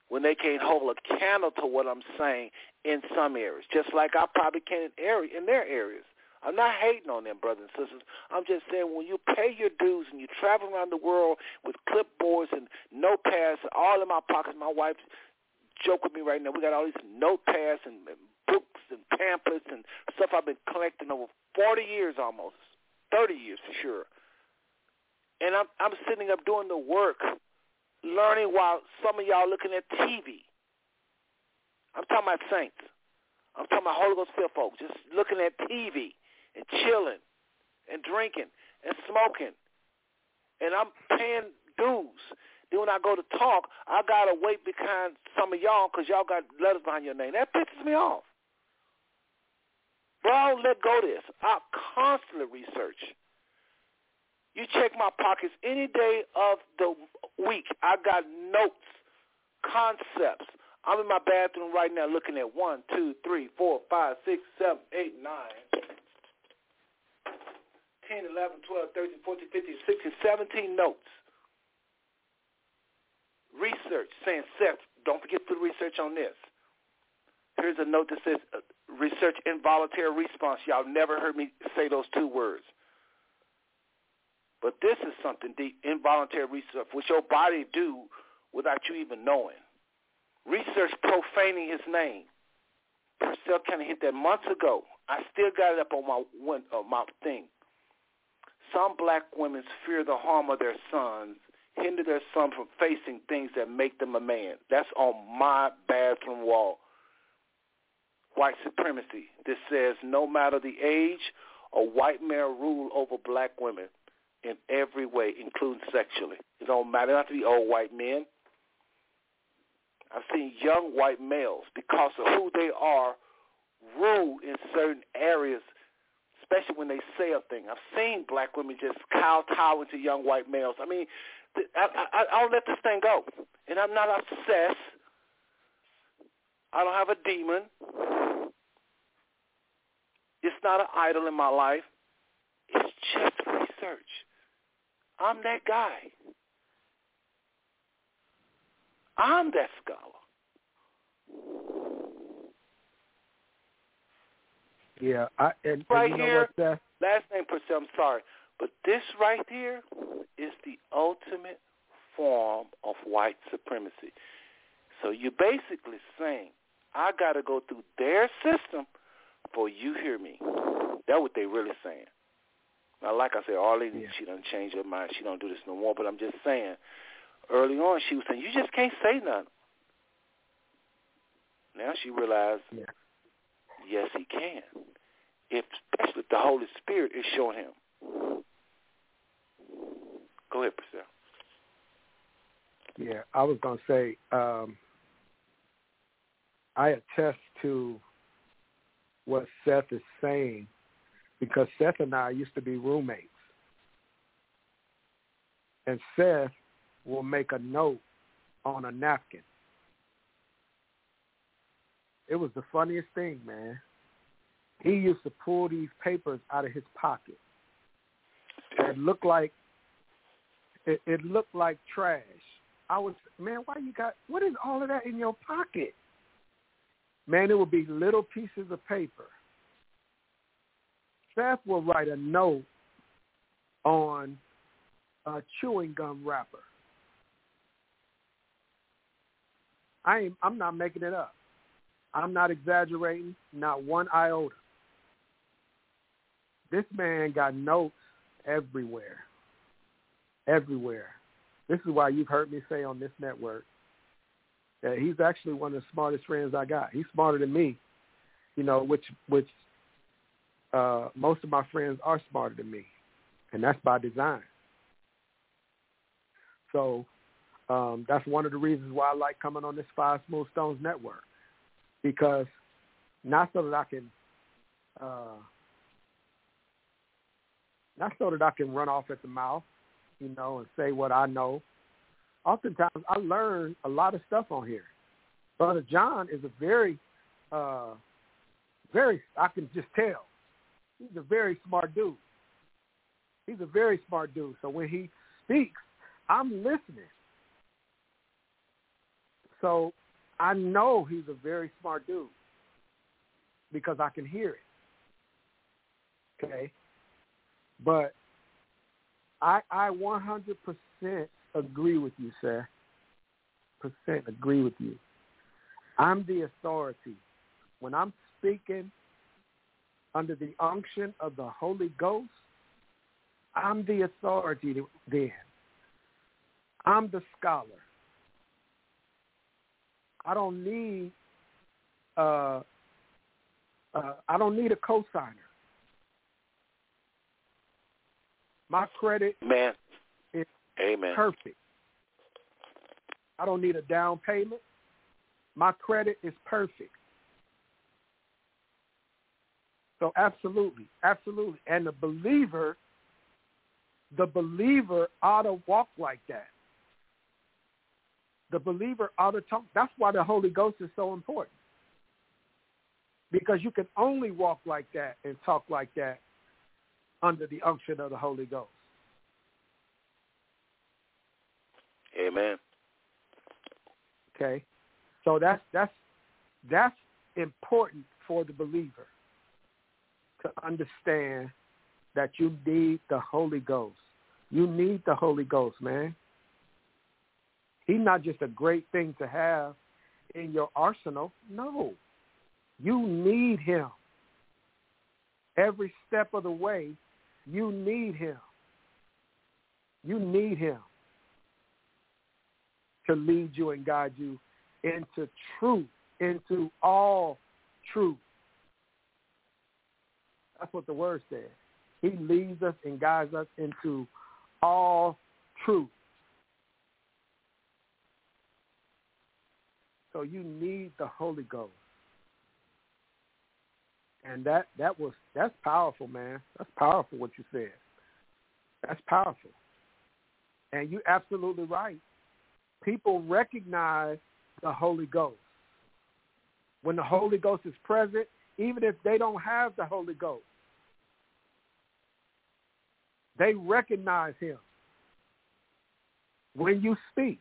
when they can't hold a candle to what I'm saying in some areas, just like I probably can in, area, in their areas. I'm not hating on them, brothers and sisters. I'm just saying when you pay your dues and you travel around the world with clipboards and notepads all in my pockets, my wife joke with me right now. We got all these notepads and, and books and pamphlets and stuff I've been collecting over 40 years almost, 30 years for sure. And I'm I'm sitting up doing the work, learning while some of y'all looking at TV. I'm talking about saints. I'm talking about Holy Ghost filled folks, just looking at TV and chilling and drinking and smoking. And I'm paying dues. Then when I go to talk, I got to wait behind some of y'all because y'all got letters behind your name. That pisses me off. Bro, I don't let go of this. I constantly research. You check my pockets any day of the week. I got notes, concepts. I'm in my bathroom right now looking at one, two, three, four, five, six, seven, eight, nine, 10, 11, 12, 13, 14, 15, 16, 17 notes. Research saying, Seth, don't forget to do research on this. Here's a note that says uh, research involuntary response. Y'all never heard me say those two words. But this is something deep, involuntary research, which your body do without you even knowing. Research profaning his name. Purcell County hit that months ago. I still got it up on my one, uh, my thing. Some black women fear the harm of their sons hinder their son from facing things that make them a man. That's on my bathroom wall. White supremacy. This says no matter the age, a white male rule over black women in every way, including sexually. It don't matter not to be old white men. I've seen young white males, because of who they are, rule in certain areas, especially when they say a thing. I've seen black women just kowtow into young white males. I mean, I, I, I don't let this thing go. And I'm not obsessed. I don't have a demon. It's not an idol in my life. It's just research. I'm that guy. I'm that scholar. Yeah, I and, right and you know here, what, last name se, I'm sorry, but this right here is the ultimate form of white supremacy. So you're basically saying, I got to go through their system for you hear me. That's what they really saying. Now, like I said, Arlene, Yeah. she don't change her mind. She don't do this no more. But I'm just saying, early on, she was saying, you just can't say nothing. Now she realized, Yeah. yes, he can. If, especially if the Holy Spirit is showing him. Go ahead, Priscilla. Yeah, I was gonna say, um, I attest to what Seth is saying because Seth and I used to be roommates. And Seth will make a note on a napkin. It was the funniest thing, man. He used to pull these papers out of his pocket. It looked like it, it looked like trash. I was, man, why you got, what is all of that in your pocket? Man, it would be little pieces of paper. Seth will write a note on a chewing gum wrapper. I ain't, I'm not making it up. I'm not exaggerating, not one iota. This man got notes everywhere. Everywhere. This is why you've heard me say on this network that he's actually one of the smartest friends I got. He's smarter than me, you know, which which uh, most of my friends are smarter than me, and that's by design. So um, that's one of the reasons why I like coming on this Five Smooth Stones network, because not so that I can, uh, not so that I can run off at the mouth, you know, and say what I know. Oftentimes, I learn a lot of stuff on here. Brother John is a very, uh, very, I can just tell, he's a very smart dude. He's a very smart dude. So when he speaks, I'm listening. So I know he's a very smart dude because I can hear it. Okay? But I I 100% agree with you, sir. Percent agree with you. I'm the authority. When I'm speaking under the unction of the Holy Ghost, I'm the authority then. I'm the scholar. I don't need uh, uh, I don't need a cosigner. My credit Man. is Amen. perfect. I don't need a down payment. My credit is perfect. So absolutely, absolutely. And the believer, the believer ought to walk like that. The believer ought to talk. That's why the Holy Ghost is so important. Because you can only walk like that and talk like that under the unction of the Holy Ghost. Amen. Okay, so that's that's that's important for the believer to understand that you need the Holy Ghost. You need the Holy Ghost, man. He's not just a great thing to have in your arsenal. No, you need him every step of the way. You need him. You need him. to lead you and guide you into truth, into all truth. That's what the word says. He leads us and guides us into all truth. So you need the Holy Ghost. And that that was that's powerful, man. That's powerful what you said. That's powerful. And you're absolutely right. People recognize the Holy Ghost. When the Holy Ghost is present, even if they don't have the Holy Ghost, they recognize him when you speak.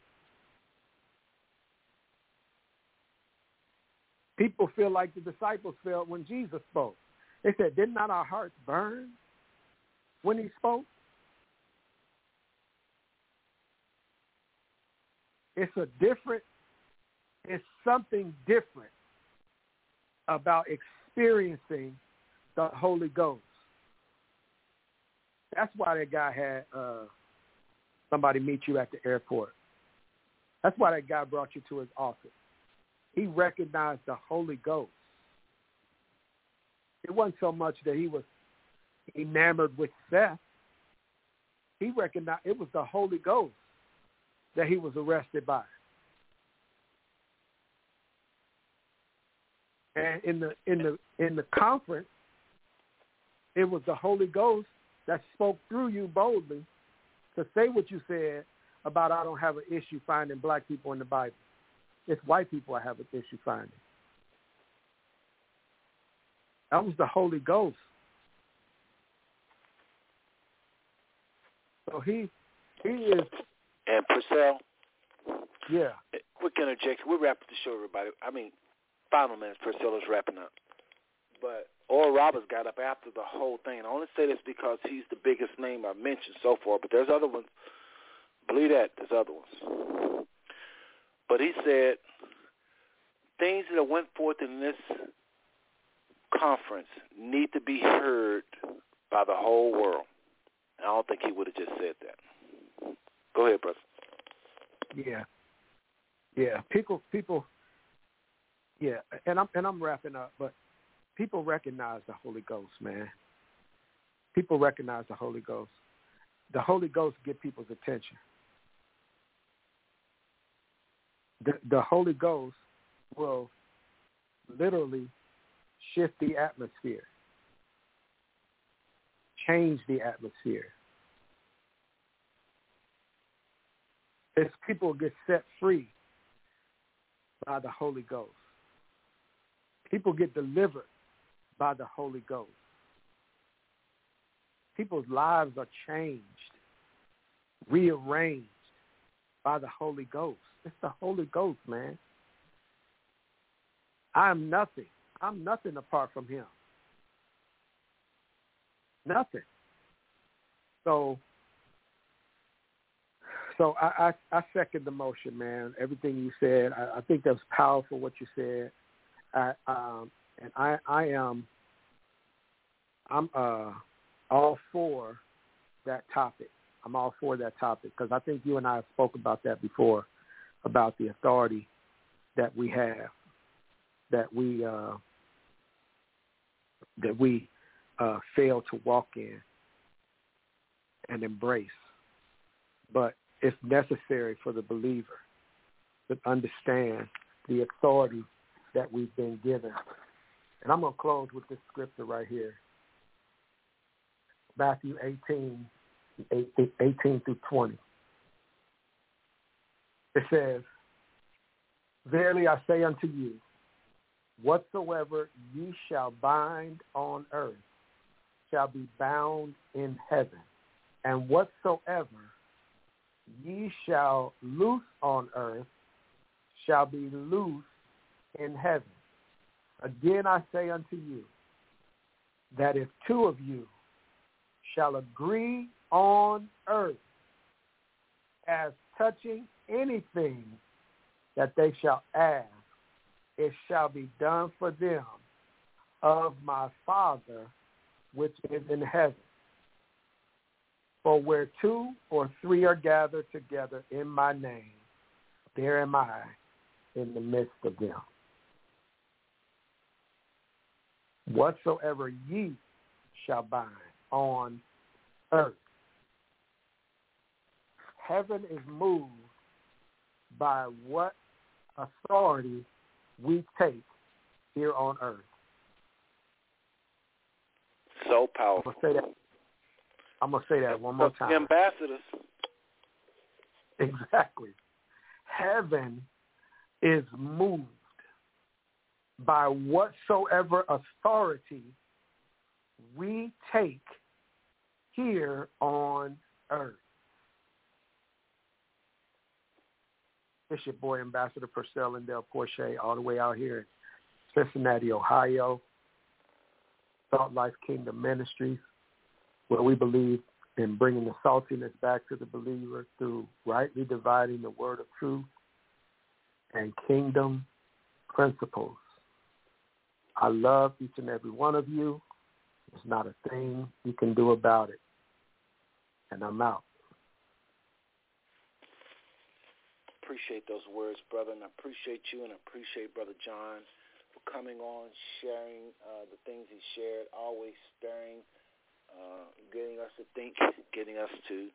People feel like the disciples felt when Jesus spoke. They said, did not our hearts burn when he spoke? It's a different, it's something different about experiencing the Holy Ghost. That's why that guy had uh, somebody meet you at the airport. That's why that guy brought you to his office. He recognized the Holy Ghost. It wasn't so much that he was enamored with Seth. He recognized it was the Holy Ghost that he was arrested by. And in the in the in the conference, it was the Holy Ghost that spoke through you boldly to say what you said about I don't have an issue finding black people in the Bible. It's white people I have an issue finding. That was the Holy Ghost. So he he is And Purcell, yeah. quick interjection. We're wrapping the show, everybody. I mean, final minutes. Purcell is wrapping up. But Oral Roberts got up after the whole thing. And I only say this because he's the biggest name I've mentioned so far. But there's other ones. Believe that. There's other ones. But he said things that went forth in this conference need to be heard by the whole world. And I don't think he would have just said that. Go ahead, brother. Yeah. Yeah. People people yeah, and I'm and I'm wrapping up, but people recognize the Holy Ghost, man. People recognize the Holy Ghost. The Holy Ghost get people's attention. The the Holy Ghost will literally shift the atmosphere. Change the atmosphere. As people get set free by the Holy Ghost. People get delivered by the Holy Ghost. People's lives are changed, rearranged by the Holy Ghost. It's the Holy Ghost, man. I'm nothing. I'm nothing apart from him. Nothing. So so I, I, I second the motion, man. Everything you said, I, I think that was powerful. What you said, I, um, and I, I am, I'm uh, all for that topic. I'm all for that topic because I think you and I spoke about that before, about the authority that we have, that we uh, that we uh, fail to walk in and embrace. But it's necessary for the believer to understand the authority that we've been given. And I'm going to close with this scripture right here. Matthew 18, 18 through 20. It says, Verily I say unto you, whatsoever ye shall bind on earth shall be bound in heaven, and whatsoever ye shall loose on earth shall be loose in heaven. Again I say unto you, that if two of you shall agree on earth as touching anything that they shall ask, it shall be done for them of my Father which is in heaven. For where two or three are gathered together in my name, there am I in the midst of them. Whatsoever ye shall bind on earth. Heaven is moved by what authority we take here on earth. So powerful. I'm gonna say that. I'm gonna say that one more time. Ambassadors. Exactly. Heaven is moved by whatsoever authority we take here on earth. It's your boy, Ambassador Purcell and Del Porche, all the way out here in Cincinnati, Ohio. Salt Life Kingdom Ministries, where we believe in bringing the saltiness back to the believer through rightly dividing the word of truth and kingdom principles. I love each and every one of you. There's not a thing you can do about it. And I'm out. Appreciate those words, brother, and I appreciate you and I appreciate Brother John for coming on, sharing uh, the things he shared, always stirring, uh, getting us to think, getting us to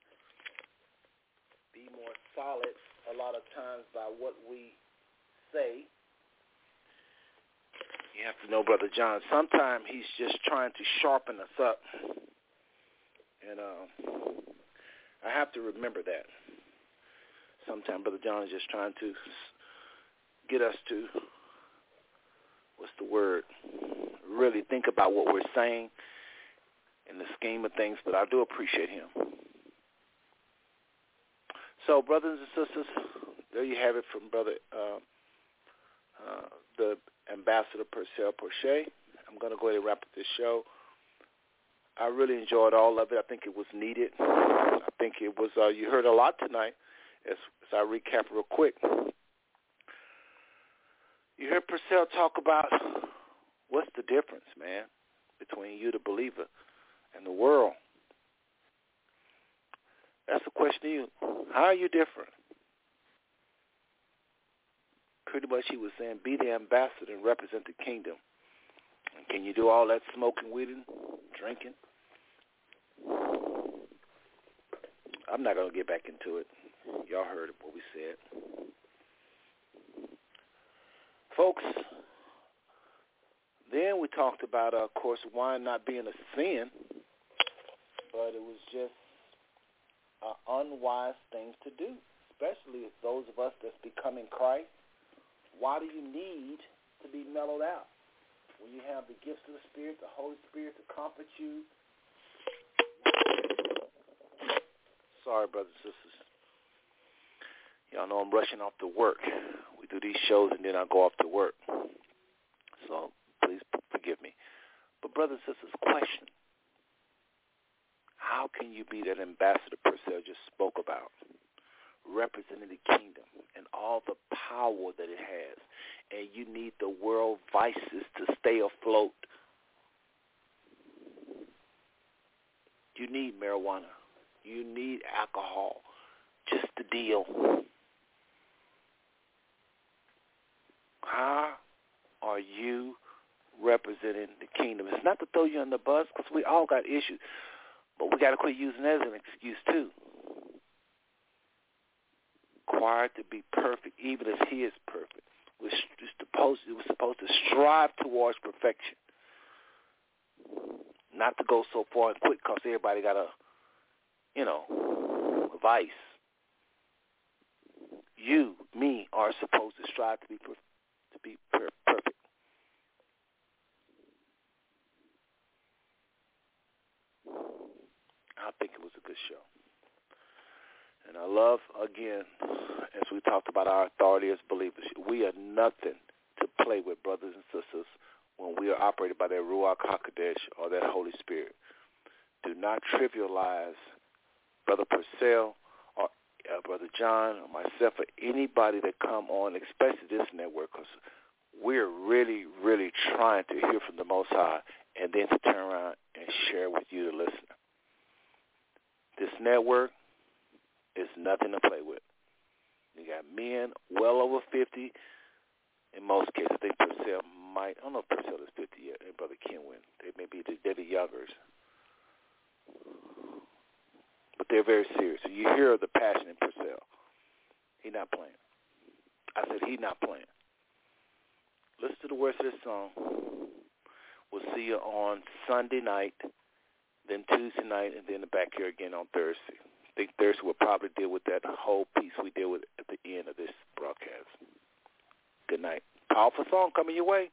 be more solid a lot of times by what we say. You have to know, Brother John, sometimes he's just trying to sharpen us up. And uh, I have to remember that. Sometimes Brother John is just trying to get us to, what's the word, really think about what we're saying in the scheme of things, but I do appreciate him. So, brothers and sisters, there you have it from Brother uh, uh, the Ambassador Purcell Porche. I'm going to go ahead and wrap up this show. I really enjoyed all of it. I think it was needed. I think it was. Uh, you heard a lot tonight. As, as I recap real quick, you heard Purcell talk about what's the difference, man, between you, the believer, and the world. That's the question to you. How are you different? Pretty much he was saying, be the ambassador and represent the kingdom. And can you do all that smoking, weeding, drinking? I'm not going to get back into it. Y'all heard what we said. Folks, then we talked about, uh, of course, wine not being a sin, but it was just an unwise thing to do, especially if those of us that's becoming Christ. Why do you need to be mellowed out? When you have the gifts of the Spirit, the Holy Spirit to comfort you. Sorry, brothers and sisters. Y'all know I'm rushing off to work. We do these shows and then I go off to work. So please forgive me. But brothers and sisters, question. How can you be that ambassador Purcell just spoke about? Representing the kingdom and all the power that it has. And you need the world vices to stay afloat. You need marijuana. You need alcohol. Just the deal. How are you representing the kingdom? It's not to throw you on the bus because we all got issues. But we got to quit using that as an excuse too. Required to be perfect, even as He is perfect. We're supposed supposed to strive towards perfection, not to go so far and quit because everybody got a, you know, a vice. You, me, are supposed to strive to be per- to be per- perfect. I think it was a good show. And I love, again, as we talked about our authority as believers, we are nothing to play with, brothers and sisters, when we are operated by that Ruach HaKodesh or that Holy Spirit. Do not trivialize Brother Purcell uh, Brother John or myself or anybody that come on, especially this network, because we're really, really trying to hear from the Most High and then to turn around and share with you, the listener. This network is nothing to play with. You got men well over 50. In most cases, I think Purcell might, I don't know if Purcell is 50 yet, and Brother Kenwin. They may be, they're the youngers. But they're very serious. You hear the passion in Purcell. He not playing. I said he not playing. Listen to the words of this song. We'll see you on Sunday night, then Tuesday night, and then the back here again on Thursday. I think Thursday we'll probably deal with that whole piece we deal with at the end of this broadcast. Good night. Powerful song coming your way.